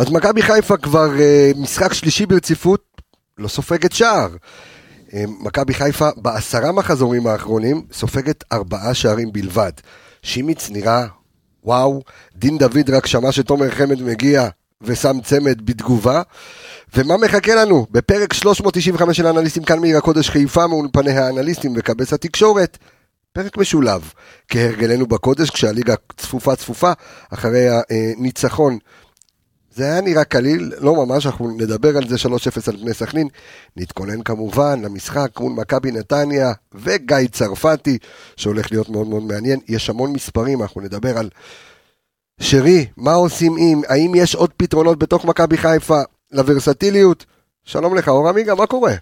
אז מכבי חיפה כבר אה, משחק שלישי ברציפות, לא סופגת שער. אה, מכבי חיפה בעשרה מחזורים האחרונים סופגת ארבעה שערים בלבד. שימיץ נראה וואו, דין דוד רק שמע שתומר חמד מגיע ושם צמד בתגובה. ומה מחכה לנו? בפרק 395 של האנליסטים כאן מעיר הקודש חיפה מאולפני האנליסטים וכבש התקשורת. פרק משולב, כהרגלנו בקודש, כשהליגה צפופה צפופה, אחרי הניצחון. זה היה נראה קליל, לא ממש, אנחנו נדבר על זה 3-0 על בני סכנין. נתכונן כמובן למשחק מול מכבי נתניה וגיא צרפתי, שהולך להיות מאוד מאוד מעניין. יש המון מספרים, אנחנו נדבר על שרי, מה עושים עם, האם יש עוד פתרונות בתוך מכבי חיפה לוורסטיליות? שלום לך, אור עמיגה, מה קורה?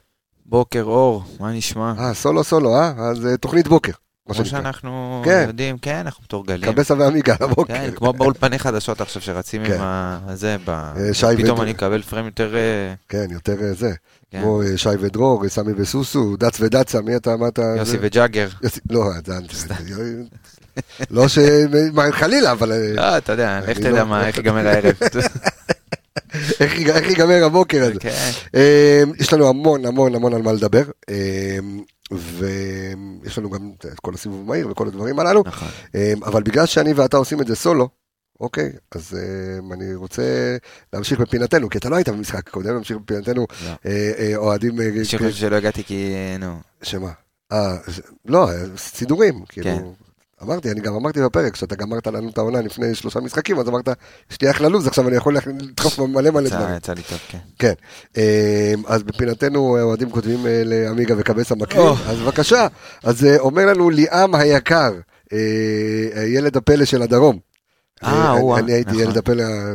בוקר אור, מה נשמע? אה, סולו סולו, אה? אז אה, תוכנית בוקר. כמו. שאנחנו כן. יודעים, כן, אנחנו מתורגלים. קבסה ועמיגה לבוקר. כן, כמו באולפני חדשות עכשיו שרצים כן. עם ה- זה, ב- אה, פתאום. אני אקבל פריים יותר... אה, כן, יותר אה, זה. כן. כמו שי ודרור, סמי וסוסו, דץ ודצה, מי אתה, מה אתה... יוסי זה? וג'אגר. יוסי, לא, זה לא ש... מה, חלילה, אבל... לא, אתה יודע, לך אני תדע לא- מה, איך ייגמר הערב. איך ייג- איך ייגמר הבוקר הזה? כן. יש לנו המון המון המון על מה לדבר, ויש לנו גם את כל הסיבוב מהיר וכל הדברים הללו, נכון. אה, אבל בגלל שאני ואתה עושים את זה סולו, אוקיי, אז אה, אני רוצה להמשיך בפינתנו, כי אתה לא היית במשחק הקודם, להמשיך בפינתנו, לא. אה, אה, אוהדים... אה, אני חושב שלא הגעתי כי, נו, שמה? אה, לא, סידורים, כן. כאילו. אמרתי, אני גם אמרתי בפרק, שאתה גמרת לנו את העונה לפני שלושה משחקים, אז אמרת, יש לי אחלה לו"ז, עכשיו אני יכול לדחוף מלא מלא דברים. יצא לי טוב, כן. כן. אה, אז בפינתנו, אוהדים כותבים אה, לעמיגה וקבסה מקריא. אז בבקשה. אז אה, אומר לנו ליאם היקר, אה, ילד הפלא של הדרום. אני- הייתי נכון. ילד הפלא ה-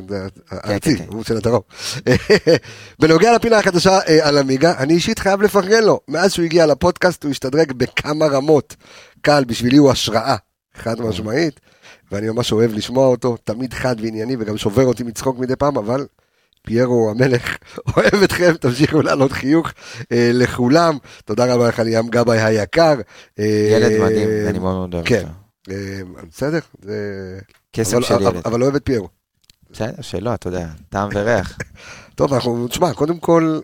הארצי, כן, כן. הוא של הדרום. בנוגע לפינה החדשה על עמיגה, אני אישית חייב לפרגן לו. מאז שהוא הגיע לפודקאסט הוא השתדרג בכמה רמות. קל, בשבילי הוא השראה, חד משמעית, ואני ממש אוהב לשמוע אותו, תמיד חד וענייני וגם שובר אותי מצחוק מדי פעם, אבל פיירו המלך, אוהב אתכם, תמשיכו לעלות חיוך אה, לכולם. תודה רבה לך ליאם גבאי היקר. אה, ילד מדהים, אני מאוד מאוד אוהב כן. אותו. אה, בסדר, זה... קסם אבל- של ילד. אבל אוהב את פיירו. בסדר, שלא, אתה יודע, טעם וריח. טוב, אנחנו, תשמע, קודם כל,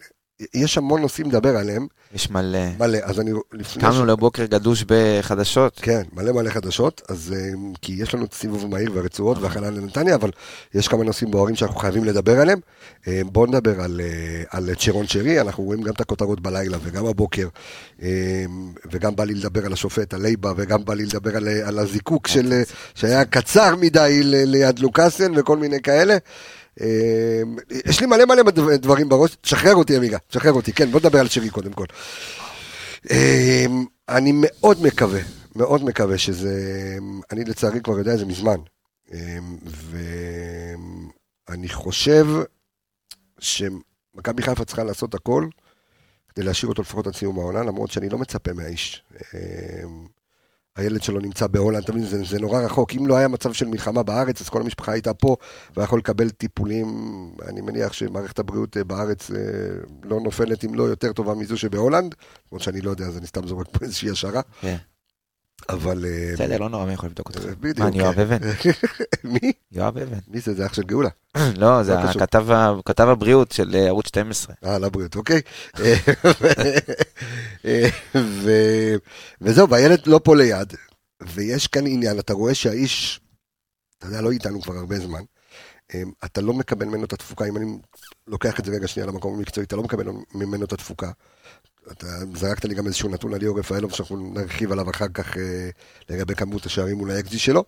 יש המון נושאים לדבר עליהם, יש מלא. מלא, אז אני, קמנו לבוקר גדוש בחדשות. כן, מלא מלא חדשות, אז אה, כי יש לנו סיבוב מהיר והרצועות והכנה לנתניה, אבל יש כמה נושאים בוערים שאנחנו חייבים לדבר עליהם. אה, בואו נדבר על, אה, על צ'רון שרי, אנחנו רואים גם את הכותרות בלילה וגם הבוקר, אה, וגם בא לי לדבר על השופט, על לייבה, וגם בא לי לדבר על, אה, על הזיקוק של, אה, שהיה קצר מדי ליד לוקאסן וכל מיני כאלה. אה, יש לי מלא מלא דבר- דברים בראש, תשחרר אותי עמיגה, תשחרר אותי, כן, בוא נדבר על שרי קודם כל. אה, אני מאוד מקווה, מאוד מקווה שזה, אני לצערי כבר יודע את זה מזמן, אה, ואני חושב שמכבי חיפה צריכה לעשות הכל כדי להשאיר אותו לפחות עד סיום העונה, למרות שאני לא מצפה מהאיש. הילד שלו נמצא בהולנד, מבין, זה, זה נורא רחוק. אם לא היה מצב של מלחמה בארץ, אז כל המשפחה הייתה פה, ויכול לקבל טיפולים. אני מניח שמערכת הבריאות אה, בארץ אה, לא נופלת אם לא יותר טובה מזו שבהולנד, למרות שאני לא יודע, אז אני סתם זורק פה איזושהי השערה. כן. אבל... אה, בסדר, לא נורא, מי יכול לבדוק אותך? בדיוק. מה, אני יואב כן. אבן? מי? יואב אבן. מי זה? זה אח של גאולה. לא, זה כתב הבריאות של אה, ערוץ 12. אה, לבריאות, אוקיי. אה, וזהו, והילד לא פה ליד, ויש כאן עניין, אתה רואה שהאיש, אתה יודע, לא איתנו כבר הרבה זמן, אה, אתה לא מקבל ממנו את התפוקה, אם אני לוקח את זה רגע שנייה למקום המקצועי, אתה לא מקבל ממנו את התפוקה. אתה זרקת לי גם איזשהו נתון על ליאור רפאלוב, שאנחנו נרחיב עליו אחר כך אה, לגבי כמות השערים מול האקזי שלו,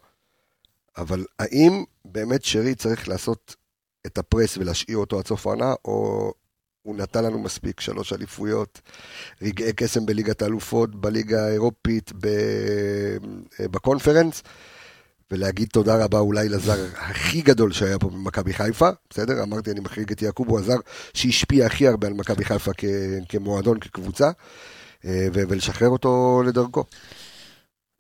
אבל האם באמת שרי צריך לעשות את הפרס ולהשאיר אותו עד סוף העונה, או הוא נתן לנו מספיק שלוש אליפויות, רגעי קסם בליגת האלופות, בליגה האירופית, ב- בקונפרנס, ולהגיד תודה רבה אולי לזר הכי גדול שהיה פה במכבי חיפה, בסדר? אמרתי, אני מחריג את יעקוב, הוא הזר שהשפיע הכי הרבה על מכבי חיפה כ- כמועדון, כקבוצה, אה, ו- ולשחרר אותו לדרכו.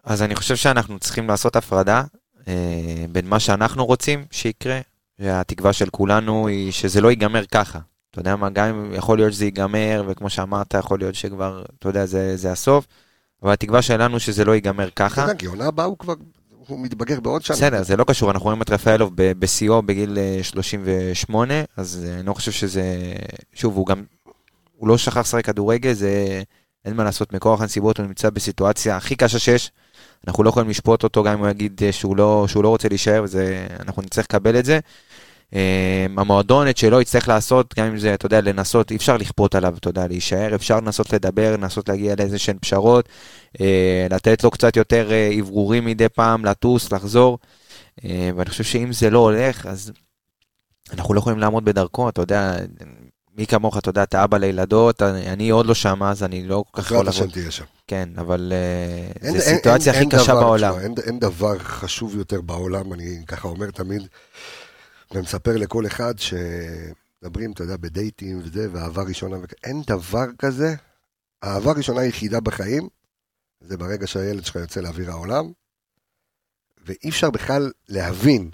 אז אני חושב שאנחנו צריכים לעשות הפרדה אה, בין מה שאנחנו רוצים שיקרה, והתקווה של כולנו היא שזה לא ייגמר ככה. אתה יודע מה, גם אם יכול להיות שזה ייגמר, וכמו שאמרת, יכול להיות שכבר, אתה יודע, זה, זה הסוף, אבל התקווה שלנו שזה לא ייגמר ככה. כן, כי עונה הבאה הוא כבר, הוא מתבגר בעוד שנה. בסדר, זה לא קשור, אנחנו רואים את רפאלוב בשיאו בגיל אה, 38, אז אה, אני לא חושב שזה... שוב, הוא גם... הוא לא שכח לשחק כדורגל, זה... אין מה לעשות, מכורח הנסיבות הוא נמצא בסיטואציה הכי קשה שיש. אנחנו לא יכולים לשפוט אותו גם אם הוא יגיד אה, שהוא לא, שהוא לא רוצה להישאר, וזה, אנחנו נצטרך לקבל את זה. אה, המועדון את שלו יצטרך לעשות, גם אם זה, אתה יודע, לנסות, אי אפשר לכפות עליו, אתה יודע, להישאר, אפשר לנסות לדבר, לנסות להגיע לאיזה שהן פשרות, אה, לתת לו קצת יותר אה, אוורורים מדי פעם, לטוס, לחזור. אה, ואני חושב שאם זה לא הולך, אז אנחנו לא יכולים לעמוד בדרכו, אתה יודע, מי כמוך, אתה יודע, אתה אבא לילדות, אני, אני עוד לא שם, אז אני לא כל כך יכול בעזרת השם לעבוד. תהיה שם. כן, אבל אין- זו אין- סיטואציה אין- הכי אין קשה דבר, בעולם. תשמע, אין, אין דבר חשוב יותר בעולם, אני ככה אומר תמיד, ומספר לכל אחד שמדברים, אתה יודע, בדייטים וזה, ואהבה ראשונה, אין דבר כזה, האהבה הראשונה היחידה בחיים, זה ברגע שהילד שלך יוצא לאוויר העולם, ואי אפשר בכלל להבין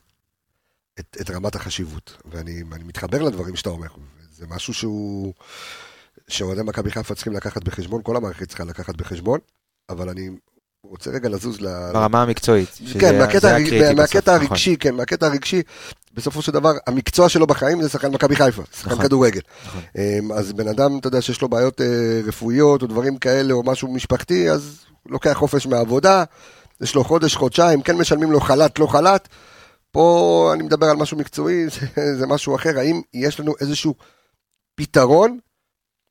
את, את רמת החשיבות. ואני אני מתחבר לדברים שאתה אומר, זה משהו שהוא, שאוהדי מכבי חיפה צריכים לקחת בחשבון, כל המערכת צריכה לקחת בחשבון, אבל אני רוצה רגע לזוז ל... ברמה המקצועית. כן, מהקטע, הקריטי מהקטע בסוף, נכון. הרגשי, כן, מהקטע הרגשי, בסופו של דבר, המקצוע שלו בחיים זה שחקן מכבי חיפה, שחקן נכון. כדורגל. נכון. אמ, אז בן אדם, אתה יודע, שיש לו בעיות אה, רפואיות או דברים כאלה, או משהו משפחתי, אז לוקח חופש מהעבודה, יש לו חודש, חודשיים, כן משלמים לו חל"ת, לא חל"ת. פה אני מדבר על משהו מקצועי, זה, זה משהו אחר, האם יש לנו איזשהו פתרון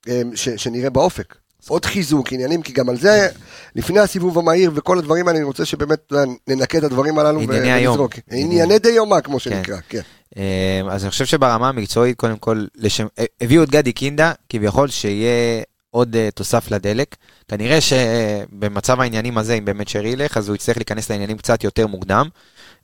אמ, ש, שנראה באופק? עוד חיזוק, עניינים, כי גם על זה, לפני הסיבוב המהיר וכל הדברים האלה, אני רוצה שבאמת ננקה את הדברים הללו. ונזרוק. ענייני- ענייני דיומא, כמו שנקרא, כן. אה, אז אני חושב שברמה המקצועית, קודם כל, לשם, אה, הביאו את גדי קינדה, כביכול שיהיה עוד אה, תוסף לדלק. כנראה שבמצב העניינים הזה, אם באמת שרי ילך, אז הוא יצטרך להיכנס לעניינים קצת יותר מוקדם,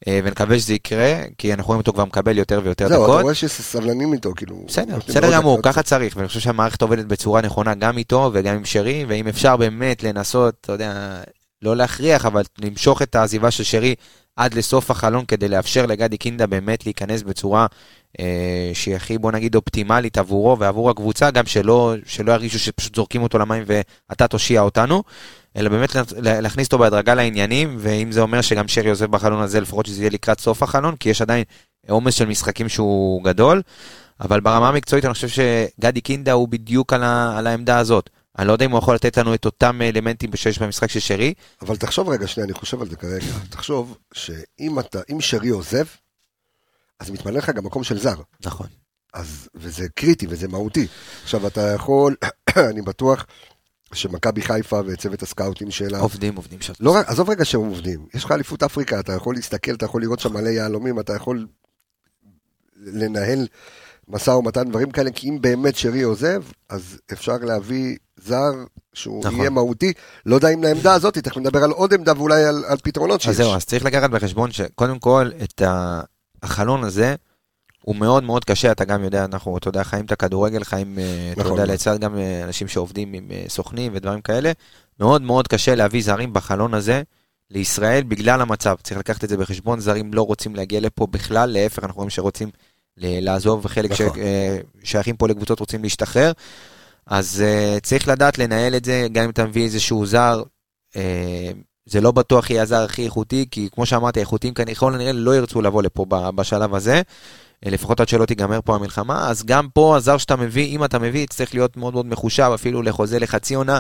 אה, ונקווה שזה יקרה, כי אנחנו רואים אותו כבר מקבל יותר ויותר זהו, אתה דקות. רואה שסבלנים איתו, כאילו. בסדר, בסדר גמור. ככה צריך, ואני חושב שהמערכת עובדת בצורה נכונה גם איתו וגם עם שרי, ואם אפשר באמת לנסות, אתה יודע, לא להכריח, אבל למשוך את העזיבה של שרי עד לסוף החלון כדי לאפשר לגדי קינדה באמת להיכנס בצורה שהיא הכי, בוא נגיד, אופטימלית עבורו ועבור הקבוצה, גם שלא, שלא ירגישו שפשוט זורקים אותו למים ואתה תושיע אותנו, אלא באמת לה- להכניס אותו בהדרגה לעניינים, ואם זה אומר שגם שרי עוזב בחלון הזה, לפחות שזה יהיה לקראת סוף החלון, כי יש עדיין עומס של משחקים שהוא גדול. אבל ברמה המקצועית אני חושב שגדי קינדה הוא בדיוק על, ה, על העמדה הזאת. אני לא יודע אם הוא יכול לתת לנו את אותם אלמנטים שיש במשחק של שרי. אבל תחשוב רגע, שנייה, אני חושב על זה כרגע. תחשוב שאם אתה, שרי עוזב, אז מתמלא לך גם מקום של זר. נכון. אז, וזה קריטי וזה מהותי. עכשיו, אתה יכול, אני בטוח שמכבי חיפה וצוות הסקאוטים שלה, עובדים, עובדים שם. לא רק, עזוב רגע שהם עובדים, יש לך אליפות אפריקה, אתה יכול להסתכל, אתה יכול לראות שם מלא יהלומים, אתה יכול לנהל משא ומתן, דברים כאלה, כי אם באמת שרי עוזב, אז אפשר להביא זר שהוא נכון. יהיה מהותי, לא יודע אם לעמדה הזאת, תכף נדבר על עוד עמדה ואולי על, על פתרונות שיש. אז זהו, אז צריך לקחת בחשבון שקודם כל, את ה- החלון הזה, הוא מאוד מאוד קשה, אתה גם יודע, אנחנו, אתה יודע, חיים את הכדורגל, חיים, אה, אתה נכון יודע, מאוד. לצד גם אה, אנשים שעובדים עם אה, סוכנים ודברים כאלה, מאוד מאוד קשה להביא זרים בחלון הזה לישראל בגלל המצב. צריך לקחת את זה בחשבון, זרים לא רוצים להגיע לפה בכלל, להפך, אנחנו רואים שרוצים לעזוב, וחלק נכון. ששייכים פה לקבוצות רוצים להשתחרר. אז uh, צריך לדעת לנהל את זה, גם אם אתה מביא איזשהו זר, uh, זה לא בטוח יהיה הזר הכי איכותי, כי כמו שאמרתי, האיכותיים ככל הנראה לא ירצו לבוא לפה בשלב הזה, אה, לפחות עד שלא תיגמר פה המלחמה, אז גם פה הזר שאתה מביא, אם אתה מביא, צריך להיות מאוד מאוד מחושב, אפילו לחוזה לחצי עונה,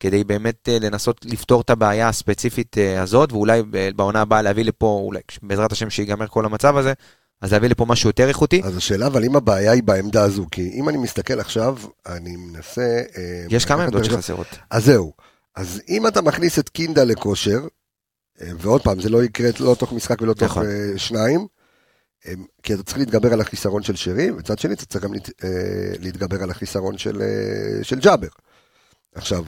כדי באמת uh, לנסות לפתור את הבעיה הספציפית uh, הזאת, ואולי בעונה הבאה להביא לפה, אולי בעזרת השם שיגמר כל המצב הזה, אז להביא לפה משהו יותר איכותי. אז השאלה, אבל אם הבעיה היא בעמדה הזו, כי אם אני מסתכל עכשיו, אני מנסה... אה, יש כמה עמדות שחסרות. אז זהו. אז אם אתה מכניס את קינדה לכושר, אה, ועוד פעם, זה לא יקרה לא תוך משחק ולא תוך נכון. אה, שניים, אה, כי אתה צריך להתגבר על החיסרון של שרי, וצד שני אתה צריך גם להת- להתגבר על החיסרון של, של ג'אבר. עכשיו,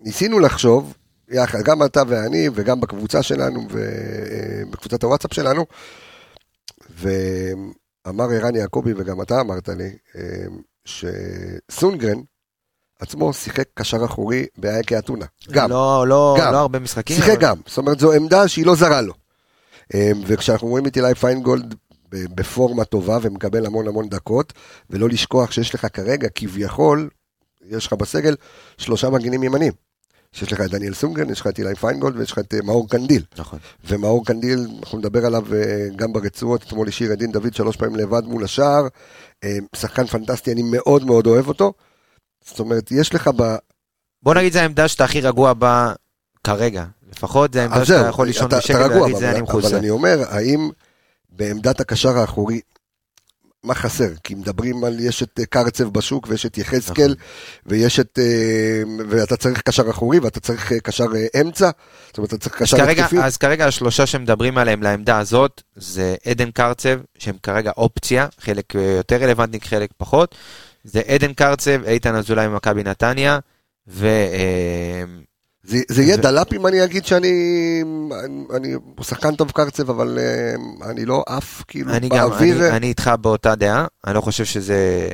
ניסינו לחשוב, יחד, גם אתה ואני, וגם בקבוצה שלנו, ובקבוצת הוואטסאפ שלנו, ואמר ערן יעקבי, וגם אתה אמרת לי, שסונגרן עצמו שיחק קשר אחורי באא"ק אתונה. גם. לא, לא, גם. לא הרבה משחקים. שיחק אבל- גם, זאת אומרת זו עמדה שהיא לא זרה לו. אה, וכשאנחנו רואים את אילי פיינגולד בפורמה טובה ומקבל המון המון דקות, ולא לשכוח שיש לך כרגע כביכול, יש לך בסגל שלושה מגינים ימנים. שיש לך את דניאל סונגרן, יש לך את אילי פיינגולד ויש לך את אה, מאור קנדיל. נכון. ומאור קנדיל, אנחנו נדבר עליו אה, גם ברצועות, אתמול השאיר את דין דוד שלוש פעמים לבד מול השער. אה, שחקן פנטסטי, אני מאוד מאוד אוהב אותו. זאת אומרת, יש לך ב... בוא נגיד, זו העמדה שאתה הכי רגוע בה כרגע. לפחות זה העמדה שאתה יכול לישון בשקט ולהגיד, זה אבל- אני אבל מכוסה. אני אומר, האם בעמדת הקשר האחורי, מה חסר? כי מדברים על, יש את אה, קרצב בשוק ויש את יחזקאל, נכון. ויש את, אה, ואתה צריך קשר אחורי ואתה צריך אה, קשר אמצע, זאת אומרת, אתה צריך קשר התקפי. אז כרגע השלושה שמדברים עליהם לעמדה הזאת, זה עדן קרצב, שהם כרגע אופציה, חלק יותר רלוונטי, חלק פחות. זה עדן קרצב, איתן אזולאי ממכבי נתניה, ו... אה, זה, זה יהיה ו- דלאפ אם אני אגיד שאני, אני, אני הוא שחקן טוב קרצב, אבל אה, אני לא עף כאילו אני גם, באוויר. אני, אני איתך באותה דעה, אני לא חושב שזה...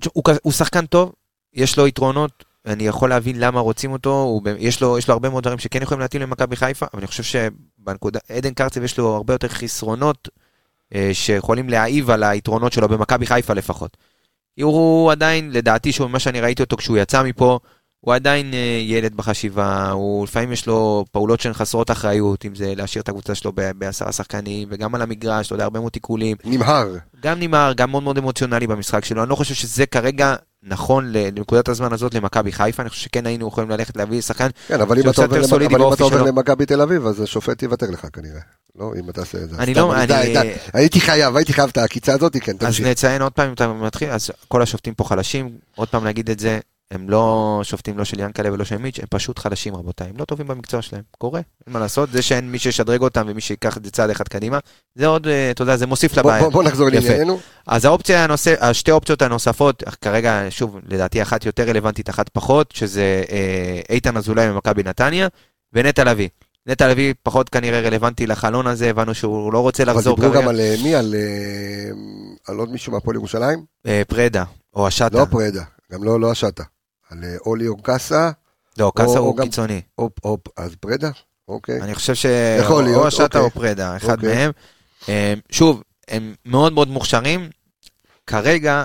תשמע, הוא, הוא שחקן טוב, יש לו יתרונות, אני יכול להבין למה רוצים אותו, הוא, יש, לו, יש לו הרבה מאוד דברים שכן יכולים להתאים למכבי חיפה, אבל אני חושב שבנקודה, עדן קרצב יש לו הרבה יותר חסרונות אה, שיכולים להעיב על היתרונות שלו במכבי חיפה לפחות. הוא עדיין, לדעתי, שהוא, ממה שאני ראיתי אותו כשהוא יצא מפה, הוא עדיין אה, ילד בחשיבה, הוא לפעמים יש לו פעולות שהן חסרות אחריות, אם זה להשאיר את הקבוצה שלו בעשרה שחקנים, וגם על המגרש, אתה יודע, הרבה מאוד תיקולים. נמהר. גם נמהר, גם מאוד מאוד אמוציונלי במשחק שלו. אני לא חושב שזה כרגע נכון לנקודת הזמן הזאת למכבי חיפה, אני חושב שכן היינו יכולים ללכת להביא שחקן. כן, אבל אם אתה עובר. למכבי תל אביב, אז השופט יוותר לך כנראה. לא, אם אתה עושה את זה. אני לא, אני... הייתי חייב, הייתי חייב את העקיצה הזאת, כן, אז תמשיך. נציין עוד פעם, אם אתה מתחיל, אז כל השופטים פה חלשים, עוד פעם להגיד את זה, הם לא שופטים לא של ינקלה ולא של מיץ', הם פשוט חלשים רבותיי, הם לא טובים במקצוע שלהם, קורה, אין מה לעשות, זה שאין מי שישדרג אותם ומי שיקח את זה צעד אחד קדימה, זה עוד, אה, אתה יודע, זה מוסיף בוא- לבעיה. בוא- בוא נחזור יפה. לענייננו. אז האופציה הנושא, השתי אופציות הנוספות, כרגע, שוב, לדעתי אחת יותר רלוונטית, אחת פחות, שזה אה, איתן אזולאי ממכבי נתניה, ונטע לביא. נטע לביא פחות כנראה רלוונטי לחלון הזה, הבנו שהוא לא רוצה אבל לחזור דיברו כרגע. גם על אה, מי? על אה, על עוד מישהו מהפועל ירושלים? אה, פרדה, או השטה. לא פרדה, גם לא לא השטה. על אה, אולי אורקסה, לא, קאסה או הוא גם- קיצוני. הופ הופ, אז פרדה? אוקיי. אני חושב ש... יכול להיות, או השטה אוקיי. או פרדה, אחד אוקיי. מהם. אה, שוב, הם מאוד מאוד מוכשרים. כרגע,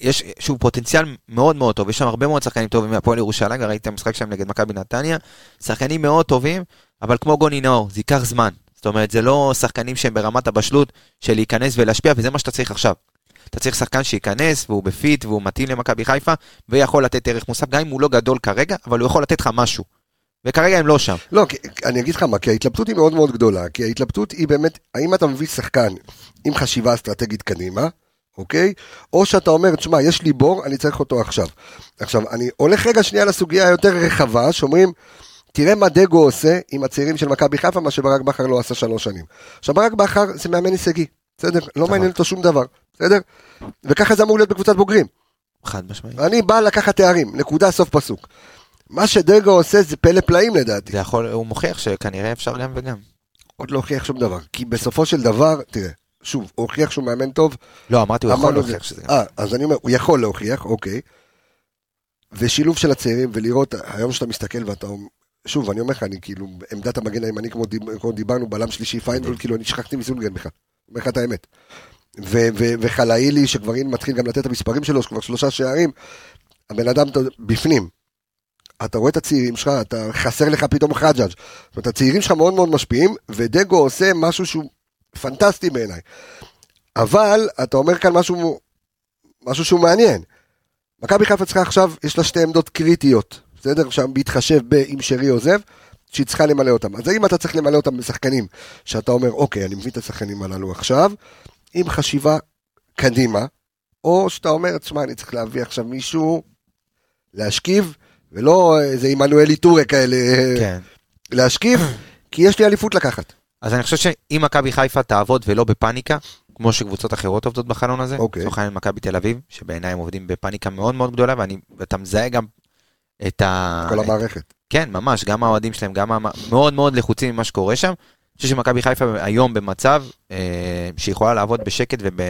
יש, שוב, פוטנציאל מאוד מאוד טוב, יש שם הרבה מאוד שחקנים טובים מהפועל ירושלים, ראיתי את המשחק שלהם נגד מכבי נתניה, שחקנים מאוד טובים, אבל כמו גוני נאור, זה ייקח זמן. זאת אומרת, זה לא שחקנים שהם ברמת הבשלות של להיכנס ולהשפיע, וזה מה שאתה צריך עכשיו. אתה צריך שחקן שייכנס, והוא בפיט, והוא מתאים למכבי חיפה, ויכול לתת ערך מוסף, גם אם הוא לא גדול כרגע, אבל הוא יכול לתת לך משהו. וכרגע הם לא שם. לא, כי- אני אגיד לך מה, כי ההתלבטות היא מאוד מאוד גדולה, כי ההתלבטות היא באמת, האם אתה מביא שחקן עם חשיבה אסטרטגית קדימה, אוקיי? או שאתה אומר, תשמע, יש לי בור, אני צריך אותו עכשיו. עכשיו, אני הולך רגע שנייה לסוגיה היותר רחבה, שאומרים, תראה מה דגו עושה עם הצעירים של מכבי חיפה, מה שברק בכר לא עשה שלוש שנים. עכשיו, ברק בכר זה מאמן הישגי, בסדר? לא מעניין אותו שום דבר, בסדר? וככה זה אמור להיות בקבוצת בוגרים. חד משמעית. אני בא לקחת תארים, נקודה, סוף פסוק. מה שדגו עושה זה פלא פלאים לדעתי. זה יכול, הוא מוכיח שכנראה אפשר גם וגם. עוד לא הוכיח שום דבר. כי בסופו של דבר, תראה, שוב, הוא הוכיח שהוא מאמן טוב. לא, אמרתי, הוא יכול להוכיח זה. שזה גם. אה, אז אני אומר, הוא יכול להוכיח, אוקיי. ושילוב של הצעירים, ולראות, היום שאתה מסתכל ואתה שוב, אני אומר לך, אני כאילו, עמדת המגן הימני, כמו, דיב, כמו דיברנו, בלם שלישי פיינגולד, כאילו, אני שכחתי מסונגרן בכלל. אומר לך את האמת. ו- ו- וחלאילי, שכבר הנה מתחיל גם לתת את המספרים שלו, שכבר שלושה שערים, הבן אדם אתה בפנים. אתה רואה את הצעירים שלך, אתה חסר לך פתאום חג'אג'. זאת אומרת, הצעירים שלך מאוד מאוד משפיעים, ודגו עושה משהו שהוא פנטסטי בעיניי. אבל, אתה אומר כאן משהו, משהו שהוא מעניין. מכבי חיפה צריכה עכשיו, יש לה שתי עמדות קריטיות, בסדר? שם בהתחשב באם שרי עוזב, שהיא צריכה למלא אותם. אז האם אתה צריך למלא אותם בשחקנים, שאתה אומר, אוקיי, אני מביא את השחקנים הללו עכשיו, עם חשיבה קדימה, או שאתה אומר, תשמע, אני צריך להביא עכשיו מישהו להשכיב, ולא איזה עמנואלי טורה כאלה, כן. להשכיב, כי יש לי אליפות לקחת. אז אני חושב שאם מכבי חיפה תעבוד ולא בפאניקה, כמו שקבוצות אחרות עובדות בחלון הזה, אוקיי. לצורך העניין מכבי תל אביב, שבעיניי הם עובדים בפאניקה מאוד מאוד גדולה, ואתה מזהה גם את ה... כל המערכת. כן, ממש, גם האוהדים שלהם, גם המ- מאוד מאוד לחוצים ממה שקורה שם. אני חושב שמכבי חיפה היום במצב אה, שיכולה לעבוד בשקט וב,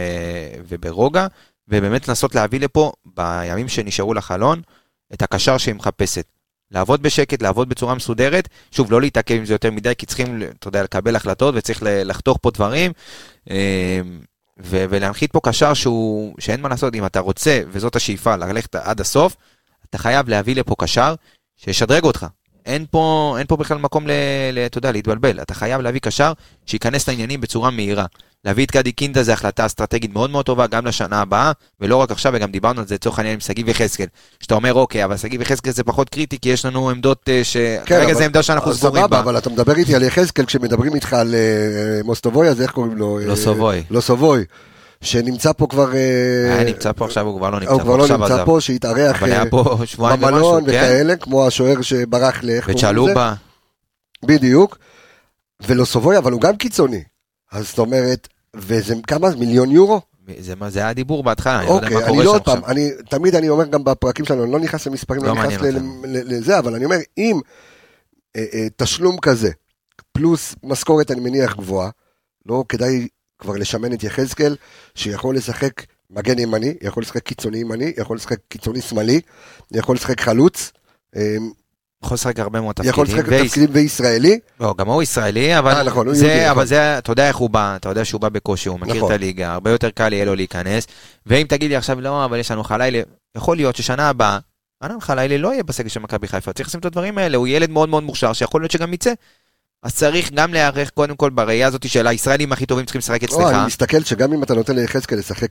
וברוגע, ובאמת לנסות להביא לפה, בימים שנשארו לחלון, את הקשר שהיא מחפשת. לעבוד בשקט, לעבוד בצורה מסודרת, שוב, לא להתעכב עם זה יותר מדי, כי צריכים, אתה יודע, לקבל החלטות וצריך לחתוך פה דברים, אה, ו- ולהנחית פה קשר שהוא, שאין מה לעשות, אם אתה רוצה, וזאת השאיפה, ללכת עד הסוף, אתה חייב להביא לפה קשר שישדרג אותך. אין פה, אין פה בכלל מקום, אתה יודע, להתבלבל. אתה חייב להביא קשר שייכנס לעניינים בצורה מהירה. להביא את גדי קינדה זה החלטה אסטרטגית מאוד מאוד טובה גם לשנה הבאה, ולא רק עכשיו, וגם דיברנו על זה לצורך העניין עם שגיב יחזקאל. שאתה אומר, אוקיי, אבל שגיב יחזקאל זה פחות קריטי, כי יש לנו עמדות אה, ש... כן, כרגע זו עמדה שאנחנו סגורים בה. אבל אתה מדבר איתי על יחזקאל כשמדברים איתך על אה, מוסטובוי, אז איך קוראים לו? אה, לוסובוי. לוסובוי. שנמצא פה כבר... אה, היה נמצא פה עכשיו, הוא כבר לא נמצא הוא פה, כבר לא עכשיו נמצא. פה, שהתארח אה, במלון כן? וכאלה, כמו השוער שברח ל... איך קוראים לזה? וצ'לובה, בדיוק. ולוסובוי, אבל הוא גם קיצוני. אז זאת אומרת, וזה כמה? מיליון יורו? זה מה- זה היה דיבור בהתחלה, אני לא יודע אוקיי, מה אני קורה לא שם עוד פעם, עכשיו. אני תמיד אני אומר גם בפרקים שלנו, אני לא נכנס למספרים, לא לא נכנס לזה, אבל אני אומר, אם אה, אה, תשלום כזה, פלוס משכורת אני מניח גבוהה, לא כדאי כבר לשמן את יחזקאל, שיכול לשחק מגן ימני, יכול לשחק קיצוני ימני, יכול לשחק קיצוני שמאלי, יכול לשחק חלוץ, אה, יכול לשחק הרבה מאוד יכול תפקידים. לשחק ויש- תפקידים וישראלי, לא, גם הוא ישראלי, אה, אבל נכון, הוא זה, יהודי, נכון. אבל זה, אתה יודע איך הוא בא, אתה יודע שהוא בא בקושי, הוא מכיר נכון. את הליגה, הרבה יותר קל יהיה לו להיכנס, ואם תגיד לי עכשיו, לא, אבל יש לנו חלילה, יכול להיות ששנה הבאה, ענן חלילה לא יהיה בסגל של מכבי חיפה, צריך לשים את הדברים האלה, הוא ילד מאוד מאוד מוכשר, שיכול להיות שגם יצא. אז צריך גם להיערך קודם כל בראייה הזאת של הישראלים הכי טובים צריכים לשחק לא, אני אצלך. מסתכל שגם אם אתה נותן ליחזקאל לשחק,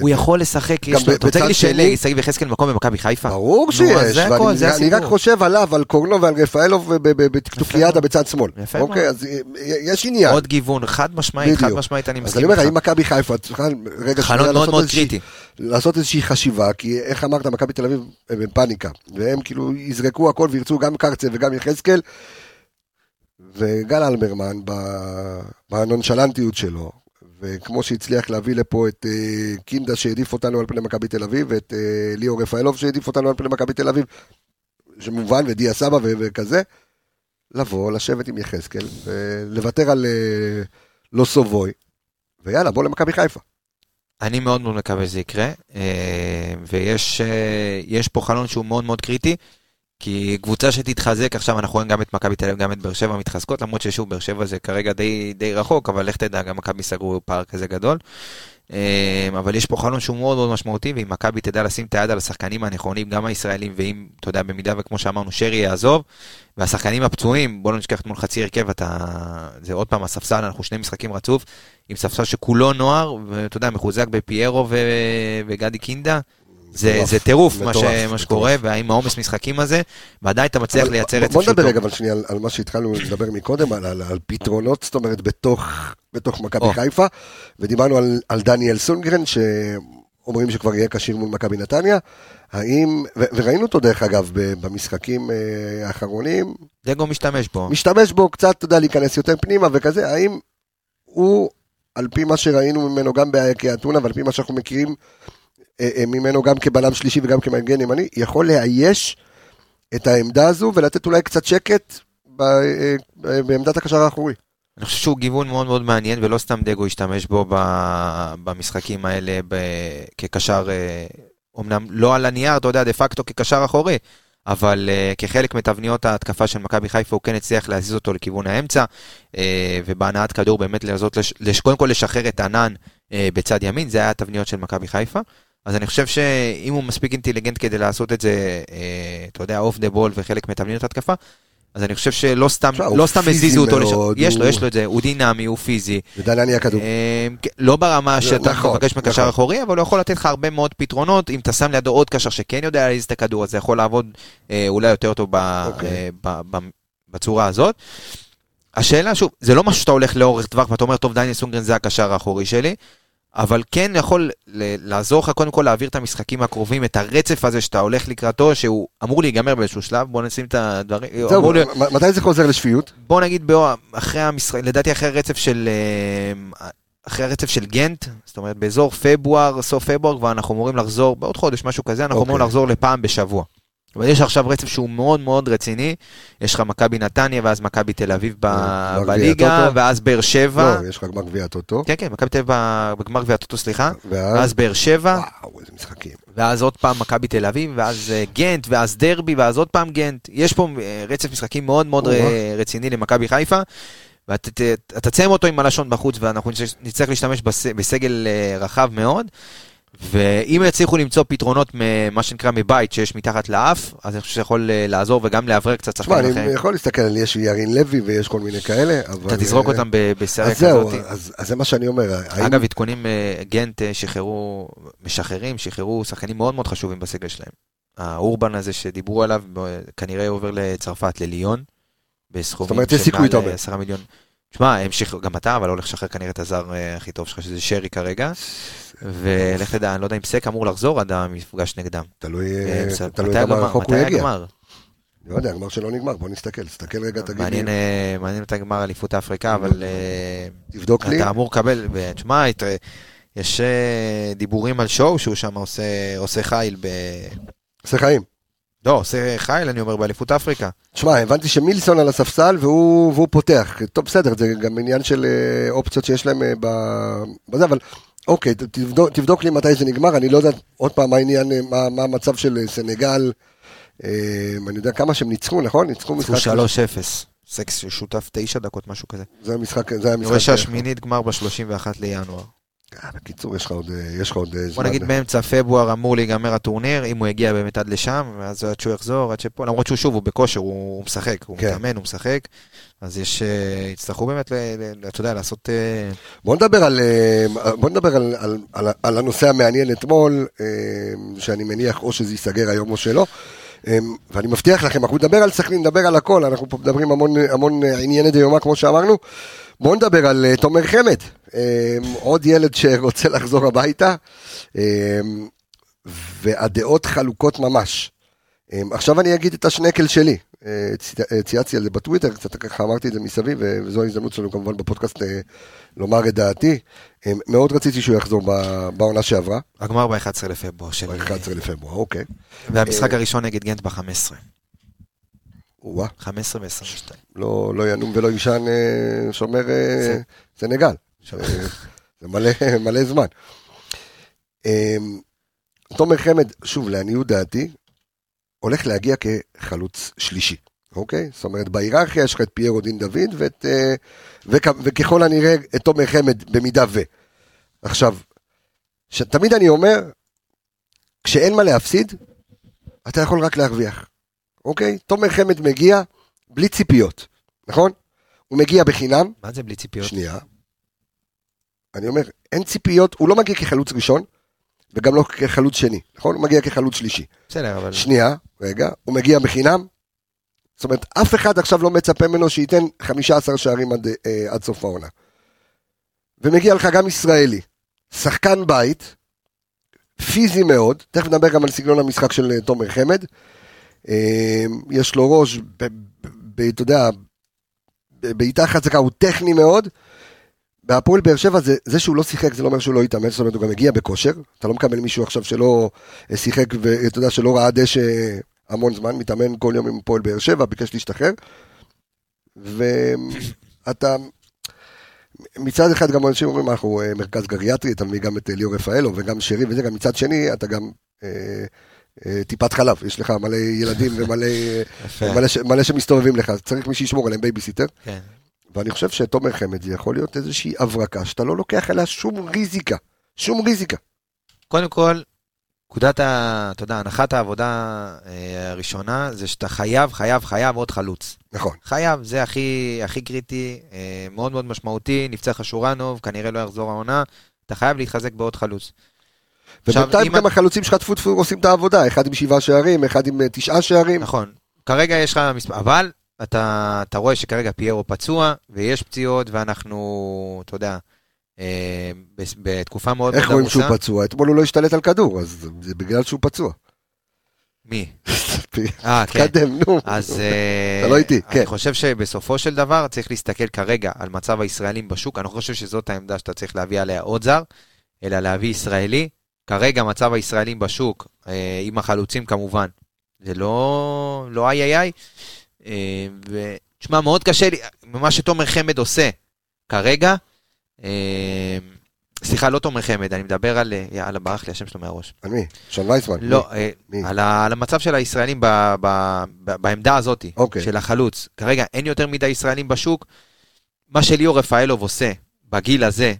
הוא יכול לשחק, אתה רוצה להגיד שני- שלשגיב יחזקאל מקום במכבי חיפה? ברור שיש, אז ואני אני רק. חושב עליו, על קורנו ועל רפאלוב ב- ב- בטוקטוקיאדה מאוד. בצד שמאל. יפה אוקיי, מאוד. אז אה, יש עניין. עוד גיוון, חד משמעית, חד. משמעית אני אז מסכים אני אומר. האם מכבי חיפה צריכה רגע שנייה. לעשות איזושהי חשיבה, כי איך אמרת, מכבי תל אביב הם בפאניקה, והם כאילו יזרקו הכל וירצו גם קרצה וגם יחזקאל, וגל אלברמן בנונשלנטיות שלו, וכמו שהצליח להביא לפה את אה, קינדה שהעדיף אותנו על פני מכבי תל אביב, ואת אה, ליאור רפאלוב שהעדיף אותנו על פני מכבי תל אביב, שמובן, ודיה סבא וכזה, לבוא, לשבת עם יחזקאל, ולוותר על אה, לא סובוי, ויאללה, בוא למכבי חיפה. אני מאוד מאוד מקווה שזה יקרה, אה, ויש אה, יש פה חלון שהוא מאוד מאוד קריטי, כי קבוצה שתתחזק, עכשיו אנחנו רואים גם את מכבי תל אביב, גם את באר שבע מתחזקות, למרות ששוב, באר שבע זה כרגע די, די רחוק, אבל לך תדע, גם מכבי סגרו פער כזה גדול. אה, אבל יש פה חלון שהוא מאוד מאוד משמעותי, ואם מכבי תדע לשים את היד על השחקנים הנכונים, גם הישראלים, ואם, אתה יודע, במידה וכמו שאמרנו, שרי יעזוב, והשחקנים הפצועים, בוא לא נשכח אתמול חצי הרכב, אתה... זה עוד פעם הספסל, אנחנו שני משחקים רצוף, עם ספסל שכולו נוער, ואתה יודע, מחוזק בפיירו ו... וגדי קינדה. זה, מטורף, זה טירוף מה, ש... מה שקורה, והאם העומס משחקים הזה, ועדיין אתה מצליח לייצר בוא- רצף בוא נדבר. רגע אבל שנייה על, על מה שהתחלנו לדבר מקודם, על, על, על פתרונות, זאת אומרת, בתוך, בתוך מכבי. חיפה, ודיברנו על, על דניאל סונגרן, שאומרים שכבר יהיה כשיר מול מכבי נתניה, האם, ו, וראינו אותו דרך אגב ב- במשחקים אה, האחרונים, דגו משתמש בו. משתמש בו קצת, אתה יודע, להיכנס יותר פנימה וכזה, האם הוא, על פי מה שראינו ממנו גם באייקי אתונה, ועל פי מה שאנחנו מכירים ממנו גם כבלם שלישי וגם כמגן ימני, יכול לאייש את העמדה הזו ולתת אולי קצת שקט אה, אה, בעמדת הקשר האחורי. אני חושב שהוא גיוון מאוד מאוד מעניין, ולא סתם דגו השתמש בו במשחקים האלה כקשר, אה, אומנם לא על הנייר, אתה יודע, דה פקטו כקשר אחורי, אבל כחלק מתבניות ההתקפה של מכבי חיפה הוא כן הצליח להזיז אותו לכיוון האמצע, ובהנעת כדור באמת לש, קודם כל לשחרר את ענן בצד ימין, זה היה התבניות של מכבי חיפה. אז אני חושב שאם הוא מספיק אינטליגנט כדי לעשות את זה, uh, אתה יודע, off the ball וחלק מתבניות ההתקפה, אז אני חושב שלא סתם, לא סתם הזיזו אותו לשם. יש לו, יש לו את זה, הוא דינמי, הוא פיזי. יודע לאן יהיה הכדור. אה, כן, לא ברמה שאתה נכון, מבקש מקשר נכון. אחורי, אבל הוא יכול לתת לך הרבה מאוד פתרונות. אם אתה שם לידו עוד קשר שכן יודע להזיז את הכדור, אז זה יכול לעבוד אה, אולי יותר טוב אוקיי. אה, בצורה הזאת. השאלה, שוב, זה לא משהו שאתה הולך לאורך טווח ואתה אומר, טוב, דניאל סונגרן זה הקשר האחורי שלי, אבל כן יכול לעזור לך קודם כל להעביר את המשחקים הקרובים, את הרצף הזה שאתה הולך לקראתו, שהוא אמור להיגמר באיזשהו שלב, בוא נשים את הדברים, זהו, מתי זה חוזר לשפיות? בוא נגיד אחרי המשחק, לדעתי אחרי הרצף של, אה, אחרי הרצף של גנט, זאת אומרת באזור פברואר, סוף פברואר, כבר אנחנו אמורים לחזור, בעוד חודש, משהו כזה, אנחנו אוקיי. אמורים לחזור לפעם בשבוע. אבל יש עכשיו רצף שהוא מאוד מאוד רציני, יש לך מכבי נתניה, ואז מכבי תל אביב ב- גביע בליגה. ואז באר שבע, לא, יש לך גמר גביע הטוטו. כן כן, מכבי תל אביב בגמר גביע הטוטו, סליחה, ואז, ואז באר שבע, וואו, איזה משחקים. ואז עוד פעם מכבי תל אביב, ואז אה, גנט, ואז דרבי, ואז עוד פעם גנט. יש פה אה, רצף משחקים מאוד מאוד. אה, רציני למכבי חיפה, ואתה תסיים אותו עם הלשון בחוץ, ואנחנו נצטרך- להשתמש בס- בסגל אה, רחב מאוד. ואם יצליחו למצוא פתרונות ממה שנקרא מבית שיש מתחת לאף, אז אני חושב שיכול אה, לעזור וגם לאוורר קצת שחקנים אני אחרים. יכול להסתכל על יש ירין לוי ויש כל מיני כאלה, אבל... אתה תזרוק אה, אותם ב- בסריה אז זהו, כזאת. אז זה מה שאני אומר. האם- אגב, עדכונים, אה, גנט אה, שחררו, משחררים, שחררו שחקנים מאוד מאוד חשובים בסגל שלהם. האורבן הזה שדיברו עליו, כנראה עובר לצרפת, לליון, בסכומים אתה אומר. 10 מיליון. תשמע, גם אתה, אבל הולך לשחרר כנראה את הזר אה, הכי טוב שלך, שזה שרי כרגע. ולך תדע, אני לא יודע אם סק אמור לחזור עד המפגש נגדם. תלוי אה, אה, כמה הגמר? רחוק הוא יגיע. הגמר? לא יודע, הגמר שלא נגמר, בוא נסתכל, תסתכל רגע, תגיד לי, מעניין, אה, מעניין מתי גמר אליפות אפריקה, אבל אה, תבדוק לי. אתה אמור לקבל, תשמע, את- יש אה, דיבורים על שואו שהוא שם עושה עושה חיל ב... עושה חיים. לא, עושה חיל, אני אומר, באליפות אפריקה. תשמע, הבנתי שמילסון על הספסל והוא, והוא פותח. טוב, בסדר, זה גם עניין של אה, אופציות שיש להם אה, בזה, אבל אוקיי, תבדוק, תבדוק לי מתי זה נגמר, אני לא יודע עוד פעם מה העניין, מה, מה המצב של אה, סנגל. אה, אני יודע כמה שהם ניצחו, נכון? ניצחו ניצחו משחק. 3-0. סקס שותף 9 דקות, משהו כזה. זה המשחק, זה היה אני המשחק. רואה שהשמינית גמר ב-31 לינואר. אה, בקיצור, יש לך עוד, אה, יש לך עוד אה, זמן. בוא נגיד באמצע פברואר אמור להיגמר הטורניר, אם הוא יגיע באמת עד לשם, ואז עד שהוא יחזור, עד שפה, למרות שהוא שוב, הוא בכושר, הוא הוא משחק, הוא כן. מתאמן, הוא משחק, אז יש, יצטרכו באמת, אתה יודע, לעשות... בוא נדבר על, בוא נדבר על, על, על, על הנושא המעניין אתמול, שאני מניח או שזה ייסגר היום או שלא. ואני מבטיח לכם, אנחנו נדבר על סכנין, נדבר על הכל, אנחנו פה מדברים המון, המון ענייני דיומא, כמו שאמרנו. בואו נדבר על תומר חמד, עוד ילד שרוצה לחזור הביתה, אה, והדעות חלוקות ממש. אה, עכשיו אני אגיד את השנקל שלי, אה, אה, צייצתי על זה בטוויטר, קצת ככה אמרתי את זה מסביב, וזו ההזדמנות שלנו כמובן בפודקאסט אה, לומר את דעתי. מאוד רציתי שהוא יחזור בעונה שעברה, הגמר ב-11 לפברואר של... ב-11 לפברואר, אוקיי. והמשחק הראשון נגד גנט ב-15. וואה, 15 ו-22. לא, לא ינום ולא יישן שומר סנגל. זה מלא, מלא זמן. אה, תומר חמד, שוב, לעניות דעתי, הולך להגיע כחלוץ שלישי, אוקיי? זאת אומרת, בהיררכיה יש לך את פיירו דין דוד, ואת, אה, וכ, וככל הנראה את תומר חמד, במידה ו. עכשיו, תמיד אני אומר, כשאין מה להפסיד, אתה יכול רק להרוויח, אוקיי? תומר חמד מגיע בלי ציפיות, נכון? הוא מגיע בחינם, מה זה בלי ציפיות? שנייה. אני אומר, אין ציפיות, הוא לא מגיע כחלוץ ראשון, וגם לא כחלוץ שני, נכון? הוא מגיע כחלוץ שלישי. בסדר, אבל... שנייה, רגע, הוא מגיע בחינם. זאת אומרת, אף אחד עכשיו לא מצפה ממנו שייתן 15 שערים עד, אה, עד סוף העונה. ומגיע לך גם ישראלי, שחקן בית, פיזי מאוד, תכף נדבר גם על סגנון המשחק של אה, תומר חמד. אה, יש לו ראש, אתה יודע, בעיטה חזקה, הוא טכני מאוד. בהפועל באר שבע זה, זה שהוא לא שיחק זה לא אומר שהוא לא התאמן, זאת אומרת הוא גם הגיע בכושר, אתה לא מקבל מישהו עכשיו שלא אה, שיחק ואתה יודע שלא ראה דשא המון זמן, מתאמן כל יום עם הפועל באר שבע, ביקש להשתחרר. ואתה, מצד אחד גם אנשים אומרים אנחנו אה, מרכז גריאטרי, אתה מביא גם את אה, ליאור רפאלו וגם שרי וזה, גם מצד שני אתה גם אה, אה, טיפת חלב, יש לך מלא ילדים ומלא אה. מלא, מלא שמסתובבים לך, צריך מי שישמור עליהם בייביסיטר. כן. ואני חושב שתומר חמד זה יכול להיות איזושהי הברקה שאתה לא לוקח עליה שום ריזיקה. שום ריזיקה. קודם כל, נקודת. אתה יודע, הנחת העבודה אה, הראשונה זה שאתה חייב, חייב, חייב עוד חלוץ. נכון. חייב, זה הכי, הכי קריטי, אה, מאוד מאוד משמעותי, נפצע לך שורנוב, כנראה לא יחזור העונה, אתה חייב להתחזק בעוד חלוץ. ובינתיים גם את- החלוצים שלך טפו טפו עושים את העבודה, אחד עם שבעה שערים, אחד עם אה, תשעה שערים. נכון, כרגע יש לך מספר, אבל אתה, אתה רואה שכרגע פיירו פצוע, ויש פציעות, ואנחנו, אתה יודע, אה, בתקופה מאוד איך רואים שהוא. פצוע? אתמול הוא לא השתלט על כדור, אז זה בגלל שהוא פצוע. מי? אה, כן. תקדם, נו. אז אה, אתה לא איתי, כן. אני חושב שבסופו של דבר צריך להסתכל כרגע על מצב הישראלים בשוק. אני לא חושב שזאת העמדה שאתה צריך להביא עליה עוד זר, אלא להביא ישראלי. כרגע מצב הישראלים בשוק, אה, עם החלוצים כמובן, זה לא, לא איי איי איי. אה, ותשמע, מאוד קשה לי, ממה שתומר חמד עושה כרגע, אה, סליחה, לא תומר חמד, אני מדבר על, אה, יאללה, ברח לי השם שלו מהראש. על מי? שון וייסמן? לא, אה, מי? על, ה, על המצב של הישראלים ב, ב, ב, בעמדה הזאת, אוקיי. של החלוץ. כרגע אין יותר מדי ישראלים בשוק. מה שליאור רפאלוב עושה בגיל הזה,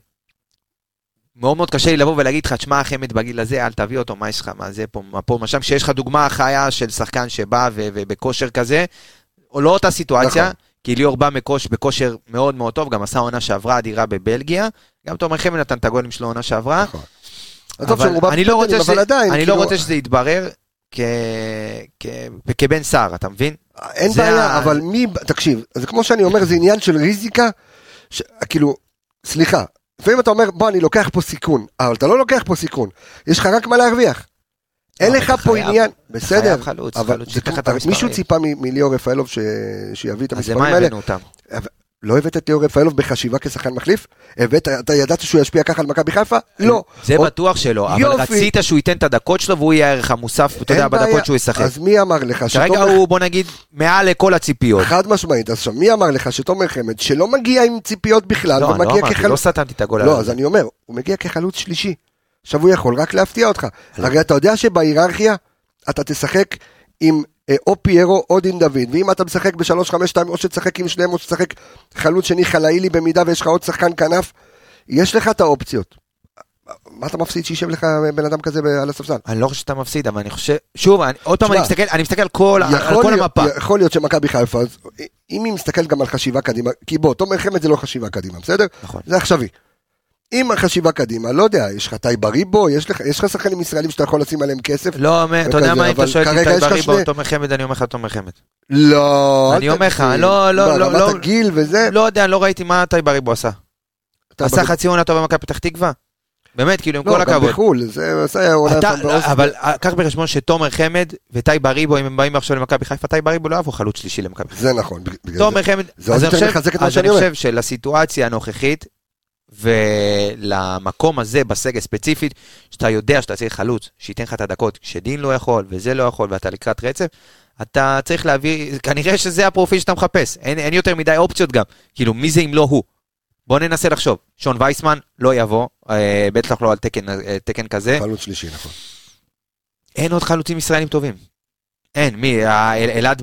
מאוד מאוד קשה לי לבוא ולהגיד לך, תשמע, חמד בגיל הזה, אל תביא אותו, מה יש לך, מה זה פה, מה פה, מה שם, כשיש לך דוגמה חיה של שחקן שבא ובכושר כזה, או לא אותה סיטואציה, נכון. כי ליאור בא מכוש, בכושר מאוד מאוד טוב, גם עשה עונה שעברה אדירה בבלגיה, גם תומר חמד נתן את הגולים שלו עונה שעברה, נכון. אבל אני לא רוצה שזה- עדיין, אני לא כאילו, רוצה שזה יתברר כ- כ- כבן סער, אתה מבין? אין בעיה, ה- אבל מי, תקשיב, זה כמו שאני אומר, זה עניין של ריזיקה, ש- כאילו, סליחה, לפעמים אתה אומר, בוא, אני לוקח פה סיכון, אבל אתה לא לוקח פה סיכון, יש לך רק מה להרוויח. אין לא, לך פה חייב- עניין, בסדר, חייב חלוץ, אבל. מישהו ציפה מליאור רפאלוב ש- שיביא את אז המספרים למה האלה? הבאנו אותם? לא הבאת את ליאור רפאלוב בחשיבה כשחקן מחליף? הבאת, אתה ידעת שהוא ישפיע ככה על מכבי חיפה? לא. זה או- בטוח שלא, אבל. רצית שהוא ייתן את הדקות שלו והוא יהיה הערך המוסף, אתה יודע. בדקות שהוא ישחק. אז מי אמר לך כרגע שתומר הוא, בוא נגיד, מעל לכל הציפיות. חד משמעית, אז מי אמר לך שתומר חמד, שלא מגיע עם ציפיות בכלל, לא, לא אמרתי, לא סתמתי את הגול לא. אז אני אומר, הוא מגיע כחלוץ שלישי. עכשיו הוא יכול רק להפתיע אותך. הרי אתה יודע שבהיררכיה, אתה תשחק עם אה, או פיירו או דין דוד, ואם אתה משחק ב-3-5-2, או שתשחק עם שניהם, או שתשחק חלוץ שני חלאילי במידה ויש לך עוד שחקן כנף, יש לך את האופציות. מה אתה מפסיד שישב לך בן אדם כזה על הספסל? אני לא חושב שאתה מפסיד, אבל אני חושב... שוב, אני- עוד פעם, אני מסתכל- אני מסתכל על כל על כל להיות- המפה. יכול להיות שמכבי חיפה, אם היא מסתכלת גם על חשיבה קדימה, כי בוא, תומר חמד זה לא חשיבה קדימה, בסדר? נכון. זה עכשווי. אם החשיבה קדימה, לא יודע, יש לך טאי בריבו, יש לך יש לך שחקנים ישראלים שאתה יכול לשים עליהם כסף? לא, אתה יודע מה, אם אתה שואל אותי טאי בריבו או שני- תומר חמד, אני אומר לך תומר חמד. לא, אני אומר לך. לא, לא, לא, לא. הגיל וזה, לא יודע, לא ראיתי מה טאי בריבו עשה. טאי עשה בריבו- חצי עונה טובה במכבי פתח תקווה? באמת, כאילו, עם לא, כל גם הכבוד. בחו"ל, זה עשה עונה אתה, באוסטריה. אבל אה, קח בחשבון שתומר חמד וטאי בריבו, אם הם באים עכשיו למכבי חיפה, טאי בריבו לא יבוא חלוץ שלישי למכבי חיפה. זה נכון, זה. תומר חמד, אז אני. חושב שלסיטואציה הנוכחית, ולמקום הזה בסגל ספציפית, שאתה יודע שאתה צריך חלוץ, שייתן לך את הדקות, שדין לא יכול וזה לא יכול ואתה לקראת רצף, אתה צריך להביא, כנראה שזה הפרופיל שאתה מחפש, אין, אין יותר מדי אופציות גם, כאילו מי זה אם לא הוא? בוא ננסה לחשוב, שון וייסמן לא יבוא, אה, בטח לא על תקן, אה, תקן כזה, חלוץ שלישי, נכון. אין עוד חלוצים ישראלים טובים. אין, מי? ה- אל-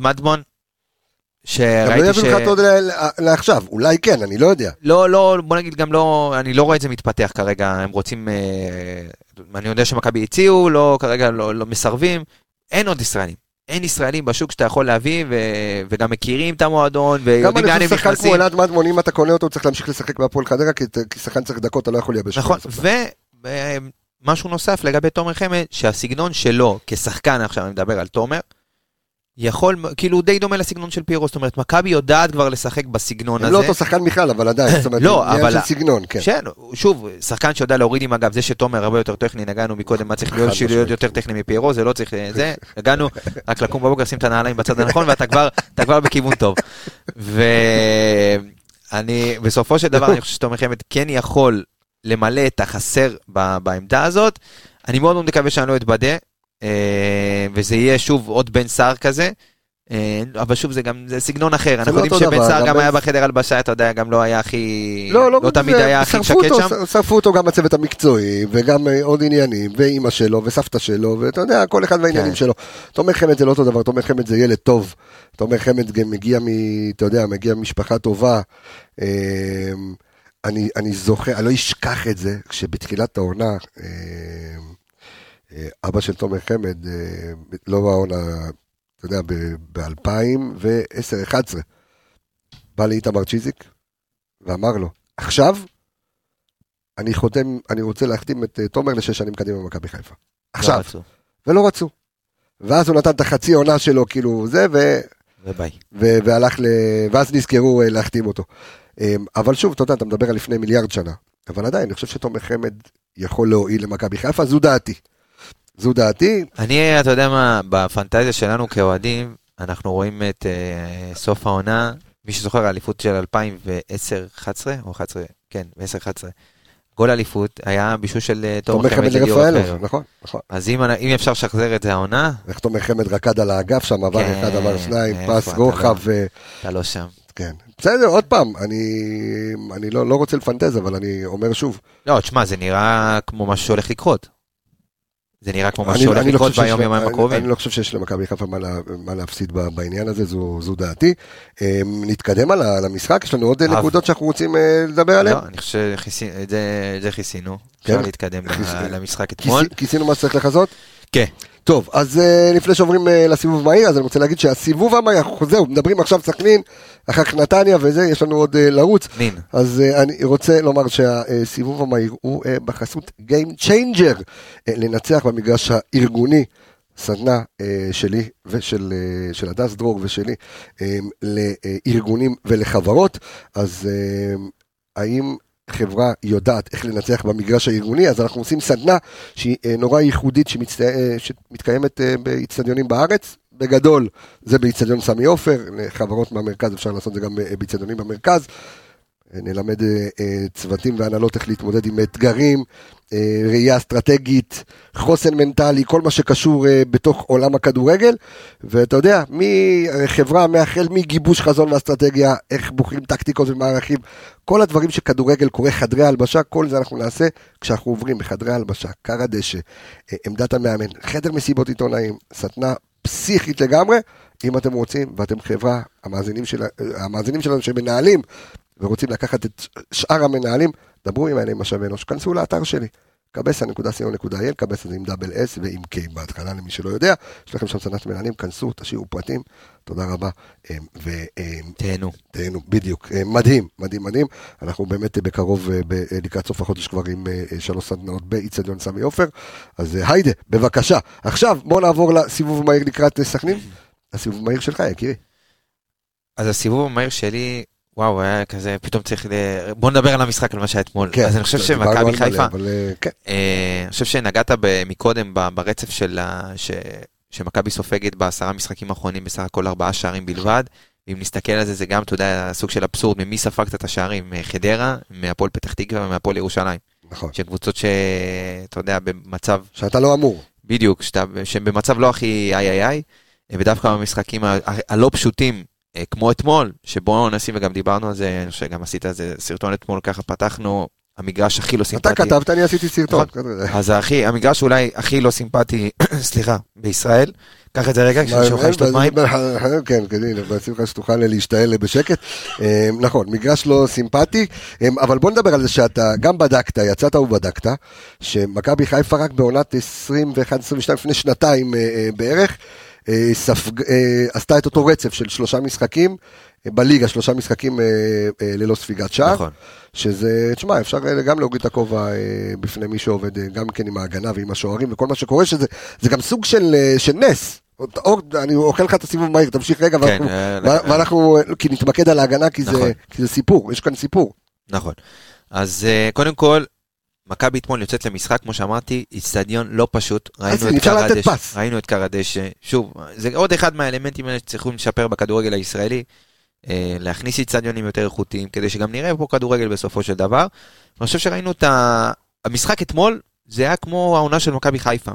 אלעד מדמון? גם לא שראיתי ש... יביאו לך ל- לעכשיו, אולי כן, אני לא יודע. לא, לא, בוא נגיד גם לא, אני לא רואה את זה מתפתח כרגע, הם רוצים, אה, אני יודע שמכבי הציעו, לא, כרגע לא, לא מסרבים, אין עוד ישראלים. אין ישראלים בשוק שאתה יכול להביא, ו, וגם מכירים את המועדון, גם ויודעים לאן אני הם חושב שחקן נכנסים. כמו אלעד מדמון, אם אתה קונה אותו, הוא צריך להמשיך לשחק בהפועל חדרה, כי כי שחקן צריך דקות, אתה לא יכול לייבש. נכון. ומשהו נוסף לגבי תומר חמד, שהסגנון שלו כשחקן, עכשיו אני מדבר על תומר, יכול, כאילו הוא די דומה לסגנון של פירו, זאת אומרת, מכבי יודעת כבר לשחק בסגנון הם הזה. לא אותו שחקן בכלל, אבל עדיין, זאת אומרת, לא, אבל- של סגנון, כן. כן, שוב, שחקן שיודע להוריד עם הגב, זה שתומר הרבה יותר טכני, נגענו מקודם, מה צריך להיות. להיות יותר טכני מפיירו, זה לא צריך, זה, נגענו, רק לקום בבוקר, שים את הנעליים בצד הנכון, ואתה כבר, כבר בכיוון טוב. ואני, בסופו של דבר, אני חושב שתומר חמד כן יכול למלא את החסר בעמדה הזאת. אני מאוד מאוד מקווה שאני לא אתבדה, וזה יהיה שוב עוד בן סער כזה. אה, אבל שוב, זה גם, זה סגנון אחר, אנחנו לא יודעים שבן סער גם היה בחדר הלבשה, אתה יודע, גם לא היה הכי... לא, לא, לא תמיד היה הכי שקט שם. שרפו אותו גם הצוות המקצועי, וגם אה, עוד עניינים, ואימא שלו, וסבתא שלו, ואתה יודע, כל אחד והעניינים כן. שלו. תומר חמד זה לא אותו דבר, תומר חמד זה ילד טוב. תומר חמד גם מגיע מ... אתה יודע, מגיע ממשפחה טובה. אה, אני, אני זוכר, אני לא אשכח את זה, כשבתחילת העונה, אה, אה, אבא של תומר חמד, אה, לא בעונה, אתה יודע, ב-2010-2011, בא לאיתמר צ'יזיק ואמר לו, עכשיו אני חותם, אני רוצה להחתים את אה, תומר לשש שנים קדימה במכבי חיפה. עכשיו, לא רצו. ולא רצו. ואז הוא נתן את החצי עונה שלו, כאילו זה, ו... וביי. ו- והלך ל... ואז נזכרו אה, להחתים אותו. אמ, אבל שוב, אתה יודע, אתה מדבר על לפני מיליארד שנה, אבל עדיין, אני חושב שתומר חמד יכול להועיל למכבי חיפה, זו דעתי. זו דעתי, אני, אתה יודע מה, בפנטזיה שלנו כאוהדים, אנחנו רואים את אה, סוף העונה, מי שזוכר, האליפות של 2010-2011, או 11, כן, 10-11. גול אליפות היה בישול של אה, תומר חמד חמד לליאור רפאלוב. נכון, נכון. אז אם אם אפשר לשחזר את זה העונה, איך תומר חמד רקד על האגף שם, עבר כן, אחד, עבר שניים, פס רוחב, לא? ו... אתה לא שם. כן. בסדר, עוד פעם, אני, אני לא, לא רוצה לפנטז, אבל אני אומר שוב, לא, תשמע, זה נראה כמו משהו שהולך לקרות. זה נראה כמו אני- שהולך לא לקרות ביום יומיים הקרובים. אני לא חושב שיש למכבי חיפה מה לה- מה להפסיד בעניין הזה, זו דעתי. אה, נתקדם על המשחק, יש לנו עוד אה. נקודות שאנחנו רוצים אה, לדבר עליהן? לא, אני חושב שאת זה כיסינו. כן? אפשר להתקדם למשחק אתמול. כיסי- כיסינו מה שצריך לחזות? כן. טוב, אז uh, לפני שעוברים uh, לסיבוב מהיר, אז אני רוצה להגיד שהסיבוב המהיר, אנחנו זהו, מדברים עכשיו סכנין, אחר כך נתניה וזה, יש לנו עוד uh, לרוץ. נין. אז uh, אני רוצה לומר שהסיבוב המהיר הוא uh, בחסות Game Changer, uh, לנצח במגרש הארגוני. סדנה uh, שלי ושל uh, של הדס דרור ושלי um, לארגונים ולחברות, אז um, האם חברה יודעת איך לנצח במגרש הארגוני, אז אנחנו עושים סדנה שהיא אה, נורא ייחודית שמצט... אה, שמתקיימת אה, באיצטדיונים בארץ. בגדול זה באיצטדיון סמי עופר, לחברות מהמרכז אפשר לעשות את זה גם באיצטדיונים במרכז. נלמד אה, אה, צוותים והנהלות איך להתמודד עם אתגרים, אה, ראייה אסטרטגית, חוסן מנטלי, כל מה שקשור בתוך עולם הכדורגל. ואתה יודע, מחברה, מהחל מגיבוש חזון ואסטרטגיה, איך בוחרים טקטיקות ומערכים, כל הדברים שכדורגל קורא חדרי הלבשה, כל זה אנחנו נעשה כשאנחנו עוברים בחדרי הלבשה, קר הדשא, עמדת המאמן, חדר מסיבות עיתונאים, סדנה פסיכית לגמרי. אם אתם רוצים, ואתם חברה, המאזינים, של, המאזינים שלנו שמנהלים ורוצים לקחת את שאר המנהלים, דברו עם האלה משאבי אנוש, כנסו לאתר שלי, קבסה.co.il, קבסה זה עם דאבל אס ועם קיי בהתחלה למי שלא יודע, יש לכם שם סדנת מנהלים, כנסו, תשאירו פרטים, תודה רבה, אה, תהנו. ותהנו, בדיוק, אה, מדהים, מדהים, מדהים, אנחנו באמת בקרוב, אה, אה, לקראת סוף החודש כבר עם אה, שלוש סדנאות באיצטדיון סמי עופר, אז היידה, בבקשה. עכשיו, בואו נעבור לסיבוב המהיר לקראת סכנין, הסיבוב המהיר שלך, יקירי. אז הסיבוב המהיר שלי, וואו, היה כזה, פתאום צריך ל... בוא נדבר על המשחק, על מה שהיה אתמול. כן, אז אני חושב שמכבי חיפה, אבל אה, כן, אה, אני חושב שנגעת מקודם ברצף של ה... ש... שמכבי סופגת בעשרה משחקים האחרונים בסך הכל ארבעה שערים בלבד. אם נסתכל על זה, זה גם, אתה יודע, סוג של אבסורד, ממי ספגת את השערים? מחדרה, מהפועל פתח תקווה ומהפועל ירושלים. נכון. שהן קבוצות שאתה יודע, במצב, שאתה לא אמור. בדיוק, שאתה, שהן במצב לא הכי איי איי איי, ודווקא במשחקים הלא פשוטים, כמו אתמול, שבו נשים, וגם דיברנו על זה, אני חושב שגם עשית איזה סרטון אתמול, ככה פתחנו, המגרש הכי לא סימפטי. אתה כתבת, אני עשיתי סרטון. אז הכי, המגרש אולי הכי לא סימפטי, סליחה, בישראל. קח את זה רגע, כשאני לשתות מים. כן, כן, הנה, בשמחה שתוכל להשתעל בשקט. אה, נכון, מגרש לא סימפטי, אה, אבל בוא נדבר על זה שאתה גם בדקת, יצאת ובדקת, שמכבי חיפה רק בעונת 21-22, לפני שנתיים אה, אה, בערך, אה, ספג- אה, עשתה את אותו רצף של שלושה משחקים, אה, בליגה, שלושה משחקים אה, אה, ללא ספיגת שער. נכון. שזה, תשמע, אפשר אה, גם להוריד את הכובע אה, בפני מי שעובד אה, גם כן עם ההגנה ועם השוערים וכל מה שקורה, שזה זה גם סוג של, אה, של נס. אני אוכל לך את הסיבוב מהיר, תמשיך רגע, כן, ואנחנו, אה, ואנחנו, אה, כי נתמקד על ההגנה, כי זה, נכון. כי זה סיפור, יש כאן סיפור. נכון. אז אה, קודם כל, מכבי אתמול יוצאת למשחק, כמו שאמרתי, איצטדיון לא פשוט. ראינו את אפשר קר לתת הדשא, פס. ראינו את קר הדשא. שוב, זה עוד אחד מהאלמנטים האלה שצריכים לשפר בכדורגל הישראלי. אה, להכניס איצטדיונים יותר איכותיים, כדי שגם נראה פה כדורגל בסופו של דבר. אני חושב שראינו את ה... המשחק אתמול, זה היה כמו העונה של מכבי חיפה.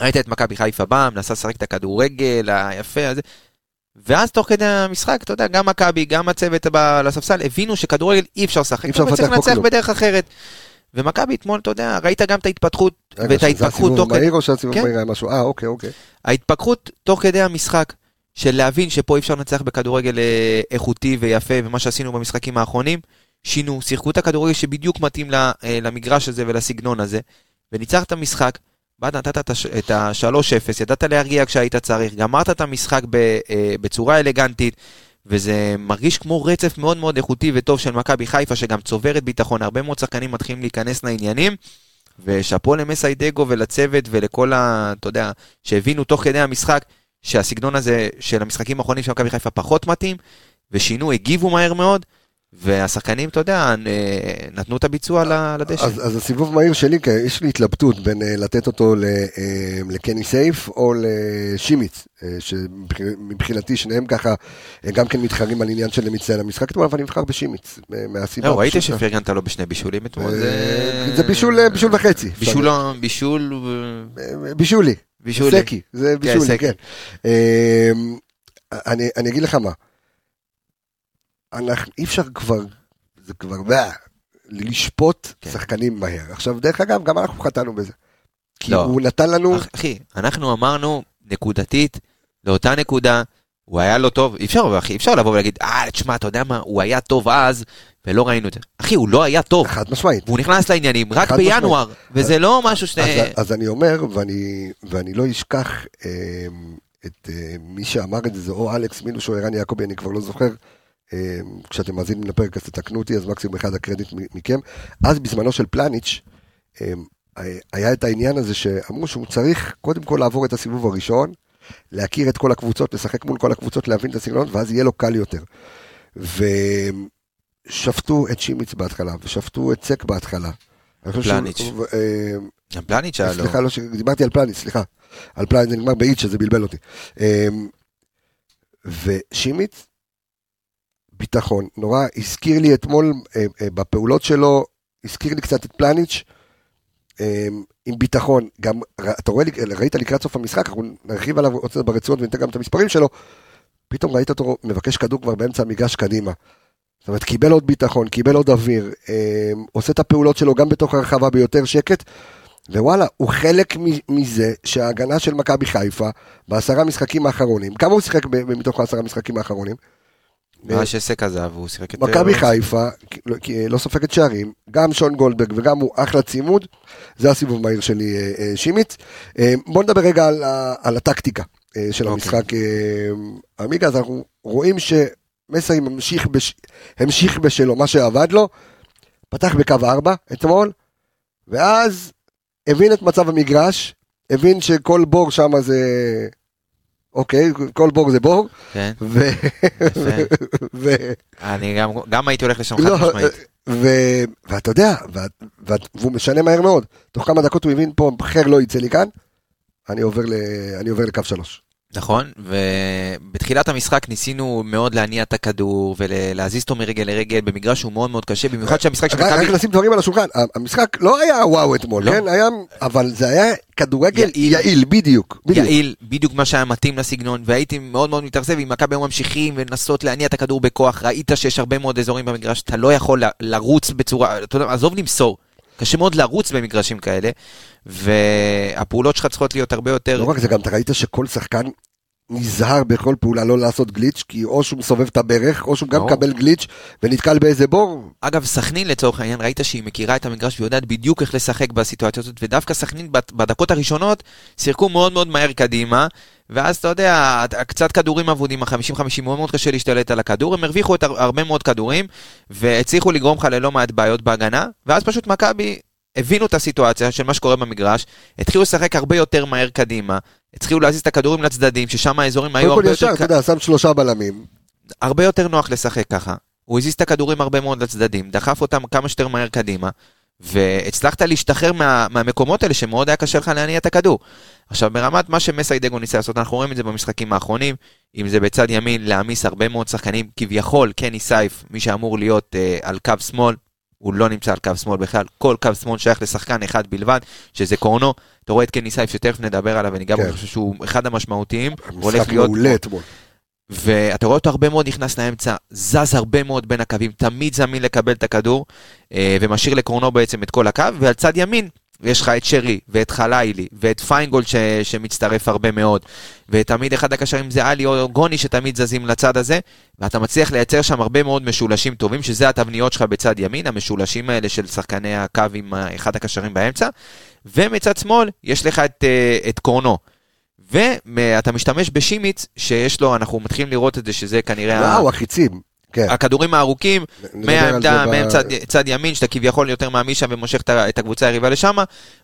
ראית את מכבי חיפה באה, מנסה לשחק את הכדורגל היפה הזה. ואז תוך כדי המשחק, אתה יודע, גם מכבי, גם הצוות על הספסל, הבינו שכדורגל אי אפשר לשחק, אי אפשר לפתח פה לנצח כלום. בדרך אחרת. ומכבי אתמול, אתה יודע, ראית גם את ההתפתחות רגע, ואת הסיבוב תוך כדי... מהיר או שהסיבוב כן. מהיר היה משהו? אה, אוקיי, אוקיי. ההתפכחות תוך כדי המשחק, של להבין שפה אי אפשר לנצח בכדורגל אה, איכותי ויפה, ומה שעשינו במשחקים האחרונים, שינו, שיחקו את הכדורגל שבדיוק מתאים אה, למגרש הזה ולסגנון הזה, וניצחת את המשחק, באת נתת את הש- את ה-3-0, ידעת להרגיע כשהיית צריך, גמרת את המשחק אה, בצורה אלגנטית, וזה מרגיש כמו רצף מאוד מאוד איכותי וטוב של מכבי חיפה, שגם צוברת ביטחון, הרבה מאוד שחקנים מתחילים להיכנס לעניינים. ושאפו למסיידגו ולצוות ולכל ה... אתה יודע, שהבינו תוך כדי המשחק שהסגנון הזה של המשחקים האחרונים של מכבי חיפה פחות מתאים, ושינו, הגיבו מהר מאוד, והשחקנים, אתה יודע, אה, נתנו את הביצוע לדשא. אז, אז הסיבוב מהיר שלי, יש לי התלבטות בין uh, לתת אותו uh, לקני סייף או לשימיץ, uh, שמבחינתי שניהם ככה גם כן מתחרים על עניין של מצטיין המשחק אתמול, אבל אני נבחר בשימיץ, מהסיבה לא, ראית. שפרגנת לו בשני בישולים אתמול? אה, זה... בישול, אה, בישול וחצי. בישול, בישול, אה, בישולי. בישול, סקי, זה בישולי. כן. אה, אני, אני אגיד לך מה, אנחנו, אי אפשר כבר, זה כבר, לשפוט כן. שחקנים מהר. עכשיו, דרך אגב, גם אנחנו חטאנו בזה. כי לא. הוא נתן לנו... אח- אחי, אנחנו אמרנו נקודתית, לאותה נקודה, הוא היה לא טוב, אי אפשר, אחי, אי אפשר לבוא ולהגיד, אה, תשמע, אתה יודע מה, הוא היה טוב אז, ולא ראינו את זה. אחי, הוא לא היה טוב, חד משמעית. והוא נכנס לעניינים רק חד משמעית. בינואר, וזה לא משהו ש... אז, אז אני אומר, ואני, ואני לא אשכח אה, את אה, מי שאמר את זה, זה או אלכס מינוש או ערן יעקבי, אני כבר לא זוכר. אה, כשאתם מאזינים לפרק אז תתקנו אותי, אז מקסימום אחד הקרדיט מכם. אז בזמנו של פלניץ', אה, היה את העניין הזה שאמרו שהוא צריך קודם כל לעבור את הסיבוב הראשון, להכיר את כל הקבוצות, לשחק מול כל הקבוצות, להבין את הסגנון, ואז יהיה לו קל יותר. ושפטו את שימיץ בהתחלה, ושפטו את סק בהתחלה. פלניץ'. גם פלניץ' היה לו... סליחה, לא, דיברתי על פלניץ', סליחה. על פלניץ', זה נגמר באיץ', שזה בלבל אותי. אמ, ושימיץ, ביטחון, נורא, הזכיר לי אתמול אה, אה, בפעולות שלו, הזכיר לי קצת את פלניץ', אמ, עם ביטחון, גם, אתה רואה, ראית לקראת סוף המשחק, אנחנו נרחיב עליו עוד קצת ברצינות וניתן גם את המספרים שלו, פתאום ראית אותו מבקש כדור כבר באמצע המגרש קדימה. זאת אומרת, קיבל עוד ביטחון, קיבל עוד אוויר, עושה את הפעולות שלו גם בתוך הרחבה ביותר שקט, ווואלה, הוא חלק מזה שההגנה של מכבי חיפה בעשרה משחקים האחרונים, כמה הוא שיחק מתוך העשרה משחקים האחרונים? מאז שסק עזב, הוא שיחק את... מכבי אה, חיפה לא- כי- לא סופגת שערים, גם שון גולדברג וגם הוא אחלה צימוד, זה הסיבוב מהיר שלי אה, אה, שימיץ. אה, בוא נדבר רגע על, על הטקטיקה אה, של אוקיי. המשחק אה, עמיגה, אז אנחנו רואים שמסי ממשיך בש... המשיך בשלו, מה שעבד לו, פתח בקו 4 אתמול, ואז הבין את מצב המגרש, הבין שכל בור שם זה... אוקיי, כל בור זה בור, כן, ו... יפה. אני גם- גם הייתי הולך לשם חד לא, משמעית. ו... ואתה יודע, ו... ו... והוא משנה מהר מאוד. תוך כמה דקות הוא הבין פה, אחר לא יצא לי כאן. אני עובר לקו שלוש. נכון, ובתחילת המשחק ניסינו מאוד להניע את הכדור ולהזיז אותו מרגל לרגל במגרש שהוא מאוד מאוד קשה, במיוחד שהמשחק של רק, רק מכבי... לשים דברים על השולחן, המשחק לא היה וואו אתמול, לא. כן? היה, אבל זה היה כדורגל יעיל. יעיל, בדיוק. בדיוק. יעיל, בדיוק מה שהיה מתאים לסגנון, והייתי מאוד מאוד מתאכזב אם מכבי היו ממשיכים ולנסות להניע את הכדור בכוח, ראית שיש הרבה מאוד אזורים במגרש, אתה לא יכול ל- לרוץ בצורה, אתה יודע, עזוב למסור, קשה מאוד לרוץ במגרשים כאלה, והפעולות שלך צריכות להיות הרבה יותר... לא רק זה, גם אתה ראית שכל שחקן נזהר בכל פעולה לא לעשות גליץ', כי או שהוא מסובב את הברך, או שהוא גם ברור. מקבל גליץ' ונתקל באיזה בור. אגב, סכנין לצורך העניין, ראית שהיא מכירה את המגרש ויודעת בדיוק איך לשחק בסיטואציה הזאת, ודווקא סכנין בדקות הראשונות שיחקו מאוד מאוד מהר קדימה, ואז אתה יודע, קצת כדורים אבודים, ה-50-50 מאוד מאוד קשה להשתלט על הכדור, הם הרוויחו את הר- הרבה מאוד כדורים, והצליחו לגרום לך ללא מעט בעיות בהגנה, ואז פשוט מכבי הבינו את הסיטואציה של מה שקורה במגרש, התחילו לשחק הרבה יותר מהר קדימה, התחילו להזיז את הכדורים לצדדים, ששם האזורים היו קודם כל הרבה ישר, יותר... אתה יודע, שם שלושה בלמים. הרבה יותר נוח לשחק ככה. הוא הזיז את הכדורים הרבה מאוד לצדדים, דחף אותם כמה שיותר מהר קדימה, והצלחת להשתחרר מה, מהמקומות האלה שמאוד היה קשה לך להניע את הכדור. עכשיו, ברמת מה שמסיידגו ניסה לעשות, אנחנו רואים את זה במשחקים האחרונים, אם זה בצד ימין, להעמיס הרבה מאוד שחקנים, כביכול, קני סייף, מי שאמור להיות אה, על קו שמאל, הוא לא נמצא על קו שמאל בכלל, כל קו שמאל שייך לשחקן אחד בלבד, שזה קורנו. אתה רואה את קני סייף שתכף נדבר עליו, אני גם כן. חושב שהוא אחד המשמעותיים. הוא משחק מעולה אתמול. ואתה רואה אותו הרבה מאוד נכנס לאמצע, זז הרבה מאוד בין הקווים, תמיד זמין לקבל את הכדור, אה, ומשאיר לקרונו בעצם את כל הקו, ועל צד ימין יש לך את שרי, ואת חלילי, ואת פיינגולד ש, שמצטרף הרבה מאוד, ותמיד אחד הקשרים זה עלי או גוני שתמיד זזים לצד הזה, ואתה מצליח לייצר שם הרבה מאוד משולשים טובים, שזה התבניות שלך בצד ימין, המשולשים האלה של שחקני הקו עם אחד הקשרים באמצע, ומצד שמאל יש לך את, אה, את קורנו. ואתה משתמש בשימיץ, שיש לו, אנחנו מתחילים לראות את זה, שזה כנראה וואו, החיצים. כן. הכדורים הארוכים, מהעמדה, זה ב- צד ימין, שאתה כביכול יותר מעמיס שם ומושך את הקבוצה היריבה לשם,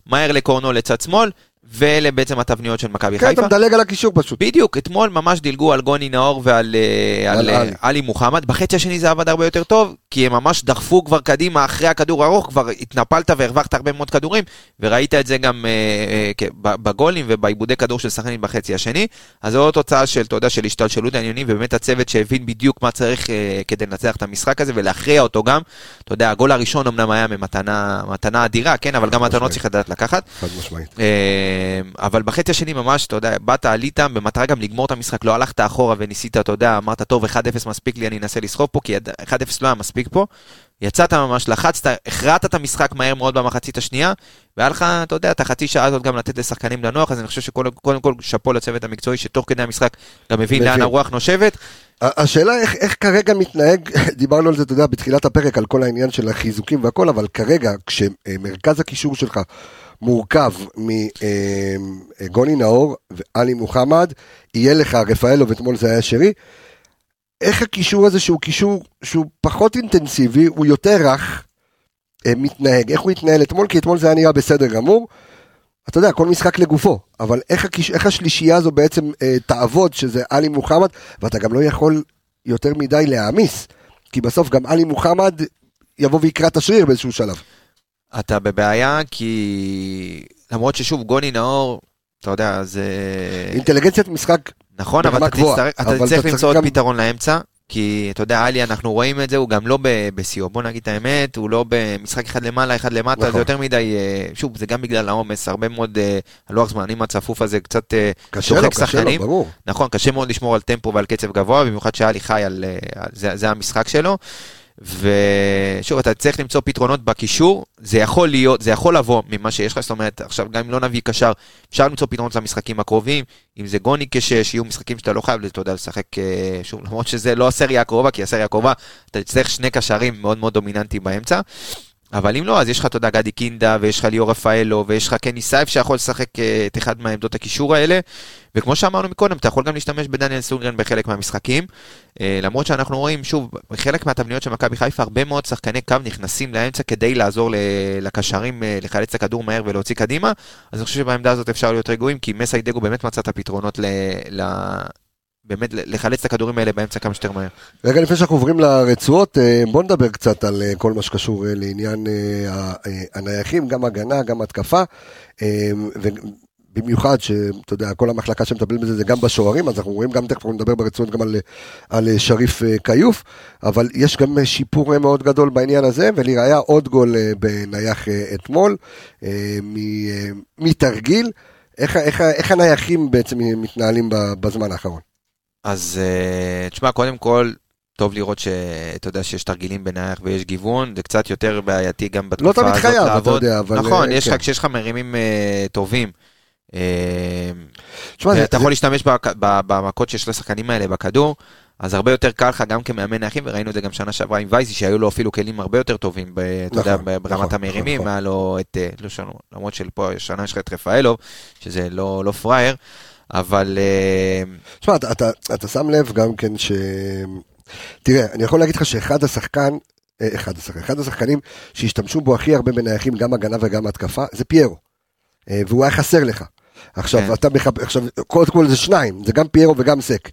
מהר לקורנו לצד שמאל, ואלה בעצם התבניות של מכבי כן, אתה חיפה. מדלג על הקישור פשוט. בדיוק, אתמול ממש דילגו על גוני נאור ועל אה, על על, אה, עלי. מוחמד. בחצי השני זה עבד הרבה יותר טוב, כי הם ממש דחפו כבר קדימה אחרי הכדור הארוך, כבר התנפלת והרווחת הרבה מאוד כדורים, וראית את זה גם אה, אה, בגולים ובעיבודי כדור של סכנין בחצי השני. אז זו עוד תוצאה של, אתה יודע, של השתלשלות העניינים, ובאמת הצוות שהבין בדיוק מה צריך אה, כדי לנצח את המשחק הזה ולהכריע אותו גם. אתה יודע, הגול הראשון אמנם היה ממתנה מתנה אדירה, כן, אבל גם מתנות משמעית. צריך לדעת לקחת. חד משמעית. אה, אבל בחצי השני ממש, אתה יודע, באת, עלית, במטרה גם לגמור את המשחק, לא הלכת אחורה וניסית, אתה יודע, אמרת, טוב, 1-0 מספיק לי, אני אנסה לסחוב פה, כי 1-0 לא היה מספיק פה. יצאת ממש, לחצת, הכרעת את המשחק מהר מאוד במחצית השנייה, והיה לך, אתה יודע, את החצי שעה הזאת גם לתת לשחקנים לנוח, אז אני חושב שקודם כל שאפו לצוות המקצועי, שתוך כדי המשחק גם מבין לאן הרוח נושבת. השאלה איך, איך כרגע מתנהג, דיברנו על זה, אתה יודע, בתחילת הפרק, על כל העניין של החיזוקים והכל, אבל כרגע, כשמרכז הקישור שלך מורכב מגוני נאור ואלי מוחמד, יהיה לך רפאלוב, אתמול זה היה שרי, איך הקישור הזה, שהוא קישור שהוא פחות אינטנסיבי, הוא יותר רך, אה, מתנהג, איך הוא התנהל אתמול, כי אתמול זה היה נראה בסדר גמור. אתה יודע, כל משחק לגופו, אבל איך, הקיש, איך השלישייה הזו בעצם אה, תעבוד, שזה עלי מוחמד, ואתה גם לא יכול יותר מדי להעמיס, כי בסוף גם עלי מוחמד יבוא ויקרא את השריר באיזשהו שלב. אתה בבעיה כי למרות ששוב גוני נאור, אתה יודע, זה... אינטליגנציית משחק נכון, אבל אתה תצטרך, אתה תצטרך למצוא עוד גם... פתרון לאמצע, כי אתה יודע, עלי, אנחנו רואים את זה, הוא גם לא בשיאו, בוא נגיד את האמת, הוא לא במשחק אחד למעלה, אחד למטה, נכון. זה יותר מדי, אה, שוב, זה גם בגלל העומס, הרבה מאוד, אה, הלוח זמנים הצפוף הזה קצת אה, לו, ברור. נכון, קשה מאוד לשמור על טמפו ועל קצב גבוה, במיוחד שעלי חי על, זה, זה המשחק שלו. ושוב, אתה צריך למצוא פתרונות בקישור, זה יכול להיות, זה יכול לבוא ממה שיש לך, זאת אומרת, עכשיו גם אם לא נביא קשר, אפשר למצוא פתרונות למשחקים הקרובים, אם זה גוני כשש, יהיו משחקים שאתה לא חייב, אתה יודע, לשחק, אה, שוב, למרות שזה לא הסריה הקרובה, כי הסריה הקרובה, אתה תצטרך שני קשרים מאוד מאוד דומיננטיים באמצע. אבל אם לא, אז יש לך, אתה יודע, גדי קינדה, ויש לך ליאור רפאלו, ויש לך קני סייף שיכול לשחק אה, את אחד מהעמדות הקישור האלה. וכמו שאמרנו מקודם, אתה יכול גם להשתמש בדניאל סונגרן בחלק מהמשחקים. אה, למרות שאנחנו רואים, שוב, בחלק מהתבניות של מכבי חיפה, הרבה מאוד שחקני קו נכנסים לאמצע כדי לעזור לקשרים אה, לחלץ את הכדור מהר ולהוציא קדימה. אז אני חושב שבעמדה הזאת אפשר להיות רגועים, כי מסיידגו באמת מצא את הפתרונות. באמת לחלץ את הכדורים האלה באמצע כמה שיותר מהר. רגע לפני שאנחנו עוברים לרצועות, אה, בוא נדבר קצת על אה, כל מה שקשור אה, לעניין הנייחים, גם הגנה, גם התקפה. במיוחד שאתה יודע, כל המחלקה שמטפלת בזה זה גם בשוערים, אז אנחנו רואים גם, תכף אנחנו נדבר ברצועות גם על, על שריף כיוף, אבל יש גם שיפור מאוד גדול בעניין הזה, ולראיה עוד גול בנייח אתמול, מתרגיל. איך, איך, איך הנייחים בעצם מתנהלים בזמן האחרון? אז אה, תשמע, קודם כל, טוב לראות שאתה יודע שיש תרגילים בנייח ויש גיוון, זה קצת יותר בעייתי גם בתקופה הזאת לעבוד. לא תמיד חייב, אתה יודע, אבל... נכון, אה, יש לך, כן. כשיש לך מרימים uh, טובים. Uh, תשמע, אתה זה... יכול להשתמש במכות שיש לשחקנים האלה בכדור, אז הרבה יותר קל לך גם כמאמן נייחים, וראינו את זה גם שנה שעברה עם וייזי, שהיו לו אפילו כלים הרבה יותר טובים, אתה יודע, נכון, ברמת נכון, המרימים, נכון. היה לו את, לא למרות שפה השנה יש לך את רפאלוב, שזה לא, לא פראייר. אבל... תשמע, אתה, אתה, אתה שם לב גם כן ש... תראה, אני יכול להגיד לך שאחד השחקן, אה, אחד השחקן, אחד השחקנים שהשתמשו בו הכי הרבה בנייחים, גם הגנה וגם התקפה, זה פיירו. אה, והוא היה חסר לך. עכשיו, כן. אתה מחב... עכשיו, קודם כל זה שניים, זה גם פיירו וגם סק.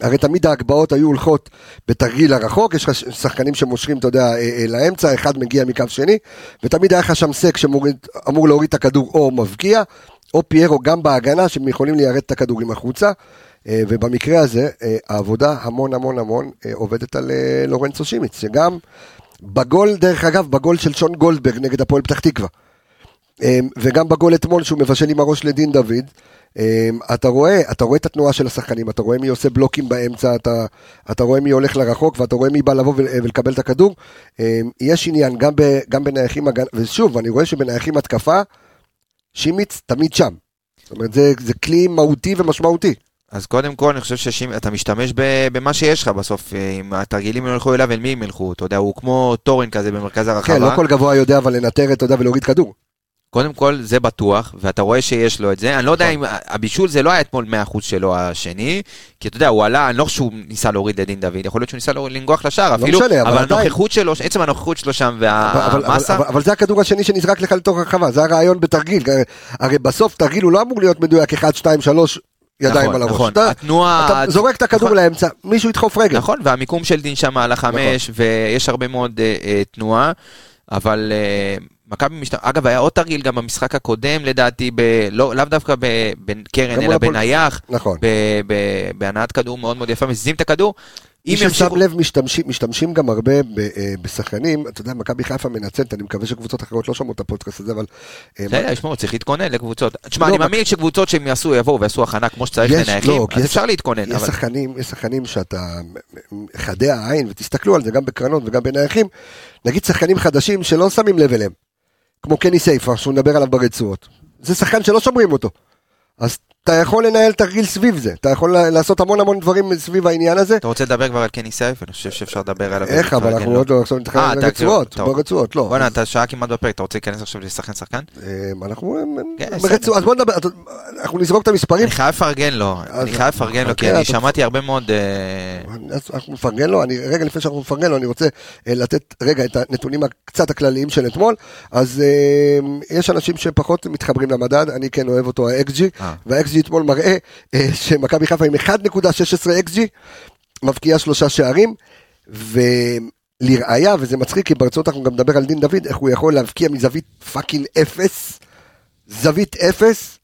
הרי תמיד ההגבהות היו הולכות בתרגיל הרחוק, יש לך שחקנים שמושכים, אתה יודע, אה, לאמצע, אחד מגיע מקו שני, ותמיד היה לך שם סק שאמור להוריד את הכדור או מבקיע, או פיירו גם בהגנה, שהם יכולים ליירט את הכדורים החוצה. אה, ובמקרה הזה, אה, העבודה המון המון המון אה, עובדת על לורנצו שימיץ, שגם בגול, דרך אגב, בגול של שון גולדברג נגד הפועל פתח תקווה, וגם בגול אתמול שהוא מבשל עם הראש לדין דוד, אתה רואה, אתה רואה את התנועה של השחקנים, אתה רואה מי עושה בלוקים באמצע, אתה, אתה רואה מי הולך לרחוק, ואתה רואה מי בא לבוא ולקבל את הכדור. יש עניין גם, ב, גם בנייחים, ושוב, אני רואה שבנייחים התקפה, שימיץ תמיד שם. זאת אומרת, זה, זה כלי מהותי ומשמעותי. אז קודם כל, אני חושב שאתה משתמש במה שיש לך בסוף. אם התרגילים לא ילכו אליו, אל מי הם ילכו? אתה יודע, הוא כמו טורן כזה במרכז הרחבה. כן, לא כל גבוה יודע אבל לנטר, אתה יודע, ולהוריד כדור. קודם כל, זה בטוח, ואתה רואה שיש לו את זה. אני לא יודע נכון. אם הבישול זה לא היה אתמול 100% שלו השני, כי אתה יודע, הוא עלה, אני לא חושב שהוא ניסה להוריד לדין דוד, יכול להיות שהוא ניסה לנגוח לשער לא אפילו, אבל הנוכחות שלו, עצם הנוכחות שלו שם והמסה... אבל זה הכדור השני שנזרק לך לתוך הרחבה, זה הרעיון בתרגיל. הרי בסוף תרגיל הוא לא אמור להיות מדויק 1, 2, 3, ידיים נכון, על הראש. נכון, אתה, התנועה... אתה זורק את הכדור נכון, לאמצע, מישהו ידחוף רגל. נכון, והמיקום של דין שם על החמש, נכון. ויש הרבה מאוד uh, uh, תנועה, אבל uh, מכבי משת... אגב, היה עוד תרגיל גם במשחק הקודם, לדעתי, ב... לא, לאו דווקא בקרן, אלא בנייח. נכון. בהנעת כדור מאוד מאוד יפה, מזיזים את הכדור. מי ששם ימשיכו... לב, משתמשים, משתמשים גם הרבה ב- אה, בשחקנים, אתה יודע, מכבי חיפה מנצלת, אני מקווה שקבוצות אחרות לא שמעו את הפודקאסט הזה, אבל... אה, בסדר, ישמעו, צריך להתכונן לקבוצות. תשמע, לא, אני מאמין שקבוצות שהם יעשו, יבואו ויעשו הכנה כמו שצריך לנייחים, לא, אז יש- אפשר להתכונן. יש שחקנים, יש שחקנים שאתה, חדי העין, ותסתכלו על זה גם בקרנות וגם בנייחים, נגיד שחקנים חדשים שלא שמים לב אליהם, כמו קני סייפה, שהוא מדבר עליו ברצועות. זה שחקן שלא שומרים אותו. אז אתה יכול לנהל תרגיל סביב זה, אתה יכול לעשות המון המון דברים סביב העניין הזה. אתה רוצה לדבר כבר על קני סייף? אני חושב שאפשר לדבר עליו. איך, אבל אנחנו. עוד לא עכשיו נתחיל אה, על אתה- רצועות, טוב. ברצועות, לא. בואנה, אתה שעה כמעט בפרק, אתה רוצה להיכנס עכשיו לשחקן שחקן? אה, אנחנו כן, ברצועות, אז בוא נדבר, אנחנו נזרוק את המספרים. אני חייב לפרגן לו, אני חייב לפרגן לו, כי אוקיי, אני אתה- שמעתי הרבה מאוד... אה, אנחנו נפרגן לו, אני, רגע לפני שאנחנו נפרגן לו, אני רוצה אה, לתת רגע את הנתונים הקצת הכלליים של אתמול. אז אה, יש אנשים שפחות מתחברים למדד, אני כן אוהב אותו, ה- XG, אה. וה- XG אתמול מראה אה, שמכבי חיפה עם 1.16 XG, מבקיעה שלושה שערים, ולראיה, וזה מצחיק, כי ברצועות אנחנו גם נדבר על דין דוד, איך הוא יכול להבקיע מזווית fucking אפס, זווית אפס.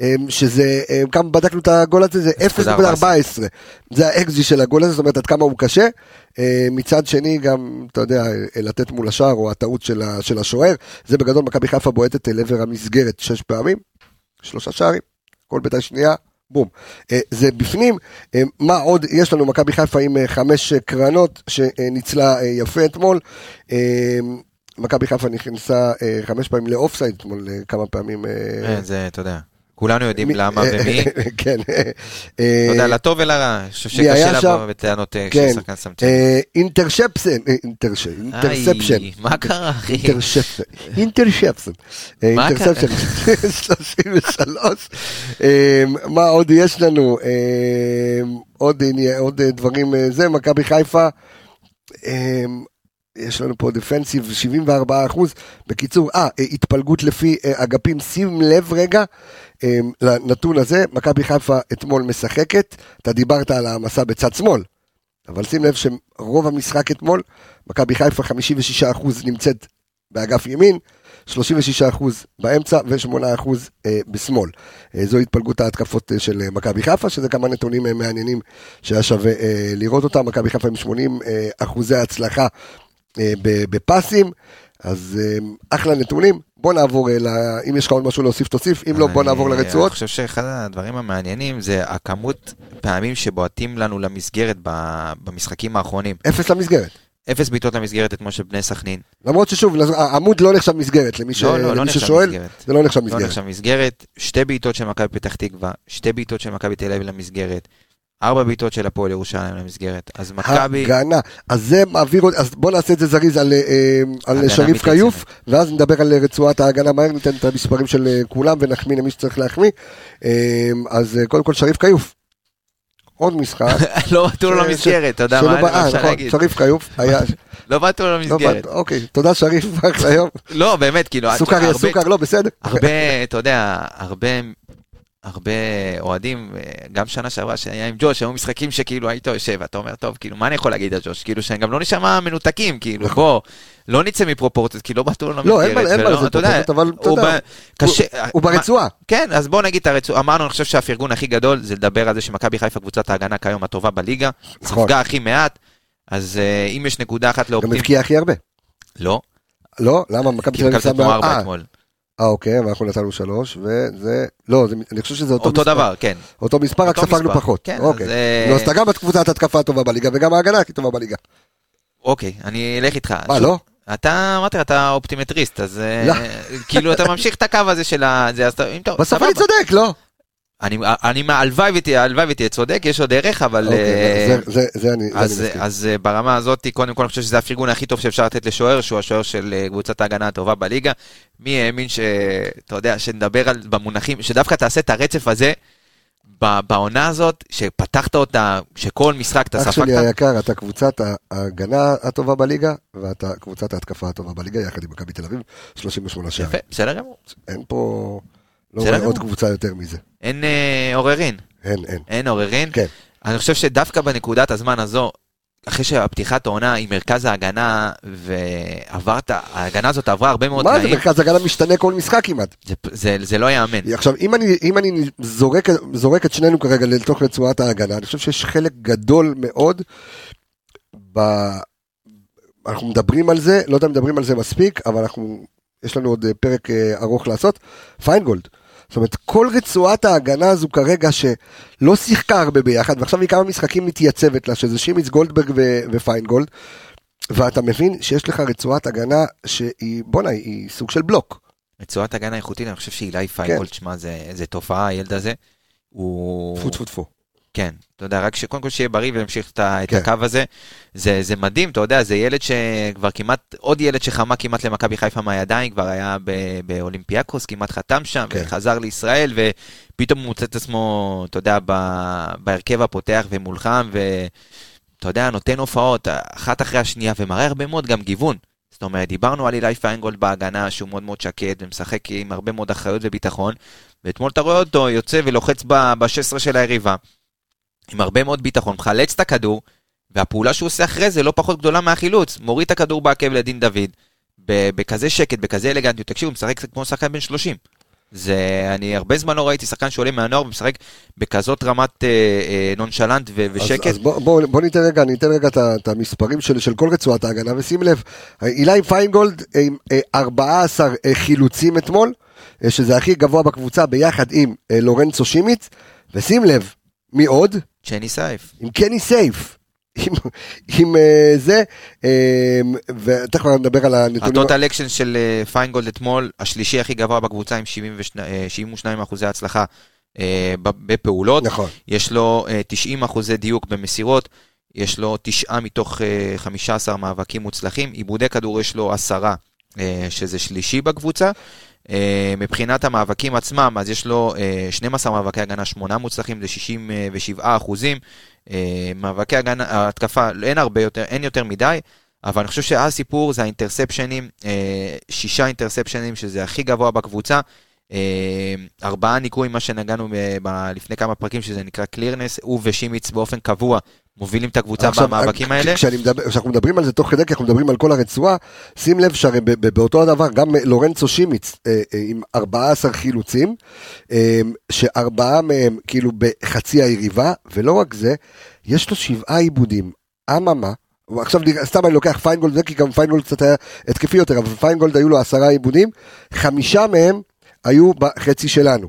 אה, שזה, אה, כמה בדקנו את הגול הזה, זה 0.14. זה ה-XG של הגול הזה, זאת אומרת עד כמה הוא קשה. מצד שני גם, אתה יודע, לתת מול השער או הטעות של השוער. זה בגדול מכבי חיפה בועטת אל עבר המסגרת שש פעמים, שלושה שערים, כל ביתה שנייה, בום. אה, זה בפנים, אה, מה עוד יש לנו, מכבי חיפה עם אה, חמש קרנות שניצלה יפה אתמול. מכבי חיפה נכנסה חמש פעמים לאופסייד אתמול, כמה פעמים. זה, אתה יודע, כולנו יודעים למה ומי. כן. אה, אתה יודע, לטוב ולרע, אני חושב שקשה שם? לבוא בטענות אה, כן, כששחקן סמצ'ן. אה, אינטרשפסן, אה, אינטרש- אינטרספשן. מה קרה, אחי? אינטרשפסן, אינטרשפסן, אה, מה אינטרספשן, 33. אה, מה עוד יש לנו? אה, עוד אה, דברים, אה, זה, מכבי חיפה, אה, יש לנו פה דפנסיב 74 אחוז. בקיצור, אה, אה, התפלגות לפי אה, אגפים, שים לב רגע אה, לנתון הזה, מכבי חיפה אתמול משחקת, אתה דיברת על העמסה בצד שמאל, אבל שים לב שרוב המשחק אתמול, מכבי חיפה 56 אחוז נמצאת באגף ימין, 36 אחוז באמצע ו-8 אחוז בשמאל. זו התפלגות ההתקפות של מכבי חיפה, שזה כמה נתונים מעניינים שהיה שווה לראות אותם. מכבי חיפה עם 80 אה, אחוזי הצלחה בפסים, אז אה, אחלה נתונים. בוא נעבור, אל ה... אם יש לך עוד משהו להוסיף תוסיף, אם לא בוא אני- נעבור אני לרצועות. חושב שאחד הדברים המעניינים זה הכמות פעמים שבועטים לנו למסגרת במשחקים האחרונים. אפס למסגרת. אפס בעיטות למסגרת אתמול של בני סכנין. למרות ששוב, העמוד לא נחשב מסגרת, למי, ש... לא, לא, לא למי ששואל, מסגרת. זה לא נחשב לא מסגרת. נחשב מסגרת, שתי בעיטות של מכבי פתח תקווה, שתי בעיטות של מכבי תל אביב למסגרת, ארבע בעיטות של הפועל ירושלים למסגרת. אז מכבי... הגנה. אז זה מעביר, אז בוא נעשה את זה זריז על, אה, על הגנה שריף. כיוף, ואז נדבר על רצועת ההגנה מהר, ניתן את המספרים של אה, כולם ונחמיא למי שצריך להחמיא. אה, אז אה, קודם כל שריף כיוף. עוד משחק. לא בעטו לו למסגרת, אתה יודע מה מה אה, אפשר נכון, להגיד? שריף כיוף היה, לא בעטו לו לא למסגרת. אוקיי, תודה שריף, אחלה יום. לא, באמת, כאילו... סוכר יהיה סוכר, לא בסדר. הרבה, אתה יודע, הרבה, הרבה אוהדים, אה, גם שנה שעברה שהיה עם ג'וש, היו משחקים שכאילו היית יושב, אתה אומר, טוב, כאילו, מה אני יכול להגיד על ג'וש? כאילו, שהם גם לא נשמע מנותקים, כאילו, בוא, לא נצא מפרופורציות, כי לא בעטו לו נכון. לא, אין מה- יודע, פרופורציות, אבל אתה יודע, הוא ברצועה. כן, אז בוא נגיד את הרצועה, אמרנו, אני חושב שהפרגון הכי גדול זה לדבר על זה שמכבי חיפה קבוצת ההגנה כיום הטובה בליגה, נכון. ספגה הכי מעט, אז אה, אם יש נקודה אחת גם לאופטימי, הבקיע הכי הרבה. לא, לא? למה? מכבי תל אביב שמה- אה, אה, אוקיי, ואנחנו נתנו שלוש, וזה... לא, זה- אני חושב שזה אותו אותו מספר. דבר, כן. אותו מספר, רק אותו ספגנו. פחות. כן, אוקיי. אז, אה, לא, אז אתה גם בקבוצת התקפה הטובה בליגה, וגם ההגנה הכי טובה בליגה. אוקיי, אני אלך איתך. מה, לא? אתה, אמרתי לך, אתה אופטימטריסט, אז אה, לא. כאילו אתה ממשיך את הקו הזה של ה... בסוף. אני צודק, לא? אני, אני, הלוואי ותהיה, הלוואי ותהיה צודק, יש עוד ערך, אבל... אוקיי, אה, זה- זה- זה אני מסכים. אז אה, ברמה הזאת, קודם כל אני חושב שזה הפרגון הכי טוב שאפשר לתת לשוער, שהוא השוער של אה, קבוצת ההגנה הטובה בליגה. מי האמין ש... אתה יודע, שנדבר על, במונחים, שדווקא תעשה את הרצף הזה בעונה הזאת, שפתחת אותה, שכל משחק אתה אח שלי. היקר, אתה קבוצת ההגנה הטובה בליגה, ואתה קבוצת ההתקפה הטובה בליגה, יחד עם מכבי תל אביב, 38 שערים. יפה, בסדר גמור. אין פה... לא רואה עוד. קבוצה יותר מזה. אין אה, עוררין. אין, אין. אין עוררין. כן. אני חושב שדווקא בנקודת הזמן הזו, אחרי שהפתיחת העונה עם מרכז ההגנה, ועברת, ההגנה הזאת עברה הרבה מאוד מה זה, תנאים, מרכז הגנה משתנה כל משחק כמעט. זה, זה, זה לא ייאמן. עכשיו, אם אני, אם אני זורק, זורק את שנינו כרגע לתוך רצועת ההגנה, אני חושב שיש חלק גדול מאוד ב... אנחנו מדברים על זה, לא יודע אם מדברים על זה מספיק, אבל אנחנו, יש לנו עוד אה, פרק אה, ארוך לעשות. פיינגולד. זאת אומרת, כל רצועת ההגנה הזו כרגע שלא שיחקה הרבה ביחד, ועכשיו היא כמה משחקים מתייצבת לה, שזה שימיץ גולדברג ו- ופיינגולד, ואתה מבין שיש לך רצועת הגנה שהיא, בואנה, היא סוג של בלוק. רצועת הגנה איכותית, אני חושב שאילי פיינגולד, שמע, זה, זה תופעה, הילד הזה. הוא... טפו טפו טפו. כן, אתה יודע, רק שקודם כל שיהיה בריא וימשיך את, ה- את כן. הקו הזה. זה, זה מדהים, אתה יודע, זה ילד שכבר כמעט, עוד ילד שחמק כמעט למכבי חיפה מהידיים, כבר היה ב- באולימפיאקוס, כמעט חתם שם, כן. וחזר לישראל, ופתאום הוא מוצא את עצמו, אתה יודע, בהרכב הפותח ומולחם, ואתה יודע, נותן הופעות, אחת אחרי השנייה, ומראה הרבה מאוד גם גיוון. זאת אומרת, דיברנו על אילי פיינגולד בהגנה, שהוא מאוד מאוד שקט, ומשחק עם הרבה מאוד אחריות וביטחון, ואתמול אתה רואה אותו יוצא ולוחץ ב-16 של היריבה, עם הרבה מאוד ביטחון, מחלץ את הכדור, והפעולה שהוא עושה אחרי זה לא פחות גדולה מהחילוץ. מוריד את הכדור בעקב לדין דוד, בכזה שקט, בכזה אלגנטיות. תקשיבו, הוא משחק כמו שחקן בן 30. זה, אני הרבה זמן לא ראיתי שחקן שעולה מהנוער ומשחק בכזאת רמת אה, אה, נונשלנט ו- ושקט. אז, אז בוא, בוא, בוא ניתן רגע, אני אתן רגע את המספרים של, של כל רצועת ההגנה, ושים לב, אילי פיינגולד עם אה, 14 אה, חילוצים אתמול, אה, שזה הכי גבוה בקבוצה ביחד עם אה, לורנצו שימיץ, ושים לב, מי עוד? צ'ני סייף. עם קני סייף. עם, עם אה, זה, אה, ותכף נדבר על הנתונים. ה total action של אה, פיינגולד אתמול, השלישי הכי גבוה בקבוצה עם 72, אה, 72 אחוזי הצלחה אה, ב- בפעולות. נכון, יש לו אה, 90 אחוזי דיוק במסירות, יש לו 9 מתוך אה, 15 מאבקים מוצלחים, עיבודי כדור יש לו 10, אה, שזה שלישי בקבוצה. אה, מבחינת המאבקים עצמם, אז יש לו אה, 12 מאבקי הגנה, 8 מוצלחים, זה 67 אחוזים. אה, מאבקי הגנה, ההתקפה, אין הרבה יותר, אין יותר מדי, אבל אני חושב שהסיפור זה האינטרספשנים, אה, שישה אינטרספשנים, שזה הכי גבוה בקבוצה. אה, ארבעה ניקויים, מה שנגענו ב- לפני כמה פרקים, שזה נקרא קלירנס, הוא ושימיץ באופן קבוע מובילים את הקבוצה עכשיו, במאבקים אה, האלה. כשאנחנו מדברים על זה תוך כדי, כי אנחנו מדברים על כל הרצועה, שים לב שהרי באותו הדבר, גם לורנצו שימיץ אה, אה, עם 14 חילוצים, אה, שארבעה מהם כאילו בחצי היריבה, ולא רק זה, יש לו שבעה עיבודים. אממה, עכשיו סתם אני לוקח פיינגולד, כי גם פיינגולד קצת היה התקפי יותר, אבל פיינגולד היו לו עשרה עיבודים, חמישה מהם היו בחצי שלנו.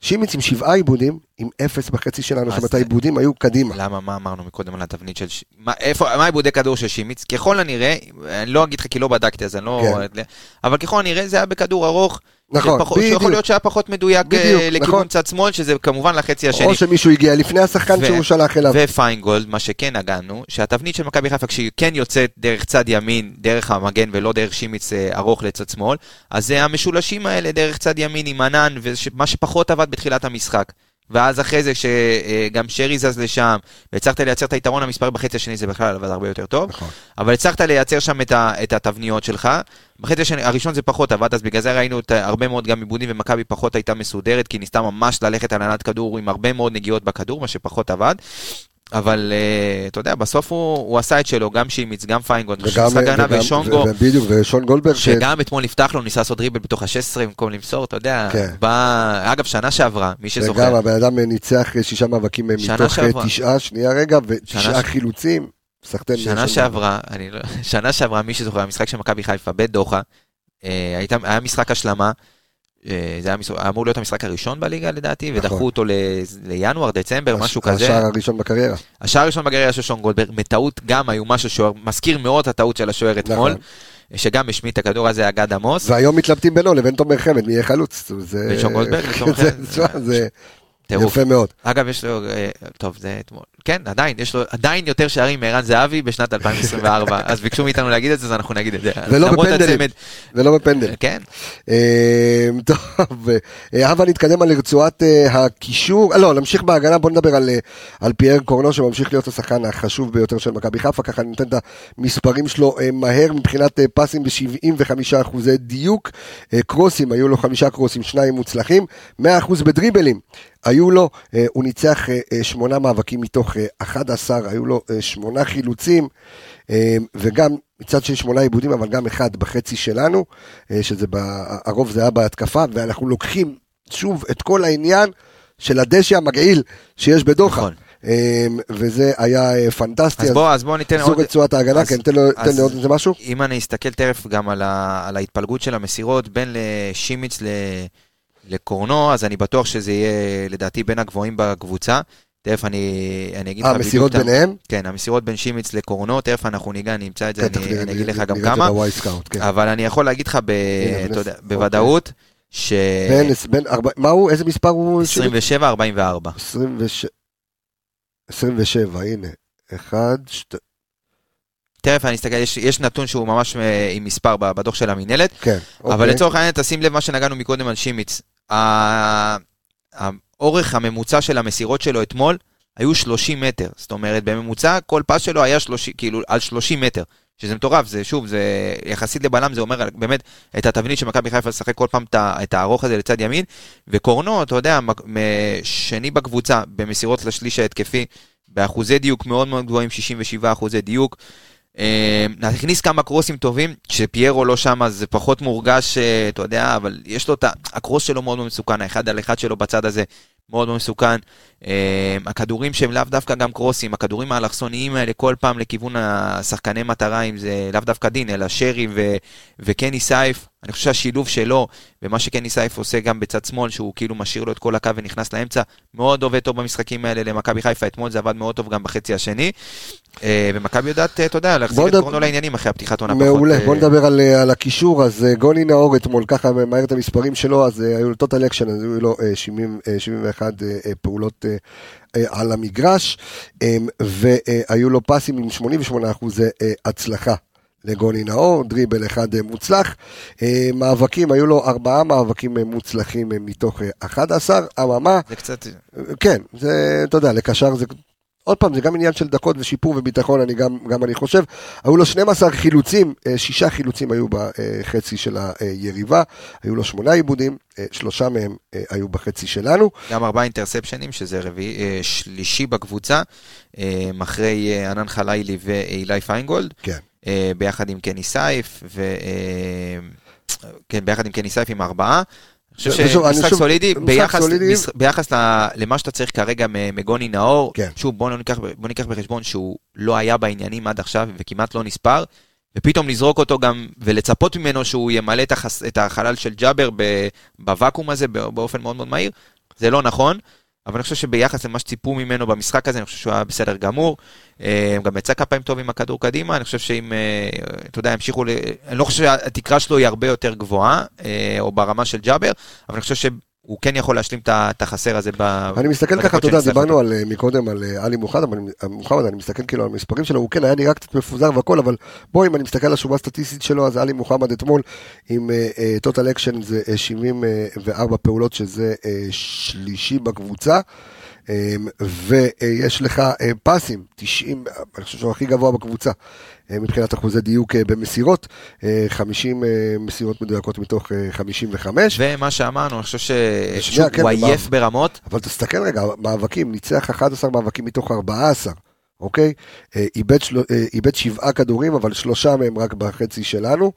שימיץ עם שבעה עיבודים, עם אפס בחצי שלנו, זאת אומרת העיבודים היו קדימה. למה, מה אמרנו מקודם על התבנית של... ש- מה, איפה, מה עיבודי כדור של שימיץ? ככל הנראה, אני לא אגיד לך כי לא בדקתי, אז אני לא... כן. אבל ככל הנראה זה היה בכדור ארוך. נכון, שפחות- בדיוק. שיכול להיות שהיה פחות מדויק בדיוק, אה, לכיוון נכון. צד שמאל, שזה כמובן לחצי השני. או שמישהו הגיע לפני השחקן ו- שהוא שלח אליו. ופיינגולד, מה שכן נגענו, שהתבנית של מכבי חיפה, כשהיא כן יוצאת דרך צד ימין, דרך המגן ולא דרך שימיץ אה, ארוך לצד שמאל, אז זה המשולשים האלה דרך צד ימין עם ענן, ומה שפחות עבד בתחילת המשחק. ואז אחרי זה, שגם שרי זז לשם, והצלחת לייצר את היתרון המספרי בחצי השני, זה בכלל עבד הרבה יותר טוב. נכון. אבל הצלחת לייצר שם את, ה, את התבניות שלך. בחצי השני, הראשון זה פחות עבד, אז בגלל זה ראינו את, הרבה מאוד גם עיבודים, ומכבי פחות הייתה מסודרת, כי ניסתה ממש ללכת על ענת כדור עם הרבה מאוד נגיעות בכדור, מה שפחות עבד. אבל uh, אתה יודע, בסוף הוא, הוא עשה את שלו, גם שימיץ, גם פיינגולד, וגם, וגם- ושונגו, ובדיוק, ושון גולדברג, ש- שגם אתמול נפתח לו, ניסה לעשות דריבל בתוך ה-16 במקום למסור, אתה יודע, כן. בא, אגב, שנה שעברה, מי שזוכר, וגם הבן אדם ניצח שישה מאבקים מתוך אה, שעברה. תשעה, שנייה רגע, ותשעה ש- חילוצים. סחטיין שנה שעברה, אני לא, שנה שעברה, מי שזוכר, המשחק של מכבי חיפה בדוחה, אה, היה משחק השלמה, זה היה מש- אמור להיות המשחק הראשון בליגה לדעתי, נכון. ודחו אותו ל- לינואר, דצמבר, הש- משהו כזה. השער הראשון בקריירה. השער הראשון בגריה של שון גולדברג, מטעות גם היו משהו שהוא מזכיר מאוד את הטעות של השוער אתמול, נכון. שגם השמיט את הכדור הזה, אגד עמוס. והיום מתלבטים בינו לבין תומר חמד, מי יהיה חלוץ. זה- ושון גולדברג, ותומר זה- חמד. תשמע, זה טירוף. יפה מאוד. אגב, יש לו, אה, טוב, זה אתמול, כן, עדיין, יש לו עדיין יותר שערים מערן זהבי בשנת 2024, אז ביקשו מאיתנו להגיד את זה, אז אנחנו נגיד את זה. ולא בפנדלים. ולא בפנדל. כן, אה, טוב, אה, הבה נתקדם על רצועת אה, הקישור, אה, לא, נמשיך בהגנה, בוא נדבר על, אה, פייר קורנו שממשיך להיות השחקן החשוב ביותר של מכבי חיפה, ככה ניתן את המספרים שלו אה, מהר מבחינת אה, פסים ב-75 אחוזי דיוק, אה, קרוסים, היו לו חמישה קרוסים, שניים מוצלחים, 100 אחוז בדריבלים. היו לו, אה, הוא ניצח אה, אה, שמונה מאבקים מתוך אה, 11, היו לו שמונה חילוצים, וגם מצד של שמונה עיבודים, אבל גם אחד בחצי שלנו, שזה, הרוב זה היה בהתקפה, ואנחנו לוקחים שוב את כל העניין של הדשא המגעיל שיש בדוחה. נכון. וזה היה פנטסטי. אז בוא, אז בוא ניתן עוד... רצועת ההגנה, אז- כן, תן לי עוד איזה משהו. אם אני אסתכל תכף גם על, ה, על ההתפלגות של המסירות בין לשימיץ ל, לקורנו, אז אני בטוח שזה יהיה לדעתי בין הגבוהים בקבוצה. תכף אני, אני אגיד לך בדיוק... מסירות את ה- ביניהם? כן, המסירות בין שימיץ לקורנו, תכף אנחנו ניגע, נמצא את זה, כן, אני, אני אגיד לך גם כמה. סקאוט, כן. אבל אני יכול להגיד לך, אוקיי. בוודאות, ש... בין, בין, ארבע- מה הוא, איזה מספר הוא? 27-44. 26 27, הנה. אחד, שתי, תכף אני אסתכל, יש, יש נתון שהוא ממש אה, עם מספר בדוח של המינהלת, כן. אבל אוקיי. לצורך העניין, תשים לב מה שנגענו מקודם על שימיץ. האורך הממוצע של המסירות שלו אתמול היו 30 מטר. זאת אומרת, בממוצע כל פס שלו היה 30, כאילו על 30 מטר. שזה מטורף, זה שוב, זה יחסית לבלם, זה אומר באמת את התבנית של מכבי חיפה לשחק כל פעם את הארוך הזה לצד ימין. וקורנו, אתה יודע, שני בקבוצה במסירות לשליש ההתקפי, באחוזי דיוק מאוד מאוד גבוהים, 67 אחוזי דיוק. אה, נכניס כמה קרוסים טובים, כשפיירו לא שם אז זה פחות מורגש, אה, אתה יודע, אבל יש לו את ה... הקרוס שלו מאוד מסוכן, האחד על אחד שלו בצד הזה מאוד מאוד מסוכן. אה, הכדורים שהם לאו דווקא גם קרוסים, הכדורים האלכסוניים האלה כל פעם לכיוון השחקני מטרה, אם זה לאו דווקא דין, אלא שרי ו- וקני סייף. אני חושב שהשילוב שלו, ומה שקני סייף עושה גם בצד שמאל, שהוא כאילו משאיר לו את כל הקו ונכנס לאמצע, מאוד עובד טוב במשחקים האלה למכבי חיפה, אתמול זה עבד מאוד טוב גם בחצי השני. אה, ומכבי יודעת, אה, אתה יודע, להחזיק בוא את נדבר- קורנו לעניינים אחרי הפתיחת עונה פחות. מעולה, אה, בוא נדבר על, אה, על הקישור, אז אה, גוני נאור אתמול, ככה מהר את המספרים שלו, אז אה, היו לו total action, אז היו לו אה, 70, אה, 71 אה, אה, פעולות אה, אה, על המגרש, אה, והיו לו פסים עם 88 אחוזי אה, הצלחה. לגוני נאור, דריבל אחד אה, מוצלח, אה, מאבקים, היו לו ארבעה מאבקים אה, מוצלחים מתוך אה, 11, אממה, זה קצת... כן, זה, אתה יודע, לקשר זה... עוד פעם, זה גם עניין של דקות ושיפור וביטחון, אני גם, גם אני חושב. היו לו 12 חילוצים, שישה חילוצים היו בחצי של היריבה, היו לו שמונה עיבודים, שלושה מהם היו בחצי שלנו. גם ארבעה אינטרספשנים, שזה רביעי, שלישי בקבוצה, אחרי ענן חלילי ואילי פיינגולד, כן. אה, ביחד עם קני סייף, ו... אה, כן, ביחד עם קני סייף עם ארבעה. אני חושב שמשחק סולידי, ביחס, סולידי. מש- ביחס ל- למה שאתה צריך כרגע מגוני נאור, כן. שוב, בוא ניקח, בוא ניקח בחשבון שהוא לא היה בעניינים עד עכשיו וכמעט לא נספר, ופתאום לזרוק אותו גם ולצפות ממנו שהוא ימלא את, החס, את החלל של ג'אבר ב- בוואקום הזה בא- באופן מאוד מאוד מהיר, זה לא נכון. אבל אני חושב שביחס למה שציפו ממנו במשחק הזה, אני חושב שהוא היה בסדר גמור. אה, גם יצא כמה פעמים טוב עם הכדור קדימה, אני חושב שאם, אה, אתה יודע, ימשיכו, ל... אני לא חושב שהתקרה שלו היא הרבה יותר גבוהה, אה, או ברמה של ג'אבר, אבל אני חושב שהוא כן יכול להשלים את החסר הזה ב... אני מסתכל ככה, אתה יודע, דיברנו. על, אה, מקודם על אה, עלי מוחמד, אבל אני- מוחמד, אני מסתכל כאילו על המספרים שלו, הוא כן היה נראה קצת מפוזר והכל, אבל בוא, אם אני מסתכל על השומה הסטטיסטית שלו, אז עלי מוחמד אתמול עם total action זה אה, 74 פעולות, שזה אה, שלישי בקבוצה. אה, ויש לך אה, פאסים, 90, אני חושב שהוא הכי גבוה בקבוצה אה, מבחינת אחוזי דיוק אה, במסירות, אה, 50 אה, מסירות מדויקות מתוך אה, 55. ומה שאמרנו, אני חושב שהוא כן, עייף ברמות, אבל תסתכל רגע, מאבקים, ניצח 11 מאבקים מתוך 14, אוקיי? אה, איבד, של... אה, איבד שבעה כדורים, אבל שלושה מהם רק בחצי שלנו.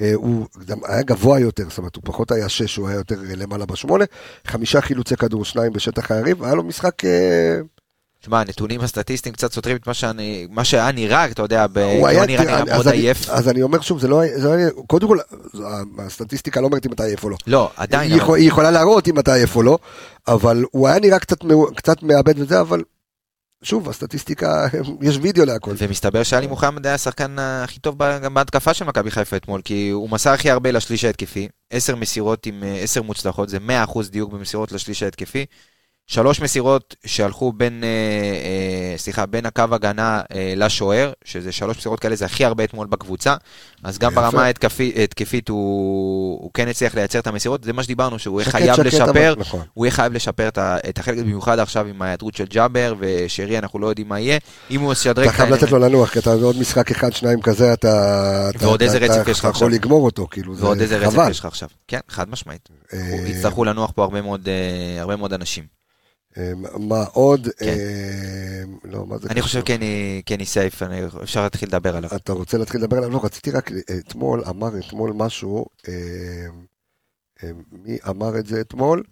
אה, הוא גם היה גבוה יותר, זאת אומרת, הוא פחות היה שש, הוא היה יותר למעלה בשמונה. חמישה חילוצי כדור, שניים בשטח היריב, היה לו משחק... תשמע, הנתונים הסטטיסטיים קצת סותרים את מה שאני- מה שהיה נראה, אתה יודע, ב- הוא היה... לא נראה נראה אז מאוד אני- עייף. אז אני אומר שוב, זה לא היה... זה לא קודם כל, הסטטיסטיקה לא אומרת אם אתה עייף או לא. לא, עדיין, היא, יכול, היא יכולה להראות אם אתה עייף או לא, אבל הוא היה נראה קצת, קצת מאבד וזה, אבל שוב, הסטטיסטיקה, יש וידאו להכל. ומסתבר שאלי מוחמד היה השחקן הכי טוב גם בהתקפה של מכבי חיפה אתמול, כי הוא מסר הכי הרבה לשליש ההתקפי, עשר מסירות עם אה, עשר מוצלחות, זה 100% דיוק במסירות לשליש ההתקפי. שלוש מסירות שהלכו בין, אה, אה, סליחה, בין הקו הגנה אה, לשוער, שזה שלוש מסירות כאלה, זה הכי הרבה אתמול בקבוצה. אז גם יפה. ברמה ההתקפי- ההתקפית הוא, הוא כן הצליח לייצר את המסירות, זה מה שדיברנו, שהוא שקט, חייב שקט, לשפר, אבל- נכון. הוא יהיה חייב לשפר את החלק, במיוחד עכשיו עם ההיעדרות של ג'אבר ושרי, אנחנו לא יודעים מה יהיה. אם הוא ישדרג אתה חייב לתת לו לנוח, כי אתה עוד משחק אחד, שניים כזה, אתה... ועוד איזה רצף יש לך יכול עכשיו. לגמור אותו, כאילו, זה ועוד איזה רצף חבל. יש לך עכשיו. כן, חד משמעית. יצטרכו לנוח פה הרבה מאוד אנשים. מה עוד? כן. אה, לא, מה זה אני? חושב קני, קני סייף, אני- אפשר להתחיל לדבר עליו. אתה רוצה להתחיל לדבר עליו? לא, רציתי רק, אה, אתמול אמר אתמול משהו, אה, אה, מי אמר את זה אתמול?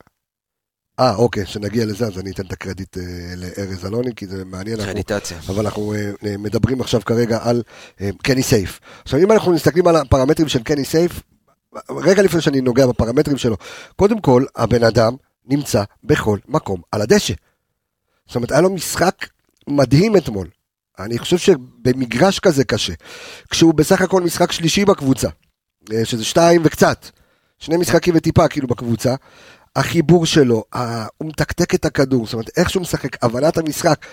אה, אוקיי, כשנגיע לזה אז אני אתן את הקרדיט אה, לארז אלוני, כי זה מעניין. אנחנו- קרדיטציה. אבל אנחנו אה, מדברים עכשיו כרגע על אה, קני סייף. עכשיו, אם אנחנו מסתכלים על הפרמטרים של קני סייף, רגע לפני שאני נוגע בפרמטרים שלו, קודם כל, הבן אדם נמצא בכל מקום על הדשא. זאת אומרת, היה לו משחק מדהים אתמול. אני חושב שבמגרש כזה קשה, כשהוא בסך הכל משחק שלישי בקבוצה, אה, שזה שתיים וקצת, שני משחקים וטיפה כאילו בקבוצה, החיבור שלו, ה- הוא מתקתק את הכדור, זאת אומרת, איך שהוא משחק, הבנת המשחק,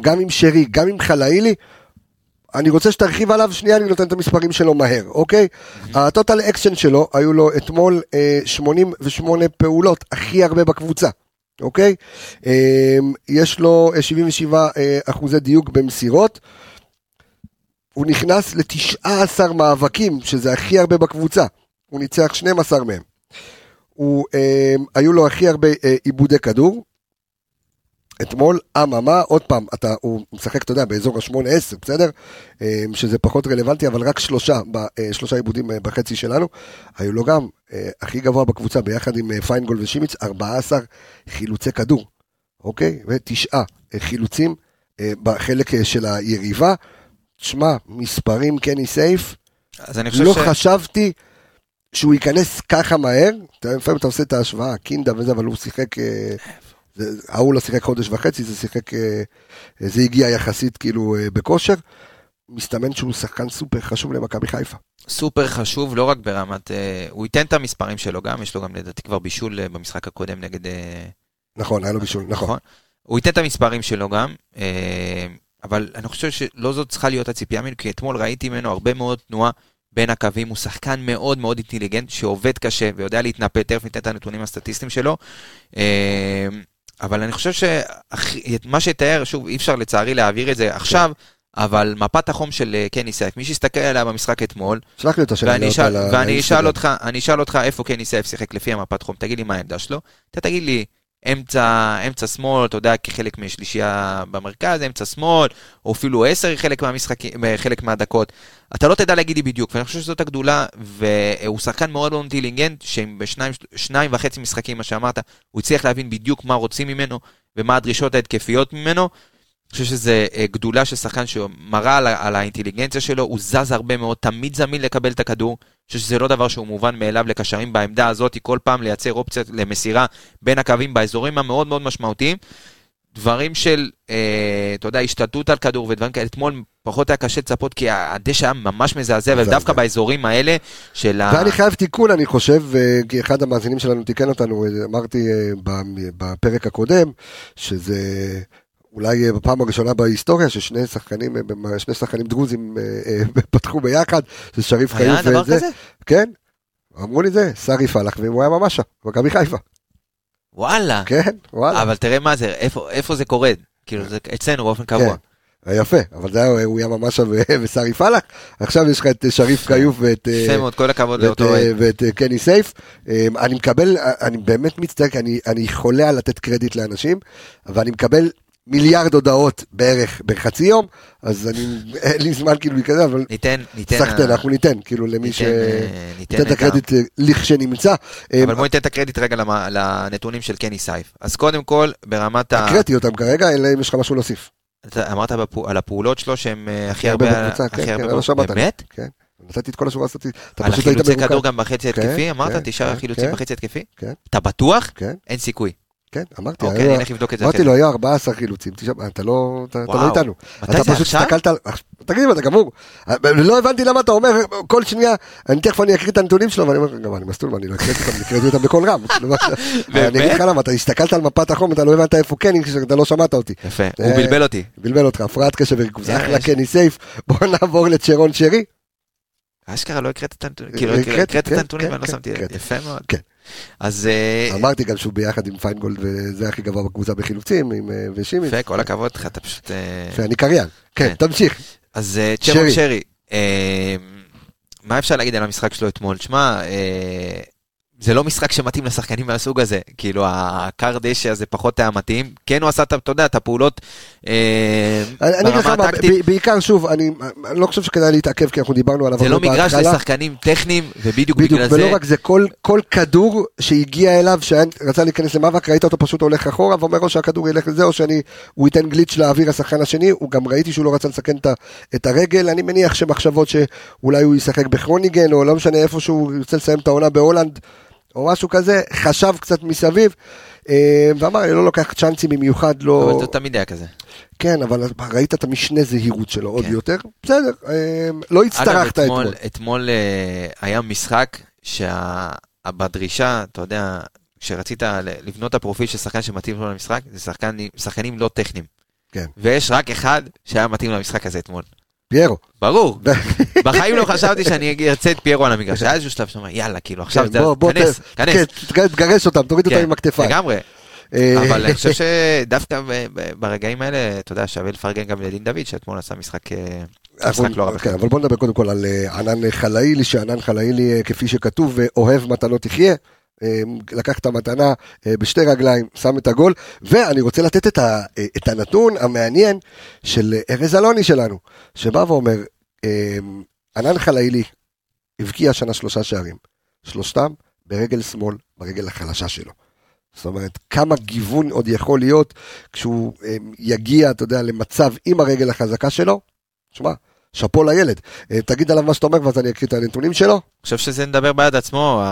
גם עם שרי, גם עם חלאילי, אני רוצה שתרחיב עליו, שנייה אני נותן את המספרים שלו מהר, אוקיי? ה total action שלו, היו לו אתמול אה, 88 פעולות, הכי הרבה בקבוצה, אוקיי? אה, יש לו אה, 77 אה, אחוזי דיוק במסירות. הוא נכנס ל-19 מאבקים, שזה הכי הרבה בקבוצה. הוא ניצח 12 מהם. הוא, אה, היו לו הכי הרבה אה, עיבודי כדור. אתמול, אממה, עוד פעם, אתה, הוא משחק, אתה יודע, באזור ה-8-10, בסדר? אה, שזה פחות רלוונטי, אבל רק שלושה, אה, שלושה עיבודים אה, בחצי שלנו. היו לו גם הכי גבוה בקבוצה, ביחד עם פיינגול ושימיץ, 14 חילוצי כדור, אוקיי? ותשעה חילוצים בחלק של היריבה. שמע, מספרים קני סייף, אז אני חושב לא ש... חשבתי שהוא ייכנס ככה מהר, לפעמים אתה עושה את ההשוואה, קינדה וזה, אבל הוא שיחק, ההוא לא שיחק חודש וחצי, זה שיחק, אה, אה, זה הגיע יחסית כאילו אה, בכושר. מסתמן שהוא שחקן סופר חשוב למכבי חיפה. סופר חשוב, לא רק ברמת... הוא ייתן את המספרים שלו גם, יש לו גם לדעתי כבר בישול במשחק הקודם נגד... נכון, היה לו בישול, נכון. נכון. הוא ייתן את המספרים שלו גם, אבל אני חושב שלא זאת צריכה להיות הציפייה ממנו, כי אתמול ראיתי ממנו הרבה מאוד תנועה בין הקווים, הוא שחקן מאוד מאוד אינטליגנט, שעובד קשה ויודע להתנפל, תכף ניתן את הנתונים הסטטיסטיים שלו. אבל אני חושב שמה שתיאר, שוב, אי אפשר לצערי להעביר את זה עכשיו, אבל מפת החום של אה, קני סייף, מי שהסתכל עליה במשחק אתמול, שלח לי אותה שאני ואני. אותך, אני אשאל אותך איפה קני סייף שיחק לפי המפת חום, תגיד לי מה העמדה שלו, אתה תגיד לי אמצע, אמצע שמאל, אתה יודע, כחלק משלישייה במרכז, אמצע שמאל, או אפילו עשר חלק מהמשחקים, חלק מהדקות, אתה לא תדע להגיד לי בדיוק, ואני חושב שזאת הגדולה, והוא שחקן מאוד מאוד אינטליגנט, שאם בשניים שניים וחצי משחקים, מה שאמרת, הוא הצליח להבין בדיוק מה רוצים ממנו, ומה הדרישות ההתקפיות ממנו. אני חושב שזה אה, גדולה של שחקן שמראה על, על האינטליגנציה שלו, הוא זז הרבה מאוד, תמיד זמין לקבל את הכדור. אני חושב שזה לא דבר שהוא מובן מאליו לקשרים בעמדה הזאת, כל פעם לייצר אופציות למסירה בין הקווים באזורים המאוד מאוד משמעותיים. דברים של, אה, אתה יודע, השתלטות על כדור ודברים כאלה, אתמול פחות היה קשה לצפות, כי הדשא היה ממש מזעזע, מזעזע. ודווקא באזורים האלה של ה... ואני חייב תיקון, אני חושב, אה, כי אחד המאזינים שלנו תיקן אותנו, אה, אמרתי בפרק הקודם, שזה אולי אה, בפעם הראשונה בהיסטוריה ששני שחקנים, אה, שני שחקנים דרוזים אה, פתחו ביחד, זה שריף היה חיוף דבר וזה. כזה? כן, אמרו לי זה, שריף הלך והוא היה ממשה, מכבי חיפה. וואלה. כן, וואלה. אבל תראה מה זה, איפה, איפה זה קורה? כאילו, זה אצלנו באופן קבוע. כן. יפה, אבל זה היה, הוא היה ממשה ו- ושריף הלך, עכשיו יש לך את שריף חיוף ואת... יפה מאוד, כל הכבוד ואת, לאותו אוהד. ואת קני סייף. אני מקבל, אני באמת מצטער, כי אני, אני חולה על לתת קרדיט לאנשים, ואני מקבל מיליארד הודעות בערך בחצי יום, אז אני, אין לי זמן כאילו להיכנס, אבל ניתן, ניתן... סחטן, אנחנו ניתן, כאילו למי ניתן, ש... אה, ניתן את הקרדיט אה, לכשנמצא. אה, אבל בוא ניתן את הקרדיט רגע לנתונים של קני סייף. אז קודם כל, ברמת ה... הקראתי אותם כרגע, אלא אם יש לך משהו להוסיף. אתה אמרת על הפעולות שלו שהם אה, הכי הרבה הרבה... בקבוצה, כן, כן. באמת? כן, נתתי את כל השורה הסטטיסטית. אתה על פשוט היית החילוצי מרוכז. כדור גם בחצי כן, התקפי? אמרת כן, תשעה כן, חילוצים. בחצי התקפי? כן. אתה בטוח? כן, אין סיכוי. כן, אמרתי, אוקיי, אני אלך לבדוק את זה. אמרתי לו. היו 14 חילוצים, אתה לא לא. איתנו. אתה פשוט? הסתכלת על... תגיד לי, אתה גמור. לא הבנתי למה אתה אומר כל שנייה, אני תכף אני אקריא את הנתונים שלו, ואני אומר, גם אני מסטול, מה, אני לא הקראתי אותם, אני אותם בקול רם. כאילו, אני אגיד לך למה, אתה הסתכלת על מפת החום, אתה לא הבנת איפה כן, כשאתה לא שמעת אותי. יפה, אה, הוא בלבל אותי. בלבל אותך, הפרעת קשב וריכוז, אה, אחלה קני סייף. בוא נעבור לצ'רון שרי. אשכרה לא הקראת את הנתונים, כאילו הקראתי, הקראת את כן, הנתונים כן, ואני לא כן, שמתי לב. יפה מאוד. אז אה, אמרתי גם שהוא ביחד עם פיינגולד, וזה הכי גבוה בקבוצה בחילוצים, עם אה, ושימי. יפה, כל הכבוד לך, אתה פשוט... אה, ואני קריין. כן, כן. תמשיך. אז צ'רון שרי. שרי, אה, מה אפשר להגיד על המשחק שלו אתמול? שמע, זה לא משחק שמתאים לשחקנים מהסוג הזה, כאילו הקר דשא הזה פחות היה מתאים, כן הוא עשה, אתה יודע, את הפעולות אה, אני ברמה מה, הטקטית, בעיקר, שוב, אני אני לא חושב שכדאי להתעכב, כי אנחנו דיברנו עליו זה לא מגרש בהתחלה. לשחקנים טכניים, ובדיוק בדיוק, בגלל זה, ולא רק זה, כל, כל כדור שהגיע אליו, שרצה להיכנס למאבק, ראית אותו פשוט הולך אחורה, ואומר או שהכדור ילך לזה, או שאני, הוא ייתן גליץ' לאוויר השחקן השני, הוא גם ראיתי שהוא לא רצה לסכן את הרגל, אני מניח שמחשבות שאולי הוא ישחק בכרוניגן, או לא משנה איפה שהוא ירצה לסיים את העונה בהולנד, או משהו כזה, חשב קצת מסביב, אה, ואמר, אני לא לוקח צ'אנסים במיוחד, לא... אבל זה תמיד היה כזה. כן, אבל ראית את המשנה זהירות שלו עוד כן. יותר, בסדר, אה, לא אגב, הצטרכת אתמול, אתמול. אתמול אה, היה משחק שבדרישה, אתה יודע, כשרצית לבנות את הפרופיל של שחקן שמתאים לו למשחק, זה שחקן, שחקנים לא טכניים. כן. ויש רק אחד שהיה מתאים למשחק הזה אתמול. פיירו. ברור. בחיים לא חשבתי שאני ארצה את פיירו על המגרש. היה איזשהו שלב שאומר, יאללה, כאילו, עכשיו כן, זה, בוא- בוא כנס, כנס. כן, תגרש אותם, תוריד אותם כן, עם הכתפיים. לגמרי. אה, אבל אני חושב שדווקא ברגעים האלה, אתה יודע, שווה לפרגן גם לדין דוד, שאתמול עשה משחק אה, משחק לא רע כן, בכלל. אבל בוא נדבר קודם כל על אה, ענן חלאילי, שענן חלאילי, כפי שכתוב, אוהב מתנות תחיה. אה, לקח את המתנה אה, בשתי רגליים, שם את הגול, ואני רוצה לתת את, ה, אה, את הנתון המעניין של אה, ארז אלוני שלנו, שבא ואומר, אה, ענן חלאילי הבקיע השנה שלושה שערים, שלושתם ברגל שמאל, ברגל החלשה שלו. זאת אומרת, כמה גיוון עוד יכול להיות כשהוא אה, יגיע, אתה יודע, למצב עם הרגל החזקה שלו. שמע, שאפו לילד. תגיד עליו מה שאתה אומר, ואז אני אקריא את הנתונים שלו. אני חושב שזה מדבר בעד עצמו,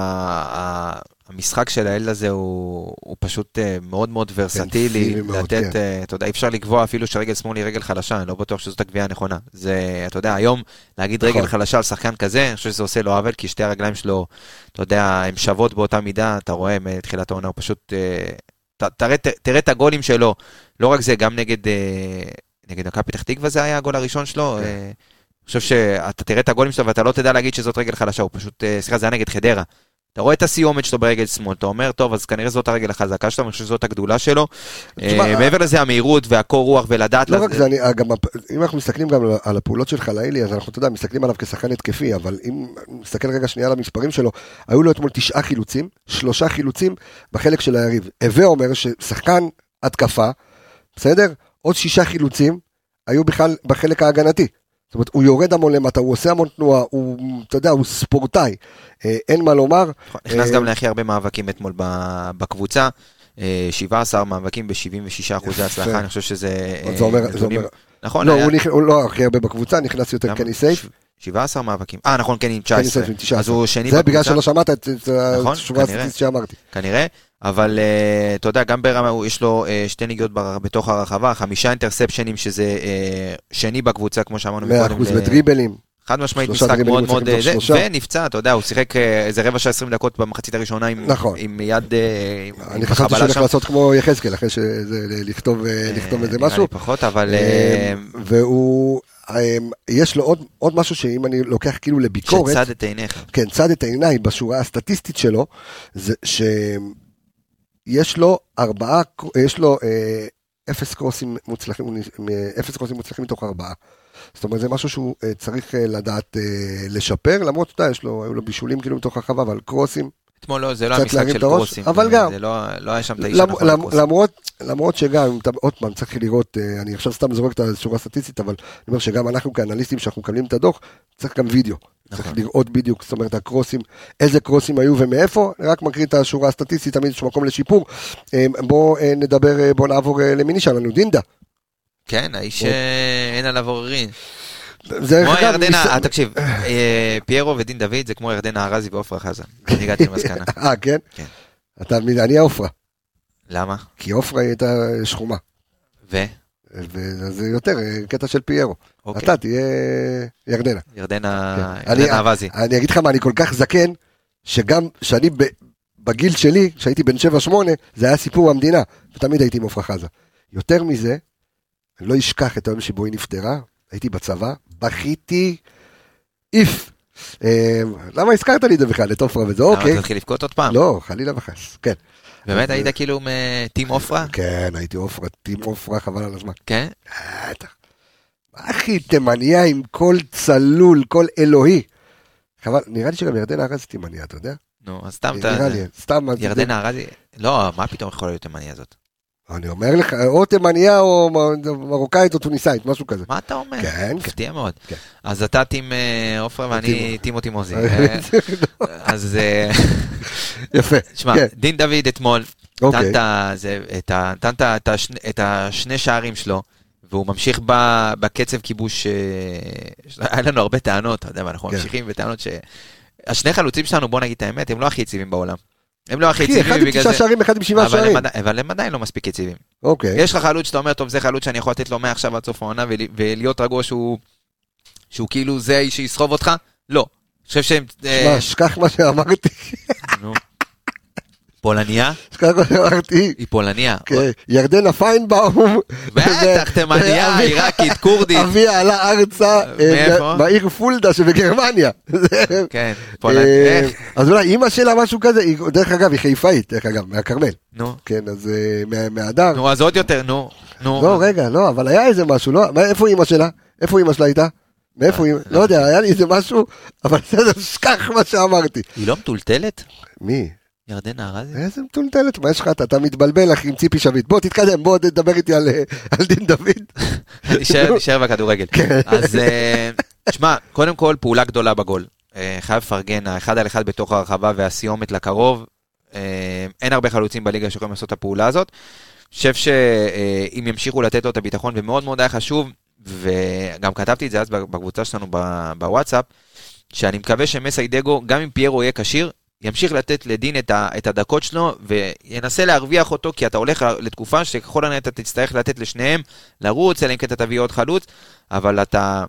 המשחק של הילד הזה הוא, הוא פשוט אה, מאוד מאוד ורסטילי, לתת, כן. אה, אתה יודע, אי אפשר לקבוע אפילו שרגל שמאל היא רגל חלשה, אני לא בטוח שזאת הקביעה הנכונה. זה, אתה יודע, היום להגיד נכון. רגל חלשה על שחקן כזה, אני חושב שזה עושה לו עוול, כי שתי הרגליים שלו, אתה יודע, הן שוות באותה מידה, אתה רואה מתחילת העונה, הוא פשוט, אה, ת, תראה, ת, תראה את הגולים שלו, לא רק זה, גם נגד, נגד מכבי פתח תקווה זה היה הגול הראשון שלו. כן. אני חושב שאתה תראה את הגולים שלו ואתה לא תדע להגיד שזאת רגל חלשה, הוא פשוט, סליחה, זה היה נגד חדרה. אתה רואה את הסיומת שלו ברגל שמאל, אתה אומר, טוב, אז כנראה זאת הרגל החזקה שלו, אני חושב שזאת הגדולה שלו. תשמע, אה, מעבר לזה, המהירות והקור רוח ולדעת... לא רק זה, הפ- אם אנחנו מסתכלים גם על- על הפעולות של חלאילי, אז אנחנו, אתה יודע, מסתכלים עליו כשחקן התקפי, אבל אם נסתכל רגע שנייה על המספרים שלו, היו לו אתמול תשעה חילוצים, שלושה חילוצים בחלק של היריב. הווה אומר ששחקן התקפה, בסדר? עוד שישה חילוצים היו בכלל בחלק ההגנתי. זאת אומרת, הוא יורד המון למטה, הוא עושה המון תנועה, הוא, אתה יודע, הוא ספורטאי. אה, אין מה לומר. נכנס אה, גם להכי הרבה מאבקים אתמול בקבוצה. אה, 17 מאבקים ב-76 אחוזי. הצלחה, אני חושב שזה אה, זה אומר, זה אומר, נכון, לא, הוא, לא הכי הרבה בקבוצה, נכנס יותר קני סייף. ש- 17 מאבקים. אה, נכון, כן, עם קני 19. סייף עם 19. אז הוא שני זה בגלל בקבוצה. שלא שמעת את נכון, כנראה. הסטטיסטית שאמרתי. כנראה, אבל uh, אתה יודע, גם ברמה, הוא- יש לו uh, שתי נגיעות בר, בתוך הרחבה, חמישה אינטרספשנים, שזה uh, שני בקבוצה, כמו שאמרנו 100% ל- בדריבלים. חד משמעית משחק מאוד מאוד זה. ונפצע, אתה יודע, הוא שיחק איזה רבע שעה 20 דקות במחצית הראשונה עם, נכון. עם יד, אני חשבתי שהוא הולך. לעשות כמו יחזקאל, אחרי שזה, לכתוב לכתוב איזה נראה לי משהו. פחות, אבל והוא, יש לו עוד- עוד משהו שאם אני לוקח כאילו לביקורת, שצד את עיניך. כן, צד את העיניים בשורה הסטטיסטית שלו, זה שיש לו ארבעה, יש לו אה, אפס קרוסים מוצלחים, אפס קרוסים מוצלחים מתוך ארבעה. זאת אומרת, זה משהו שהוא אה, צריך אה, לדעת אה, לשפר, למרות שאתה יודע, יש לו, היו לו בישולים כאילו מתוך הרחבה, אבל קרוסים, אתמול לא, זה לא המשחק של הראש, קרוסים. אבל גם- זה לא לא היה שם את האיש הנכון למ. למרות, למרות שגם, אתה, עוד פעם, צריך לראות, אה, אני עכשיו סתם זורק את השורה הסטטיסטית, אבל אני אומר שגם אנחנו כאנליסטים, שאנחנו מקבלים את הדוח, צריך גם וידאו. צריך נכון. לראות בדיוק, זאת אומרת, הקרוסים, איזה קרוסים היו ומאיפה, רק מקריא את השורה הסטטיסטית, תמיד יש מקום לשיפור. אה, בואו אה, נדבר, בואו נעבור אה, למיני שלנו, דינדה. כן, האיש בוא. אה, אין עליו עוררין. זה כמו ירדנה, אה, תקשיב, אה, פיירו ודין דוד זה כמו ירדנה ארזי ועופרה חזה. אני הגעתי למסקנה. אה, כן? כן. אתה, אני עופרה, למה? כי עופרה הייתה שחומה, ו? וזה יותר אה, קטע של פיירו. אוקיי. אתה תהיה ירדנה. ירדנה כן. אני- ירדנה. אני אגיד לך מה, אני כל כך זקן, שגם כשאני ב- בגיל שלי, כשהייתי בן 7-8, זה היה סיפור המדינה, ותמיד הייתי עם עפרה חזה. יותר מזה, אני לא אשכח את היום שבו היא נפטרה, הייתי בצבא, בכיתי איף. אה, למה הזכרת לי את זה בכלל, את עפרה וזה, למה אוקיי. אתה מתחיל לבכות עוד פעם? לא, חלילה וחס, כן. באמת היית כאילו מטים עופרה? כן, הייתי עופרה, טים עופרה, חבל על הזמן. כן? בטח. אחי, תימניה עם קול צלול, קול אלוהי. חבל, נראה לי שגם ירדנה ארז תימניה, אתה יודע? נו, אז סתם אתה... נראה לי, סתם. ירדנה ארזי, לא, מה פתאום יכול להיות תימניה הזאת? אני אומר לך, או תימניה או מרוקאית או טוניסאית, משהו כזה. מה אתה אומר? כן, כן. מפתיע מאוד. כן. אז אתה טים אה, עופרה ואני טימו. טימותי מוזי. אה, אז אה, יפה. תשמע, כן, דין דוד אתמול, נתן אוקיי. נתן את השני- שערים שלו, והוא ממשיך ב- בקצב כיבוש, אה, היה לנו הרבה טענות, אתה יודע, ואנחנו כן. ממשיכים בטענות ש... השני חלוצים שלנו, בוא נגיד את האמת, הם לא הכי יציבים בעולם. הם לא הכי אחי, אחד יציבים עם בגלל תשעה זה, שערים, אחד עם שבעה שערים. אבל הם עדיין לא מספיק יציבים. אוקיי. יש לך חלוץ שאתה אומר, טוב, זה חלוץ שאני יכול לתת לו מעכשיו עד סוף העונה ול- ולהיות רגוע שהוא שהוא כאילו זה האיש שיסחוב אותך? לא. אני חושב שהם... אה, שמע, שכח מה שאמרתי. פולניה? שכח מה שאמרתי. היא פולניה. כן, ירדנה פיינבאום. בטח, תימניה, עיראקית, כורדית. אביה עלה ארצה אה? בעיר פולדה שבגרמניה. כן, פולניה. אה? אז אולי אימא שלה משהו כזה, היא- דרך אגב היא חיפאית, דרך אגב, מהכרמל. נו, כן, אז אה, מה- מהדר. נו, אז עוד יותר, נו. לא, רגע, לא, אבל היה איזה משהו, לא? איפה אימא שלה? איפה אימא שלה הייתה? מאיפה אימא? לא יודע, היה לי איזה משהו, אבל בסדר, שכח מה שאמרתי. היא לא מטולטלת? מי? ירדנה ארזי? איזה מטולטלת, מה יש לך? אתה- מתבלבל, אחי, עם ציפי שביט. בוא, תתקדם, בוא, תדבר איתי על אה, על דין דוד. נשאר בכדורגל. כן. אז אה, שמע, קודם כל פעולה גדולה בגול. אה, חייב לפרגן, האחד על אחד בתוך הרחבה והסיומת לקרוב. אין הרבה חלוצים בליגה שיכולים לעשות את הפעולה הזאת. חושב שאם ימשיכו לתת לו את הביטחון, ומאוד מאוד היה חשוב, וגם כתבתי את זה אז בקבוצה שלנו בוואטסאפ, שאני מקווה שמסיידגו, גם אם פיירו יהיה כשיר, ימשיך לתת לדין את, ה, את הדקות שלו, וינסה להרוויח אותו, כי אתה הולך לתקופה שככל הנראה אתה תצטרך לתת לשניהם לרוץ, אלא אם כן אתה תביא עוד חלוץ, אבל אתה,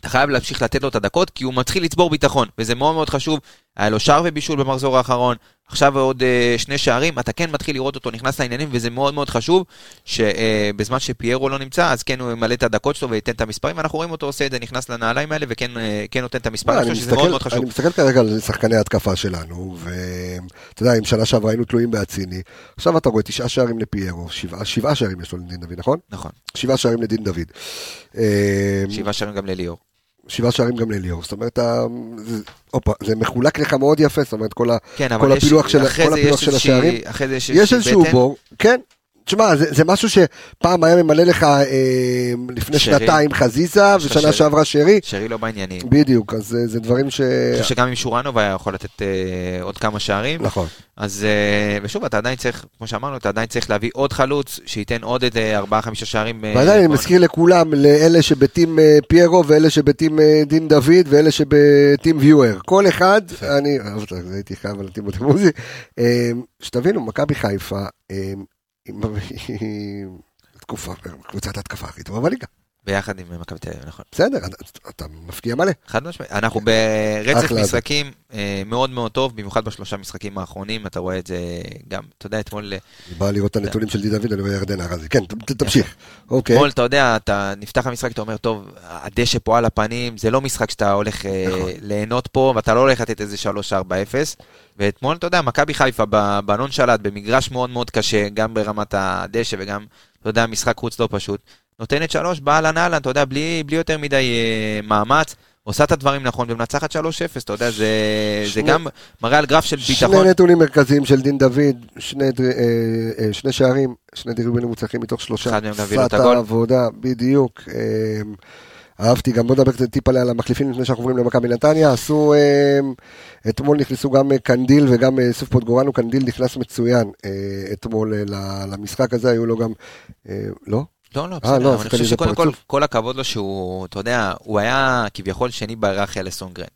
אתה חייב להמשיך לתת לו את הדקות, כי הוא מתחיל לצבור ביטחון, וזה מאוד מאוד חשוב. היה לו שער ובישול במחזור האחרון, עכשיו עוד אה, שני שערים, אתה כן מתחיל לראות אותו נכנס לעניינים, וזה מאוד מאוד חשוב, שבזמן שפיירו לא נמצא, אז כן הוא ימלא את הדקות שלו וייתן את המספרים, ואנחנו רואים אותו עושה את זה, נכנס לנעליים האלה, וכן אה, כן נותן את המספרים, אני אני חושב שזה מאוד מאוד חשוב. אני מסתכל כרגע על שחקני ההתקפה שלנו, ואתה יודע, אם שנה שעברה היינו תלויים באצילי, עכשיו אתה רואה תשעה שערים לפיירו, שבעה שבעה שערים יש לו לדין דוד, נכון? נכון, שבעה שערים לדין דוד. אה, שבעה שערים גם לליאור. שבעה שערים גם לליאור, זאת אומרת, זה- הופה, זה מחולק לך מאוד יפה, זאת אומרת, כל כן, כל הפילוח של- כל הפילוח של השערים. אחרי זה יש איזשהו. בור, כן. תשמע, זה, זה משהו שפעם היה ממלא לך אה, לפני שרי. שנתיים חזיזה, ושנה שרי. שעברה שרי. שרי לא בעניינים. בדיוק, אז אה, זה דברים ש... אני חושב שגם עם שורנוב היה יכול לתת אה, עוד כמה שערים. נכון. אז, אה, ושוב, אתה עדיין צריך, כמו שאמרנו, אתה עדיין צריך להביא עוד חלוץ, שייתן עוד איזה ארבעה-חמישה שערים. אה, ועדיין אני מזכיר לכולם, לאלה שבטים אה, פיירו ואלה שבטים אה, דין דוד ואלה שבטים ויואר. כל אחד, אני, אהבת, זה הייתי חייב על הטימות המוזי. אה, שתבינו, מכבי חיפה, אה, היא- תקופה, קבוצת ההתקפה הכי טובה בליגה. ביחד עם מכבי תל אביב, נכון. בסדר, אתה- מפקיע מלא. חד משמעית. אנחנו ברצף. משחקים אה, מאוד מאוד טוב, במיוחד בשלושה משחקים האחרונים, אתה רואה את זה גם, אתה יודע, אתמול... אה, אני בא לראות את הנתונים של דין דוד, אני רואה ירדן ארזי. כן, תמשיך. אוקיי. אתמול, אתה יודע, אתה נפתח המשחק, אתה אומר, טוב, הדשא פה על הפנים, זה לא משחק שאתה הולך אה, נכון. ליהנות פה, ואתה לא הולך לתת איזה 3-4-0. ואתמול, אתה יודע, מכבי חיפה בנון שלט, במגרש מאוד מאוד קשה, גם ברמת הדשא וגם, אתה יודע, משחק חוץ לא פשוט. נותנת שלוש, באהלן אהלן, אתה יודע, בלי, בלי יותר מדי אה, מאמץ, עושה את הדברים נכון ומנצחת 3-0, אתה יודע, זה, זה שני- גם מראה על גרף של שני ביטחון. נתונים מרכזיים של דין דוד, שני אה, אה, שני שערים, שני דריבלים מוצלחים מתוך שלושה. אחד מהם גם הביא לו את הגול. העבודה, בדיוק. אה, אהבתי, גם בוא נדבר קצת טיפה על המחליפים לפני שאנחנו עוברים למכבי נתניה. עשו, אה, אתמול נכנסו גם אה, קנדיל וגם אה, יוסף פוטגורנו, קנדיל נכנס מצוין אה, אתמול אה, למשחק הזה, היו לו גם, אה, לא? לא, לא, אה, בסדר, לא, אבל אני חושב שקודם כל. כל הכבוד לו שהוא, אתה יודע, הוא היה כביכול שני בהיררכיה לסונגרן.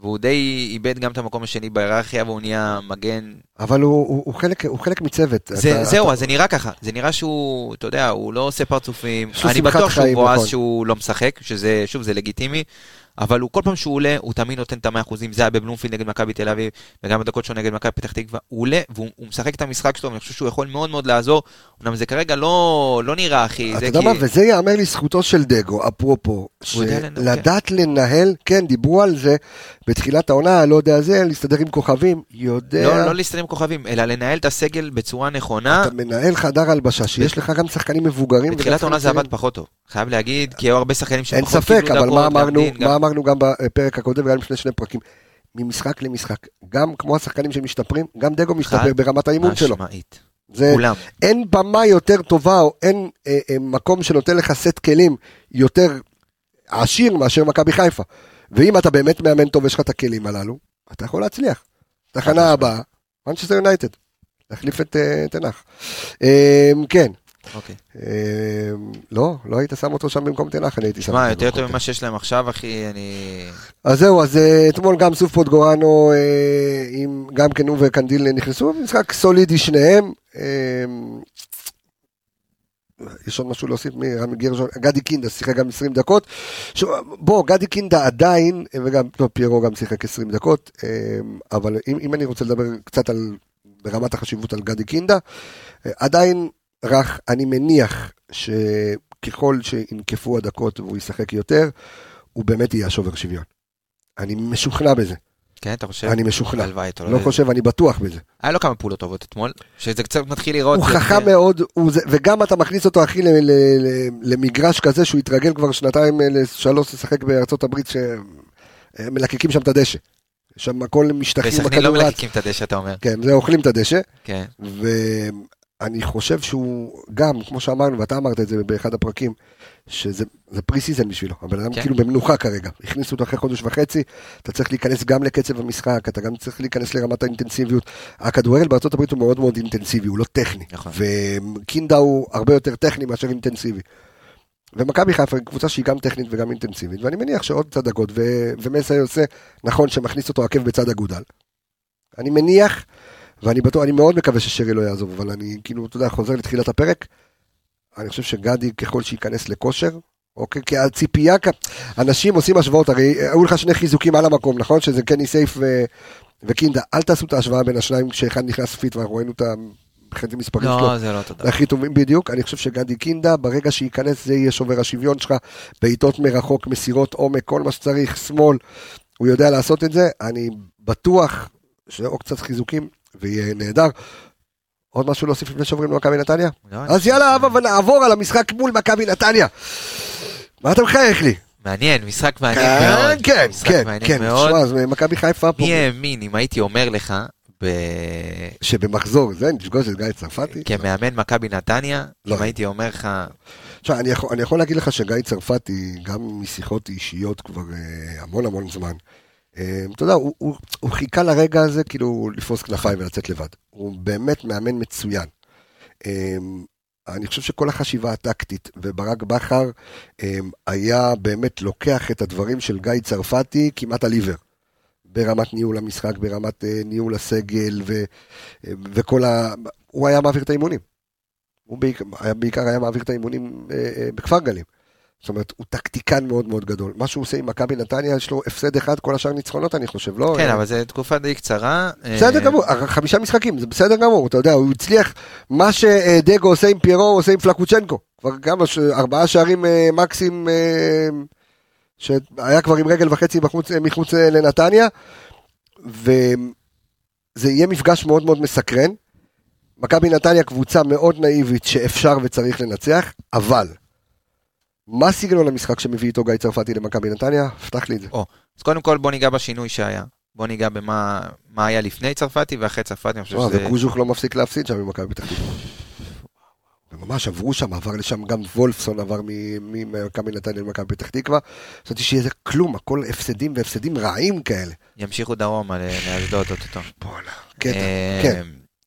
והוא די איבד גם את המקום השני בהיררכיה, והוא נהיה מגן. אבל הוא, הוא, הוא, חלק, הוא חלק מצוות. זה, אתה- זהו, אתה- זה נראה ככה. זה נראה שהוא, אתה יודע, הוא לא עושה פרצופים. אני בטוח שהוא מבואס נכון. שהוא לא משחק, שזה, שוב, זה לגיטימי. אבל הוא כל פעם שהוא עולה, הוא תמיד נותן את המאה אחוזים, זה היה בבלומפילד נגד מכבי תל אביב, וגם בדקות שלו נגד מכבי פתח תקווה, הוא עולה והוא הוא משחק את המשחק שלו, ואני חושב שהוא יכול מאוד מאוד לעזור, אמנם זה כרגע לא, לא נראה, אחי, אתה יודע כי... מה, וזה ייאמר לזכותו של דגו, אפרופו, הוא יודע לנהל, כן, דיברו על זה בתחילת העונה, לא יודע זה, להסתדר עם כוכבים, יודע, לא, לא להסתדר עם כוכבים, אלא לנהל את הסגל בצורה נכונה. אתה מנהל חדר הלבשה, שיש לך גם שחקנים מבוגרים. בתחילת העונה זה עבד פחות טוב, חייב להגיד, כי היו הרבה שחקנים אין שפחות ספק, קיבלו אבל דקות, אמרנו, דין, גם- מה אמרנו גם בפרק הקודם, והיה לפני שני פרקים. ממשחק למשחק. גם כמו השחקנים שמשתפרים, גם דגו משתפר ברמת האימון שלו. משמעית. זה, כולם. אין במה יותר טובה, או אין אה, אה, מקום שנותן לך סט כלים יותר עשיר מאשר מכבי חיפה. ואם אתה באמת מאמן טוב ויש לך את הכלים הללו, אתה יכול להצליח. תחנה הבאה, מנצ'סטר יונייטד. להחליף את אה, תנח. אה, כן. אוקיי. אה, לא, לא היית שם אותו שם במקום תנח, אני הייתי שם שמע, אותו יותר במקום טוב ממה שיש להם עכשיו, אחי, אני... אז זהו, אז אה, אתמול גם סוף פוטגורנו, אה, גם כן הוא וקנדיל נכנסו, משחק סולידי שניהם. אה, יש עוד משהו להוסיף מרמי גרשון, גדי קינדה שיחק גם 20 דקות. ש... בוא, גדי קינדה עדיין, וגם, טוב, פיירו גם שיחק 20 דקות, אה, אבל אם, אם אני רוצה לדבר קצת על, ברמת החשיבות על גדי קינדה, אה, עדיין רך, אני מניח שככל שינקפו הדקות והוא ישחק יותר, הוא באמת יהיה השובר שוויון. אני משוכנע בזה, כן, אתה חושב? אני משוכנע. אתה לא חושב, אני בטוח בזה. היה לו כמה פעולות טובות אתמול, שזה קצת מתחיל לראות... הוא חכם מאוד, וגם אתה מכניס אותו, אחי, למגרש כזה שהוא התרגל כבר שנתיים, אה, שלוש, לשחק בארצות הברית, שמלקקים שם את הדשא. שם הכל משטחים בסכנין לא בכדור. מלקקים את הדשא, אתה אומר. כן, זה אוכלים את הדשא, כן. ואני חושב שהוא גם, כמו שאמרנו, ואתה אמרת את זה באחד הפרקים, שזה זה pre-season בשבילו, הבן אדם כן. כאילו במנוחה כרגע, הכניסו אותו אחרי חודש וחצי, אתה צריך להיכנס גם לקצב המשחק, אתה גם צריך להיכנס לרמת האינטנסיביות. הכדורגל הברית הוא מאוד מאוד אינטנסיבי, הוא לא טכני, נכון. וקינדה הוא הרבה יותר טכני מאשר אינטנסיבי. ומכבי חיפה היא קבוצה שהיא גם טכנית וגם אינטנסיבית, ואני מניח שעוד קצת דקות, ו- ומסאי עושה, נכון שמכניס אותו עקב בצד אגודל. אני מניח, ואני בטוח, אני מאוד מקווה ששרי לא יעזוב, אבל אני כאילו, אתה יודע, חוזר לתחילת הפרק, אני חושב שגדי ככל שייכנס לכושר, אוקיי? כי הציפייה, אנשים עושים השוואות, הרי היו לך שני חיזוקים על המקום, נכון? שזה קני סייף ו... וקינדה, אל תעשו את ההשוואה בין השניים כשאחד נכנס fit, ואנחנו ראינו את החצי מספרים שלו. לא, זה לא תודה. הכי טובים בדיוק, אני חושב שגדי קינדה, ברגע שייכנס זה יהיה שובר השוויון שלך, בעיטות מרחוק, מסירות עומק, כל מה שצריך, שמאל, הוא יודע לעשות את זה, אני בטוח שעוד קצת חיזוקים, ויהיה נהדר. עוד משהו להוסיף לפני שעוברים למכבי נתניה? לא, אז יאללה, אבא, ונעבור על המשחק מול מכבי נתניה. מה אתה מחייך לי? מעניין, משחק מעניין כן, מאוד. כן, כן, כן. תשמע, אז מכבי חיפה פה, מי האמין אם הייתי אומר לך, ב- שבמחזור זה נפגוש את גיא צרפתי? כמאמן מכבי נתניה, לא. אם הייתי אומר לך, עכשיו, אני יכול, אני יכול להגיד לך שגיא צרפתי, גם משיחות אישיות כבר אה, המון המון זמן, אתה יודע, הוא, הוא, הוא חיכה לרגע הזה כאילו לפרוס כנפיים ולצאת לבד. הוא באמת מאמן מצוין. אה, אני חושב שכל החשיבה הטקטית, וברק בכר אה, היה באמת לוקח את הדברים של גיא צרפתי כמעט על עיוור. ברמת ניהול המשחק, ברמת אה, ניהול הסגל, ו, וכל ה... הוא היה מעביר את האימונים. הוא בעיקר, היה, בעיקר היה מעביר את האימונים אה, אה, בכפר גלים. זאת אומרת, הוא טקטיקן מאוד מאוד גדול. מה שהוא עושה עם מכבי נתניה, יש לו הפסד אחד, כל השאר ניצחונות, אני חושב, לא? כן, אה, אבל זו תקופה די קצרה. בסדר אה, גמור, חמישה משחקים, זה בסדר גמור, אתה יודע, הוא הצליח, מה שדגו עושה עם פיירו, הוא עושה עם פלקוצ'נקו. כבר ש- ארבעה שערים אה, מקסים, אה, שהיה כבר עם רגל וחצי בחוץ, אה, מחוץ אה, לנתניה, וזה יהיה מפגש מאוד מאוד מסקרן. מכבי נתניה קבוצה מאוד נאיבית שאפשר וצריך לנצח, אבל מה סגנון המשחק שמביא איתו גיא צרפתי למכבי נתניה? פתח לי את זה. אז קודם כל בוא ניגע בשינוי שהיה. בוא ניגע במה מה היה לפני צרפתי ואחרי צרפתי, אני חושב שזה... וקוז'וך לא מפסיק להפסיד שם ממכבי פתח תקווה. וממש עברו שם, עבר לשם גם וולפסון עבר ממכבי נתניה למכבי פתח תקווה. חשבתי שיהיה זה כלום, הכל הפסדים והפסדים רעים כאלה. ימשיכו דרומה לאשדוד אוטוטו. בואנה, קטע, אה, כן.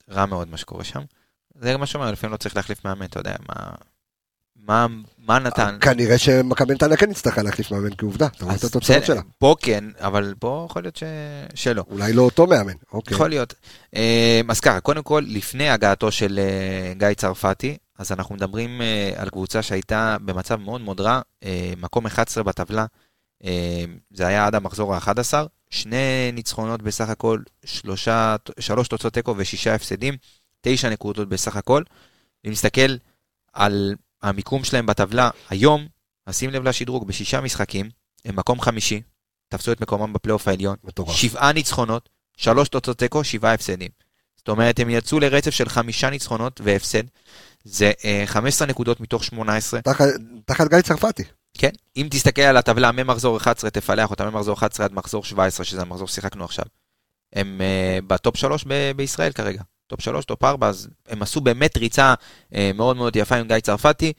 רע מאוד מה שקורה שם. זה מה שאומר, לפעמים לא צריך להחליף מאמן, אתה יודע, מה... מה, מה נתן? כנראה שמכבי נתניה כן יצטרכה להחליף מאמן כעובדה, אתה רואה את התוצאות שלה. פה כן, אבל פה יכול להיות ש... שלא. אולי לא אותו מאמן, אוקיי. יכול להיות. אה, אז ככה, קודם כל, לפני הגעתו של אה, גיא צרפתי, אז אנחנו מדברים אה, על קבוצה שהייתה במצב מאוד מאוד רע, מקום 11 בטבלה, זה היה עד המחזור ה-11, שני ניצחונות בסך הכל, שלושה, שלוש תוצאות תיקו ושישה הפסדים, תשע נקודות בסך הכל. אם נסתכל על המיקום שלהם בטבלה היום, אז שים לב לשדרוג, בשישה משחקים, הם מקום חמישי, תפסו את מקומם בפלייאוף העליון, מטורף. שבעה ניצחונות, שלוש תוצאות תיקו, שבעה הפסדים. זאת אומרת, הם יצאו לרצף של חמישה ניצחונות והפסד. זה אה, 15 נקודות מתוך 18. תחת- תחת גיא צרפתי. כן, אם תסתכל על הטבלה ממחזור 11, תפלח אותה ממחזור 11 עד מחזור 17, שזה המחזור ששיחקנו עכשיו. הם אה, ב top 3 ב- בישראל כרגע. top 3, top 4, אז הם עשו באמת ריצה אה, מאוד מאוד יפה עם גיא צרפתי.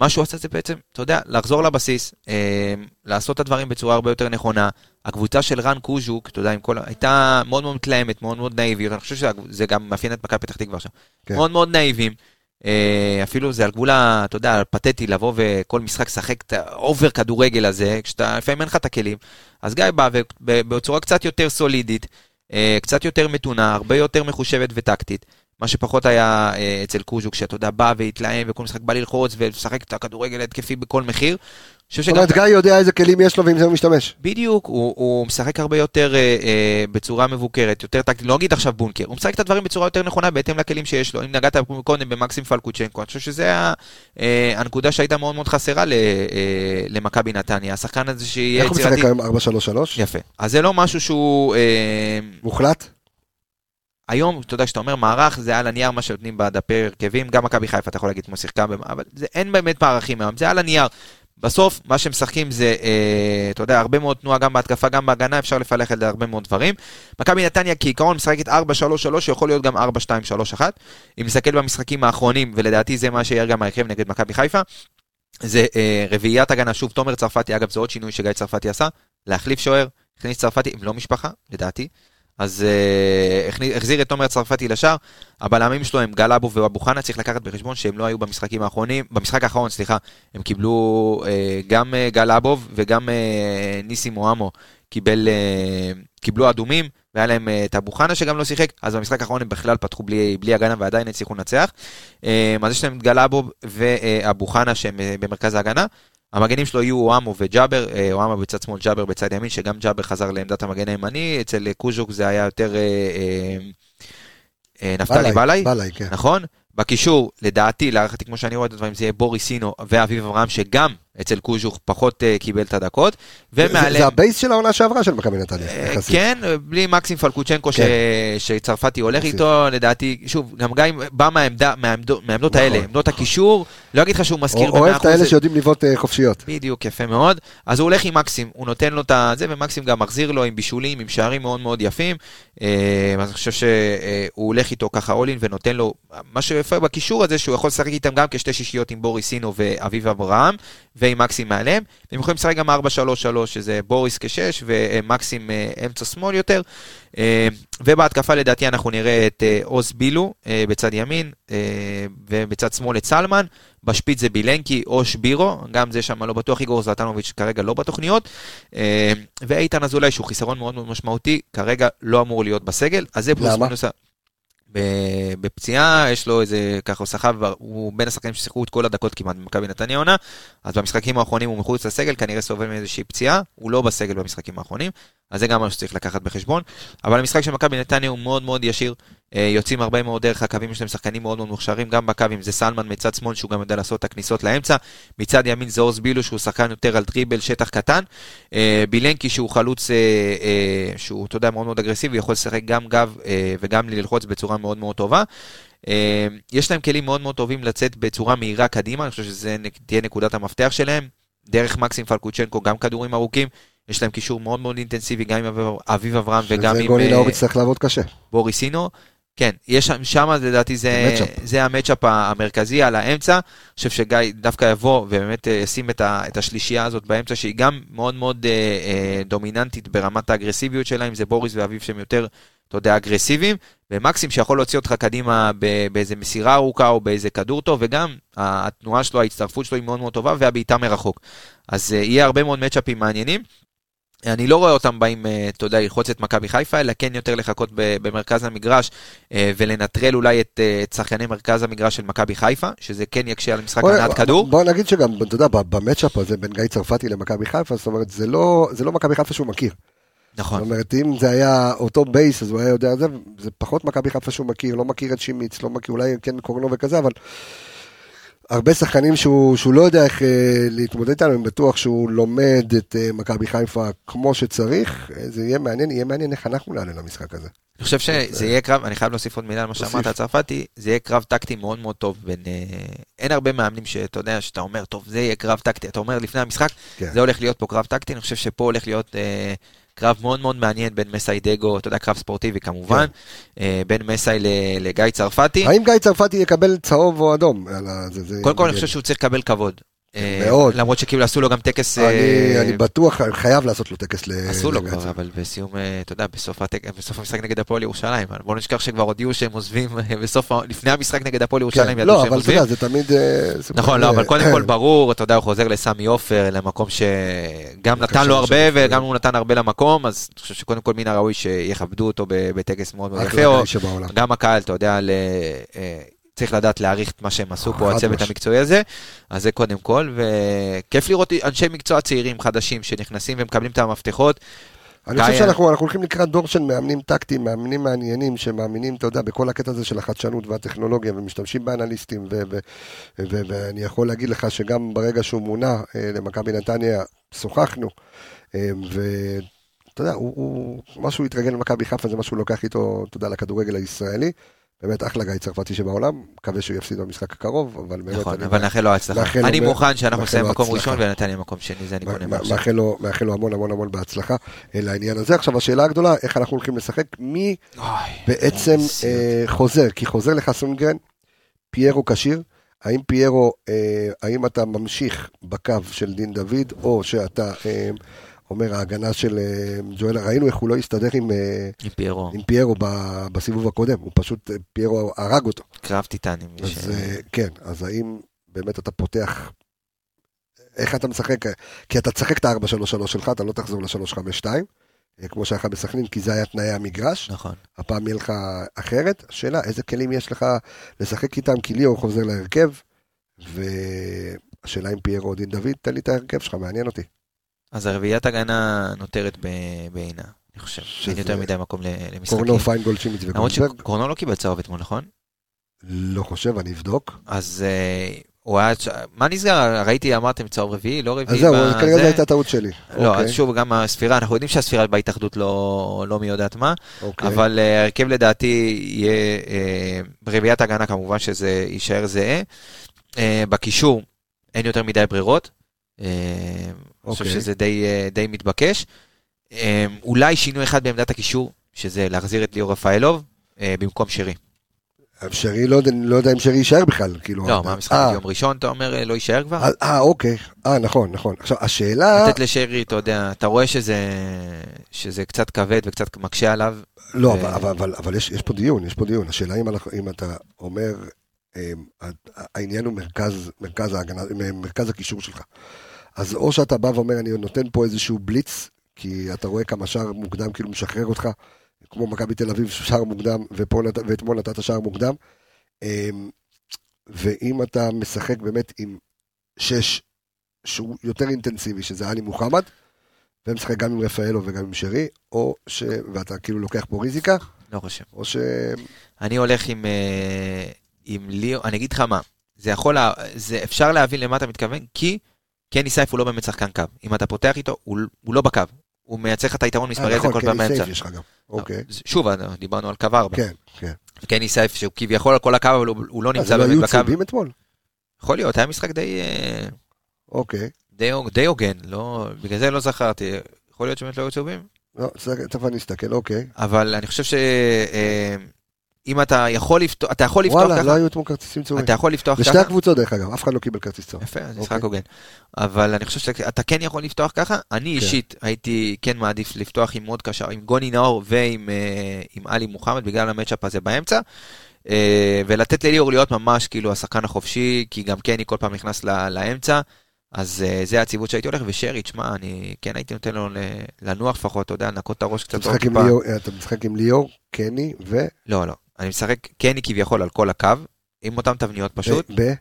מה שהוא עשה זה בעצם, אתה יודע, לחזור לבסיס, אה, לעשות את הדברים בצורה הרבה יותר נכונה. הקבוצה של רן קוז'וך, אתה יודע, עם כל, הייתה מאוד מאוד מתלהמת, מאוד מאוד נאיבית, אני חושב שזה גם מאפיין את מכבי פתח תקווה עכשיו. כן. מאוד מאוד נאיבים. אה, אפילו זה על גבול, אתה יודע, פתטי לבוא וכל משחק לשחק את ה over כדורגל הזה, כשאתה, לפעמים אין לך את הכלים. אז גיא בא בצורה קצת יותר סולידית, אה, קצת יותר מתונה, הרבה יותר מחושבת וטקטית. מה שפחות היה אה, אצל קוז'וק, שאתה יודע, בא והתלהם וכל משחק בא ללחוץ ולשחק את הכדורגל התקפי בכל מחיר. זאת אומרת, גיא יודע איזה כלים יש לו ועם זה הוא משתמש. בדיוק, הוא, הוא משחק הרבה יותר אה, אה, בצורה מבוקרת, יותר טקטית, לא נגיד עכשיו בונקר, הוא משחק את הדברים בצורה יותר נכונה בהתאם לכלים שיש לו. אם נגעת קודם במקסים פלקוצ'נקו, אני חושב שזה אה, הנקודה שהייתה מאוד מאוד חסרה אה, למכבי נתניה, השחקן הזה שיהיה יצירתי. איך הוא משחק היום 4-3-3? יפה. אז זה לא משהו שהוא... אה, מוחלט? היום, אתה יודע, כשאתה אומר מערך, זה על הנייר מה שנותנים בדפי הרכבים, גם מכבי חיפה, אתה יכול להגיד כמו שיחקה, אבל זה, אין באמת מערכים היום, זה על הנייר. בסוף, מה שמשחקים זה, אה, אתה יודע, הרבה מאוד תנועה גם בהתקפה, גם בהגנה, אפשר לפלח את זה הרבה מאוד דברים. מכבי נתניה כעיקרון משחקת 4-3-3, שיכול להיות גם 4-2-3-1. אם נסתכל במשחקים האחרונים, ולדעתי זה מה שיהיה גם ההרכב נגד מכבי חיפה, זה אה, רביעיית הגנה, שוב, תומר צרפתי, אגב, זה עוד שינוי שגיא צרפתי עשה, להחליף שוער, הכניס צרפתי, עם לא משפחה, לדעתי. אז uh, החזיר את תומר צרפתי לשער, הבלמים שלו הם גל אבו ואבו חנה, צריך לקחת בחשבון שהם לא היו במשחקים האחרונים, במשחק האחרון, סליחה, הם קיבלו uh, גם uh, גל אבוב וגם uh, ניסי מואמו קיבל, uh, קיבלו אדומים, והיה להם uh, את אבו חנה שגם לא שיחק, אז במשחק האחרון הם בכלל פתחו בלי, בלי הגנה ועדיין הצליחו לנצח. אה, אז יש להם את גל אבוב ואבו חנה שהם אה, במרכז ההגנה. המגנים שלו יהיו אוהמו וג'אבר, אה, אוהמו בצד שמאל, ג'אבר בצד ימין, שגם ג'אבר חזר לעמדת המגן הימני, אצל קוז'וך זה היה יותר אה, אה, נפתלי בלאי, כן. נכון? בקישור, לדעתי, להערכתי, כמו שאני רואה את הדברים, זה יהיה בוריס אינו ואביב אברהם, שגם אצל קוז'וך פחות אה, קיבל את הדקות. ומעליהם... זה, זה ה base של העונה שעברה של מכבי נתניה, אה, כן, בלי מקסים פלקושצ'נקו כן. ש... שצרפתי הולך איתו, לדעתי, שוב, גם גיא בא מהעמדה, מהעמדות, מהעמדות נכון, האלה, עמדות נכון. הקישור, לא אגיד לך שהוא מזכיר במאה אחוז. אוהב את האלה שיודעים לבעוט uh, חופשיות. בדיוק, יפה מאוד. אז הוא הולך עם מקסים, הוא נותן לו את זה, ומקסים גם מחזיר לו עם בישולים, עם שערים מאוד מאוד יפים. Uh, אז אני חושב שהוא הולך איתו ככה אולין ונותן לו, מה שיפה בקישור הזה, שהוא יכול לשחק איתם גם כשתי שישיות עם בוריס סינו ואביב אברהם. ועם מקסים מעליהם. הם יכולים לשחק גם 4-3-3, שזה בוריס כשש, ומקסים אה, אמצע שמאל יותר. אה, ובהתקפה לדעתי אנחנו נראה את אה, עוז בילו בצד ימין, ובצד שמאל את סלמן. בשפיץ זה בילנקי או שבירו, גם זה שם לא בטוח, איגור זלטנוביץ' כרגע לא בתוכניות. ואיתן אזולאי, שהוא חיסרון מאוד מאוד משמעותי, כרגע לא אמור להיות בסגל. אז זה פלוס מינוס... בפציעה, יש לו איזה, ככה סחב, הוא בין השחקנים ששיחקו את כל הדקות כמעט במכבי נתניה עונה, אז במשחקים האחרונים הוא מחוץ לסגל, כנראה סובל מאיזושהי פציעה, הוא לא בסגל במשחקים האחרונים, אז זה גם משהו שצריך לקחת בחשבון. אבל המשחק של מכבי נתניה הוא מאוד מאוד ישיר, יוצאים הרבה מאוד דרך הקווים, יש להם שחקנים מאוד מאוד מוכשרים, גם בקווים זה סלמן מצד שמאל, שהוא גם יודע לעשות את הכניסות לאמצע, מצד ימין זה אורס בילו, שהוא שחקן יותר על דריבל, שטח קטן, אה, בילנקי שהוא חלוץ, אה, שהוא, אתה יודע, מאוד מאוד אגרסיבי, יכול לשחק גם גב וגם ללחוץ בצורה מאוד מאוד טובה. יש להם כלים מאוד מאוד טובים לצאת בצורה מהירה קדימה, אני חושב שזה תהיה נקודת המפתח שלהם. דרך מקסים פלקוצ'נקו, גם כדורים ארוכים. יש להם קישור מאוד מאוד אינטנסיבי, גם עם אביב אברהם וגם עם... שזה גולי נאור יצטרך לעבוד קשה. בוריסינו. כן, יש שם, שם לדעתי זה, זה המצ'אפ המרכזי על האמצע. אני חושב שגיא דווקא יבוא ובאמת אה, ישים את, ה, את השלישייה הזאת באמצע, שהיא גם מאוד מאוד אה, אה, דומיננטית ברמת האגרסיביות שלה, אם זה בוריס ואביב שהם יותר, אתה יודע, אגרסיביים, ומקסים שיכול להוציא אותך קדימה באיזה מסירה ארוכה או באיזה כדור טוב, וגם התנועה שלו, ההצטרפות שלו היא מאוד מאוד טובה, והבעיטה מרחוק. אז אה, יהיה הרבה מאוד מצ'אפים מעניינים. אני לא רואה אותם באים, אה, אתה יודע, ללחוץ את מכבי חיפה, אלא כן יותר לחכות במרכז המגרש אה, ולנטרל אולי את, אה, את שחקני מרכז המגרש של מכבי חיפה, שזה כן יקשה על משחק הנעת כדור. בוא נגיד שגם, אתה יודע, במצ'אפ הזה בין גיא צרפתי למכבי חיפה, זאת אומרת, זה לא, זה לא מכבי חיפה שהוא מכיר. נכון. זאת אומרת, אם זה היה אותו בייס, אז הוא היה יודע את זה, זה פחות מכבי חיפה שהוא מכיר, לא מכיר את שימיץ, לא מכיר, אולי כן קורנו וכזה, אבל... הרבה שחקנים שהוא, שהוא לא יודע איך אה, להתמודד איתם, אני בטוח שהוא לומד את אה, מכבי חיפה כמו שצריך. אה, זה יהיה מעניין, יהיה מעניין איך אנחנו נעלה למשחק הזה. אני חושב שזה יהיה קרב, אני חייב להוסיף עוד מילה על מה. שאמרת, הצרפתי, זה יהיה קרב טקטי מאוד מאוד טוב בין... אין הרבה מאמנים שאתה יודע, שאתה אומר, טוב, זה יהיה קרב טקטי, אתה אומר לפני המשחק, כן. זה הולך להיות פה קרב טקטי, אני חושב שפה הולך להיות אה, קרב מאוד מאוד מעניין בין מסאי דגו, אתה יודע, קרב ספורטיבי כמובן, אה, בין מסאי לגיא צרפתי. האם גיא צרפתי יקבל צהוב או אדום? קודם כל אני חושב שהוא צריך לקבל כבוד. אה, מאוד. למרות שכאילו עשו לו גם טקס... אני, אה, אני בטוח, חייב לעשות לו טקס ל... עשו לו כבר. אבל בסיום, אה, אתה יודע, בסוף, הטק... בסוף המשחק נגד הפועל ירושלים. אבל בוא נשכח שכבר הודיעו שהם עוזבים בסוף, לפני המשחק נגד הפועל ירושלים, כן, ידעו לא, שהם אבל אתה עוזבים. יודע, זה תמיד... זה נכון, לא, אבל קודם כל ברור, אתה יודע, הוא חוזר לסמי עופר, למקום שגם נתן לו הרבה וגם הוא נתן הרבה למקום, אז אני חושב שקודם כל מן הראוי שיכבדו אותו בטקס מאוד מאוד יפה. גם הקהל, אתה יודע, צריך לדעת להעריך את מה שהם עשו פה, הצוות מש. המקצועי הזה, אז זה קודם כל, וכיף לראות אנשי מקצוע צעירים חדשים שנכנסים ומקבלים את המפתחות. אני חושב שאנחנו אנחנו הולכים לקראת דור של מאמנים טקטיים, מאמנים מעניינים, שמאמינים, אתה יודע, בכל הקטע הזה של החדשנות והטכנולוגיה, ומשתמשים באנליסטים, ואני יכול להגיד לך שגם ברגע שהוא מונה אה, למכבי נתניה, שוחחנו, אה, ואתה יודע, הוא, הוא, מה שהוא התרגל למכבי חיפה זה מה שהוא לוקח איתו, אתה יודע, לכדורגל הישראלי. באמת אחלה גיא צרפתי שבעולם, מקווה שהוא יפסיד במשחק הקרוב, אבל באמת... נכון, אבל נאחל לו הצלחה. אני מוכן שאנחנו נסיים מקום. ראשון ונתניה מקום שני, זה אני קונה מעכשיו. מאחל לו, המון המון המון בהצלחה אה, לעניין הזה. עכשיו השאלה הגדולה, איך אנחנו הולכים לשחק? מי בעצם. אה, חוזר? כי חוזר לך סונגרן, פיירו כשיר. האם פיירו, אה, האם אתה ממשיך בקו של דין דוד, או שאתה אומר ההגנה של אה, ג'ואל, ראינו איך הוא לא הסתדר עם, אה, עם פיירו, עם פיירו ב- בסיבוב הקודם, הוא פשוט, אה, פיירו הרג אותו. קרב טיטנים. ש- אז אה, כן, אז האם באמת אתה פותח, איך אתה משחק, כי אתה תשחק את ה-4-3-3 שלך, אתה לא תחזור ל-3-5-2, אה, כמו שהיה לך בסכנין, כי זה היה תנאי המגרש, נכון. הפעם יהיה לך אחרת. השאלה, איזה כלים יש לך לשחק איתם, כי ליאור חוזר להרכב, והשאלה אם פיירו או דין דוד, תן לי את ההרכב שלך, מעניין אותי. אז הרביעיית הגנה נותרת בעינה, אני חושב. שזה- אין יותר מדי מקום למשחקים. קורנו, פיינגולד, שימיץ למרות וגולדברג, שקורנו לא קיבל צהוב אתמול, נכון? לא חושב, אני אבדוק. אז אה, הוא היה... מה נסגר? ראיתי, אמרתם צהוב רביעי, לא רביעי. אז זהו, ב- כנראה זה- זו הייתה טעות שלי. לא, אוקיי, אז שוב, גם הספירה, אנחנו יודעים שהספירה בהתאחדות לא לא מי יודעת מה, אוקיי. אבל אה, ההרכב לדעתי יהיה אה, ברביעיית הגנה כמובן שזה יישאר זהה. אה, בקישור אין יותר מדי ברירות. אה, אני חושב אוקיי. שזה די, אה, די מתבקש. אה, אולי שינוי אחד בעמדת הקישור, שזה להחזיר את ליאור רפאלוב אה, במקום שרי. שרי, לא לא יודע אם שרי יישאר בכלל, כאילו. לא, מה המשחק אה, ביום ראשון, אתה אומר, אה, לא יישאר כבר? אה, אה, אוקיי. אה, נכון, נכון. עכשיו, השאלה... לתת לשרי, אתה יודע, אתה רואה שזה, שזה קצת כבד וקצת מקשה עליו. לא, ו- אבל, אבל, אבל, אבל יש, יש פה דיון, יש פה דיון. השאלה אם, אם אתה אומר, אה, העניין הוא מרכז, מרכז ההגנה, מרכז הקישור שלך. אז או שאתה בא ואומר, אני נותן פה איזשהו בליץ, כי אתה רואה כמה שער מוקדם כאילו משחרר אותך, כמו מכבי תל אביב, שער מוקדם, ופה, ואתמול נתת שער מוקדם. אה, ואם אתה משחק באמת עם שש, שהוא יותר אינטנסיבי, שזה עלי מוחמד, ומשחק גם עם רפאלו וגם עם שרי, או ש... ואתה כאילו לוקח פה ריזיקה, לא חושב. או ש... אני הולך עם, אה, עם ליאור, אני אגיד לך מה, זה יכול, לה, זה אפשר להבין למה אתה מתכוון, כי קני סייף הוא לא באמת שחקן קו. אם אתה פותח איתו, הוא, הוא לא בקו. הוא מייצר לך את היתרון מספרי הזה כל כן, פעם באמצע. אוקיי. שוב, דיברנו על קו 4. כן, כן. קני סייף שהוא כביכול על כל הקו, אבל הוא, לא אז נמצא הם לא באמת היו בקו. צהובים אתמול? יכול להיות, היה משחק די, אה, אוקיי. די, הוגן, לא, בגלל זה לא זכרתי. יכול להיות שבאמת לא היו צהובים? לא, תכף אני אסתכל, אוקיי. אבל אני חושב שאם אתה יכול לפתוח, אתה יכול לפתוח וואלה, לא ככה, היו אתמול כרטיסים צהובים. אתה יכול לפתוח בשתי ככה, הקבוצות, דרך אגב, אף אחד לא קיבל כרטיס צהוב. יפה, זה משחק אוקיי. הוגן. אבל אני חושב שאתה כן יכול לפתוח ככה, אני אישית הייתי כן מעדיף לפתוח עם עוד קשר, עם גוני נאור ועם אה, עלי מוחמד, בגלל המצ'אפ הזה באמצע. אה, ולתת לליאור להיות ממש כאילו השחקן החופשי, כי גם קני כל פעם נכנס לאמצע. אז אה, זה הציוות שהייתי הולך, ושרי, תשמע, אני כן הייתי נותן לו לנוח לפחות, אתה יודע, לנקות את הראש קצת. אתה משחק עם ליאור, קני, ו... לא, לא. אני משחק קני כביכול על כל הקו, עם אותן תבניות פשוט. ב...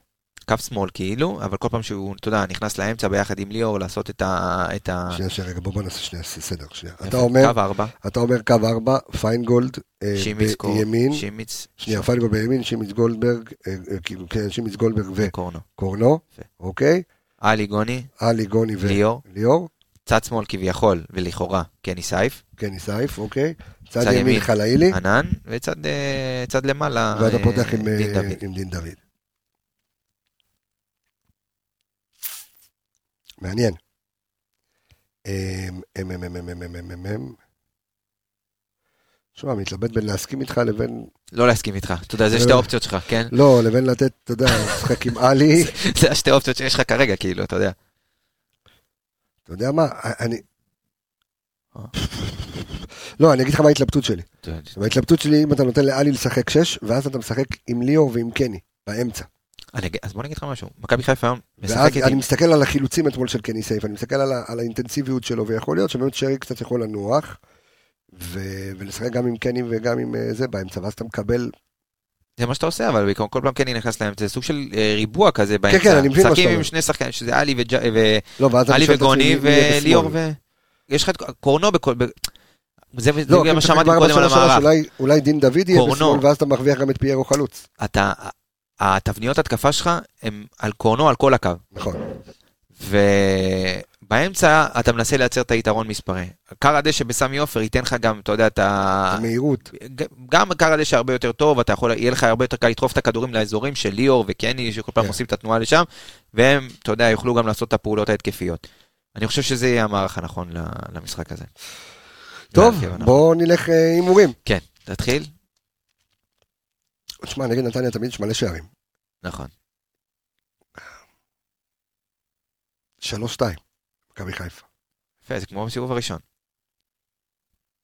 קו שמאל כאילו, אבל כל פעם שהוא, אתה יודע, נכנס לאמצע ביחד עם ליאור לעשות את ה... את ה... שנייה, שנייה, רגע, בוא נעשה שנייה סדר, שנייה. אתה אומר, קו ארבע, אתה אומר קו ארבע, פיינגולד אה, שימיץ בימין, שימיץ, שנייה, פיינגולד בימין, שימיץ גולדברג, אה, אה, כאילו, כן, שימיץ גולדברג קורנו. וקורנו, יפה. אוקיי? עלי גוני, עלי, גוני ליאור, וליאור, צד שמאל כביכול, ולכאורה, קני סייף, קני סייף, אוקיי? צד ימין חלאילי. ענן, וצד אה, למעלה ואתה אה, פותח אה, עם דין דוד. מעניין. אמ, אמ, אמ, תשמע, מתלבט בין להסכים איתך לבין... לא להסכים איתך, אתה יודע, זה שתי לא. האופציות שלך, כן? לא, לבין לתת, אתה יודע, משחק עם עלי. זה השתי האופציות שיש לך כרגע, כאילו, אתה יודע. אתה יודע מה, אני, לא, אני אגיד לך מה ההתלבטות שלי. ההתלבטות שלי, אם אתה נותן לעלי לשחק שש, ואז אתה משחק עם ליאור ועם קני, באמצע. אני אז בוא נגיד לך משהו, מכבי חיפה היום משחקת אני עם... מסתכל על החילוצים אתמול של קני סייף, אני מסתכל על, האינטנסיביות שלו, ויכול להיות שבאמת שרי קצת יכול לנוח, ו- ולשחק גם עם קני וגם עם אה, זה באמצע, ואז אתה מקבל... זה מה שאתה עושה, אבל בעיקרון כל פעם קני נכנס לאמצע, זה סוג של אה, ריבוע כזה באמצע. כן, אני מבין מה משחקים שאתה עם אומר. שני שחקנים, שזה עלי ו- לא, ואז אני עלי שואל את וגוני עצמי, מי יהיה וליאור בשמאל? יש לך את קורנו בכל... ב- זה לא, מה שאמרתי קודם על המערך. אולי- אולי דין דוד יהיה. בשמאל, ואז אתה מרוויח גם את פיירו חלוץ. אתה... התבניות התקפה שלך הם על קורנו על כל הקו. נכון. ובאמצע אתה מנסה לייצר את היתרון מספרי. קר הדשא בסמי עופר ייתן לך גם, אתה יודע, את ה... המהירות. גם קר הדשא הרבה יותר טוב, אתה יכול, יהיה לך הרבה יותר קל לדחוף את הכדורים לאזורים של ליאור וקני, שכל פעם כן. עושים את התנועה לשם, והם, אתה יודע, יוכלו גם לעשות את הפעולות ההתקפיות. אני חושב שזה יהיה המערך הנכון למשחק הזה. טוב. בואו נלך אה, הימורים. כן, תתחיל? תשמע, נגד נתניה תמיד יש מלא שערים. נכון. שלוש שתיים, מכבי חיפה. יפה, זה כמו בסיבוב הראשון.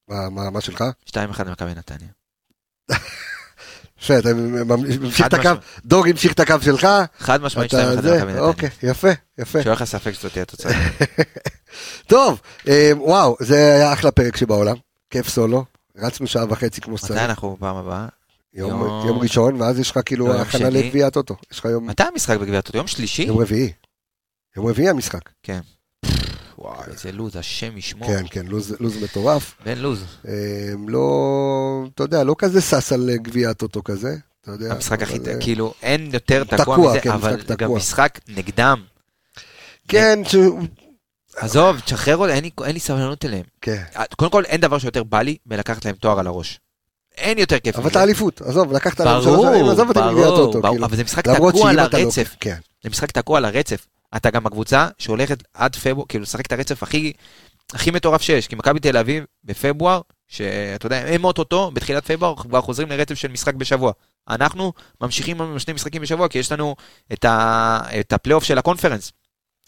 מה- מה מה שלך? 2-1 למכבי נתניה. יפה, אתה ממשיך את הקו. דור המשיך את הקו שלך. חד משמעית 2-1 אתה למכבי זה, נתניה. אוקיי, יפה, יפה. שלא לך ספק שזאת תהיה התוצאה. טוב, אה, וואו, זה היה אחלה פרק שבעולם. כיף סולו. רצנו שעה וחצי כמו מתי שצריך. אנחנו בפעם הבאה? יום יום- יום ראשון, ואז יש לך כאילו לא, הכנה. לגביע הטוטו. לך יום מתי המשחק בגביע הטוטו? יום שלישי? יום רביעי. יום רביעי המשחק. וואי, איזה לוז, השם ישמור. כן, כן, לוז לוז מטורף. בן לוז. אה, לא, אתה יודע, לא כזה שש על גביע הטוטו כזה. אתה יודע. המשחק הכי, אבל, אה, כאילו, אין יותר תקוע מזה, כן, אבל משחק גם. משחק נגדם. כן, שהוא- עזוב, תשחרר אותם, אין אין לי סבלנות אליהם. כן. קודם כל, אין דבר שיותר בא לי מלקחת להם תואר על הראש. אין יותר כיף אבל את האליפות, עזוב, לקחת עליהם שלוש ברור, עזוב אותי מגביע ברור, הטוטו. ברור, כאילו. אבל זה משחק תקוע על. הרצף. כן. זה משחק תקוע על הרצף. אתה גם הקבוצה שהולכת עד פברואר, כאילו לשחק את הרצף הכי, הכי מטורף שיש, כי מכבי תל אביב בפברואר, שאתה יודע, הם אוטוטו, בתחילת פברואר כבר חוזרים לרצף של משחק בשבוע. אנחנו ממשיכים עם שני משחקים בשבוע, כי יש לנו את, ה, את הפלייאוף של הקונפרנס.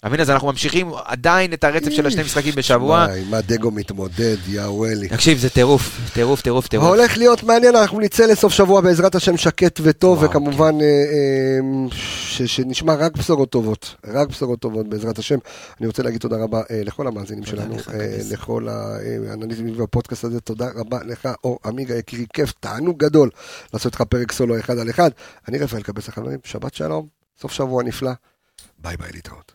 אתה מבין? אז אנחנו ממשיכים עדיין את הרצף של השני משחקים בשבוע. וואי, מה דגו מתמודד, יא וואלי. תקשיב, זה טירוף, טירוף, טירוף, טירוף. הולך להיות מעניין, אנחנו נצא לסוף שבוע בעזרת השם שקט וטוב, וואו, וכמובן אה, אה, ש- שנשמע רק בשורות טובות, רק בשורות טובות בעזרת השם. אני רוצה להגיד תודה רבה אה, לכל המאזינים שלנו, לך, אה. לכל האנליסטים בפודקאסט הזה, תודה רבה לך, אור עמיגה יקירי, כיף, תענוג גדול לעשות לך פרק סולו אחד על אחד. אני רפאל קבס החברים, שבת שלום, סוף שבוע נפלא, ביי ביי להתראות.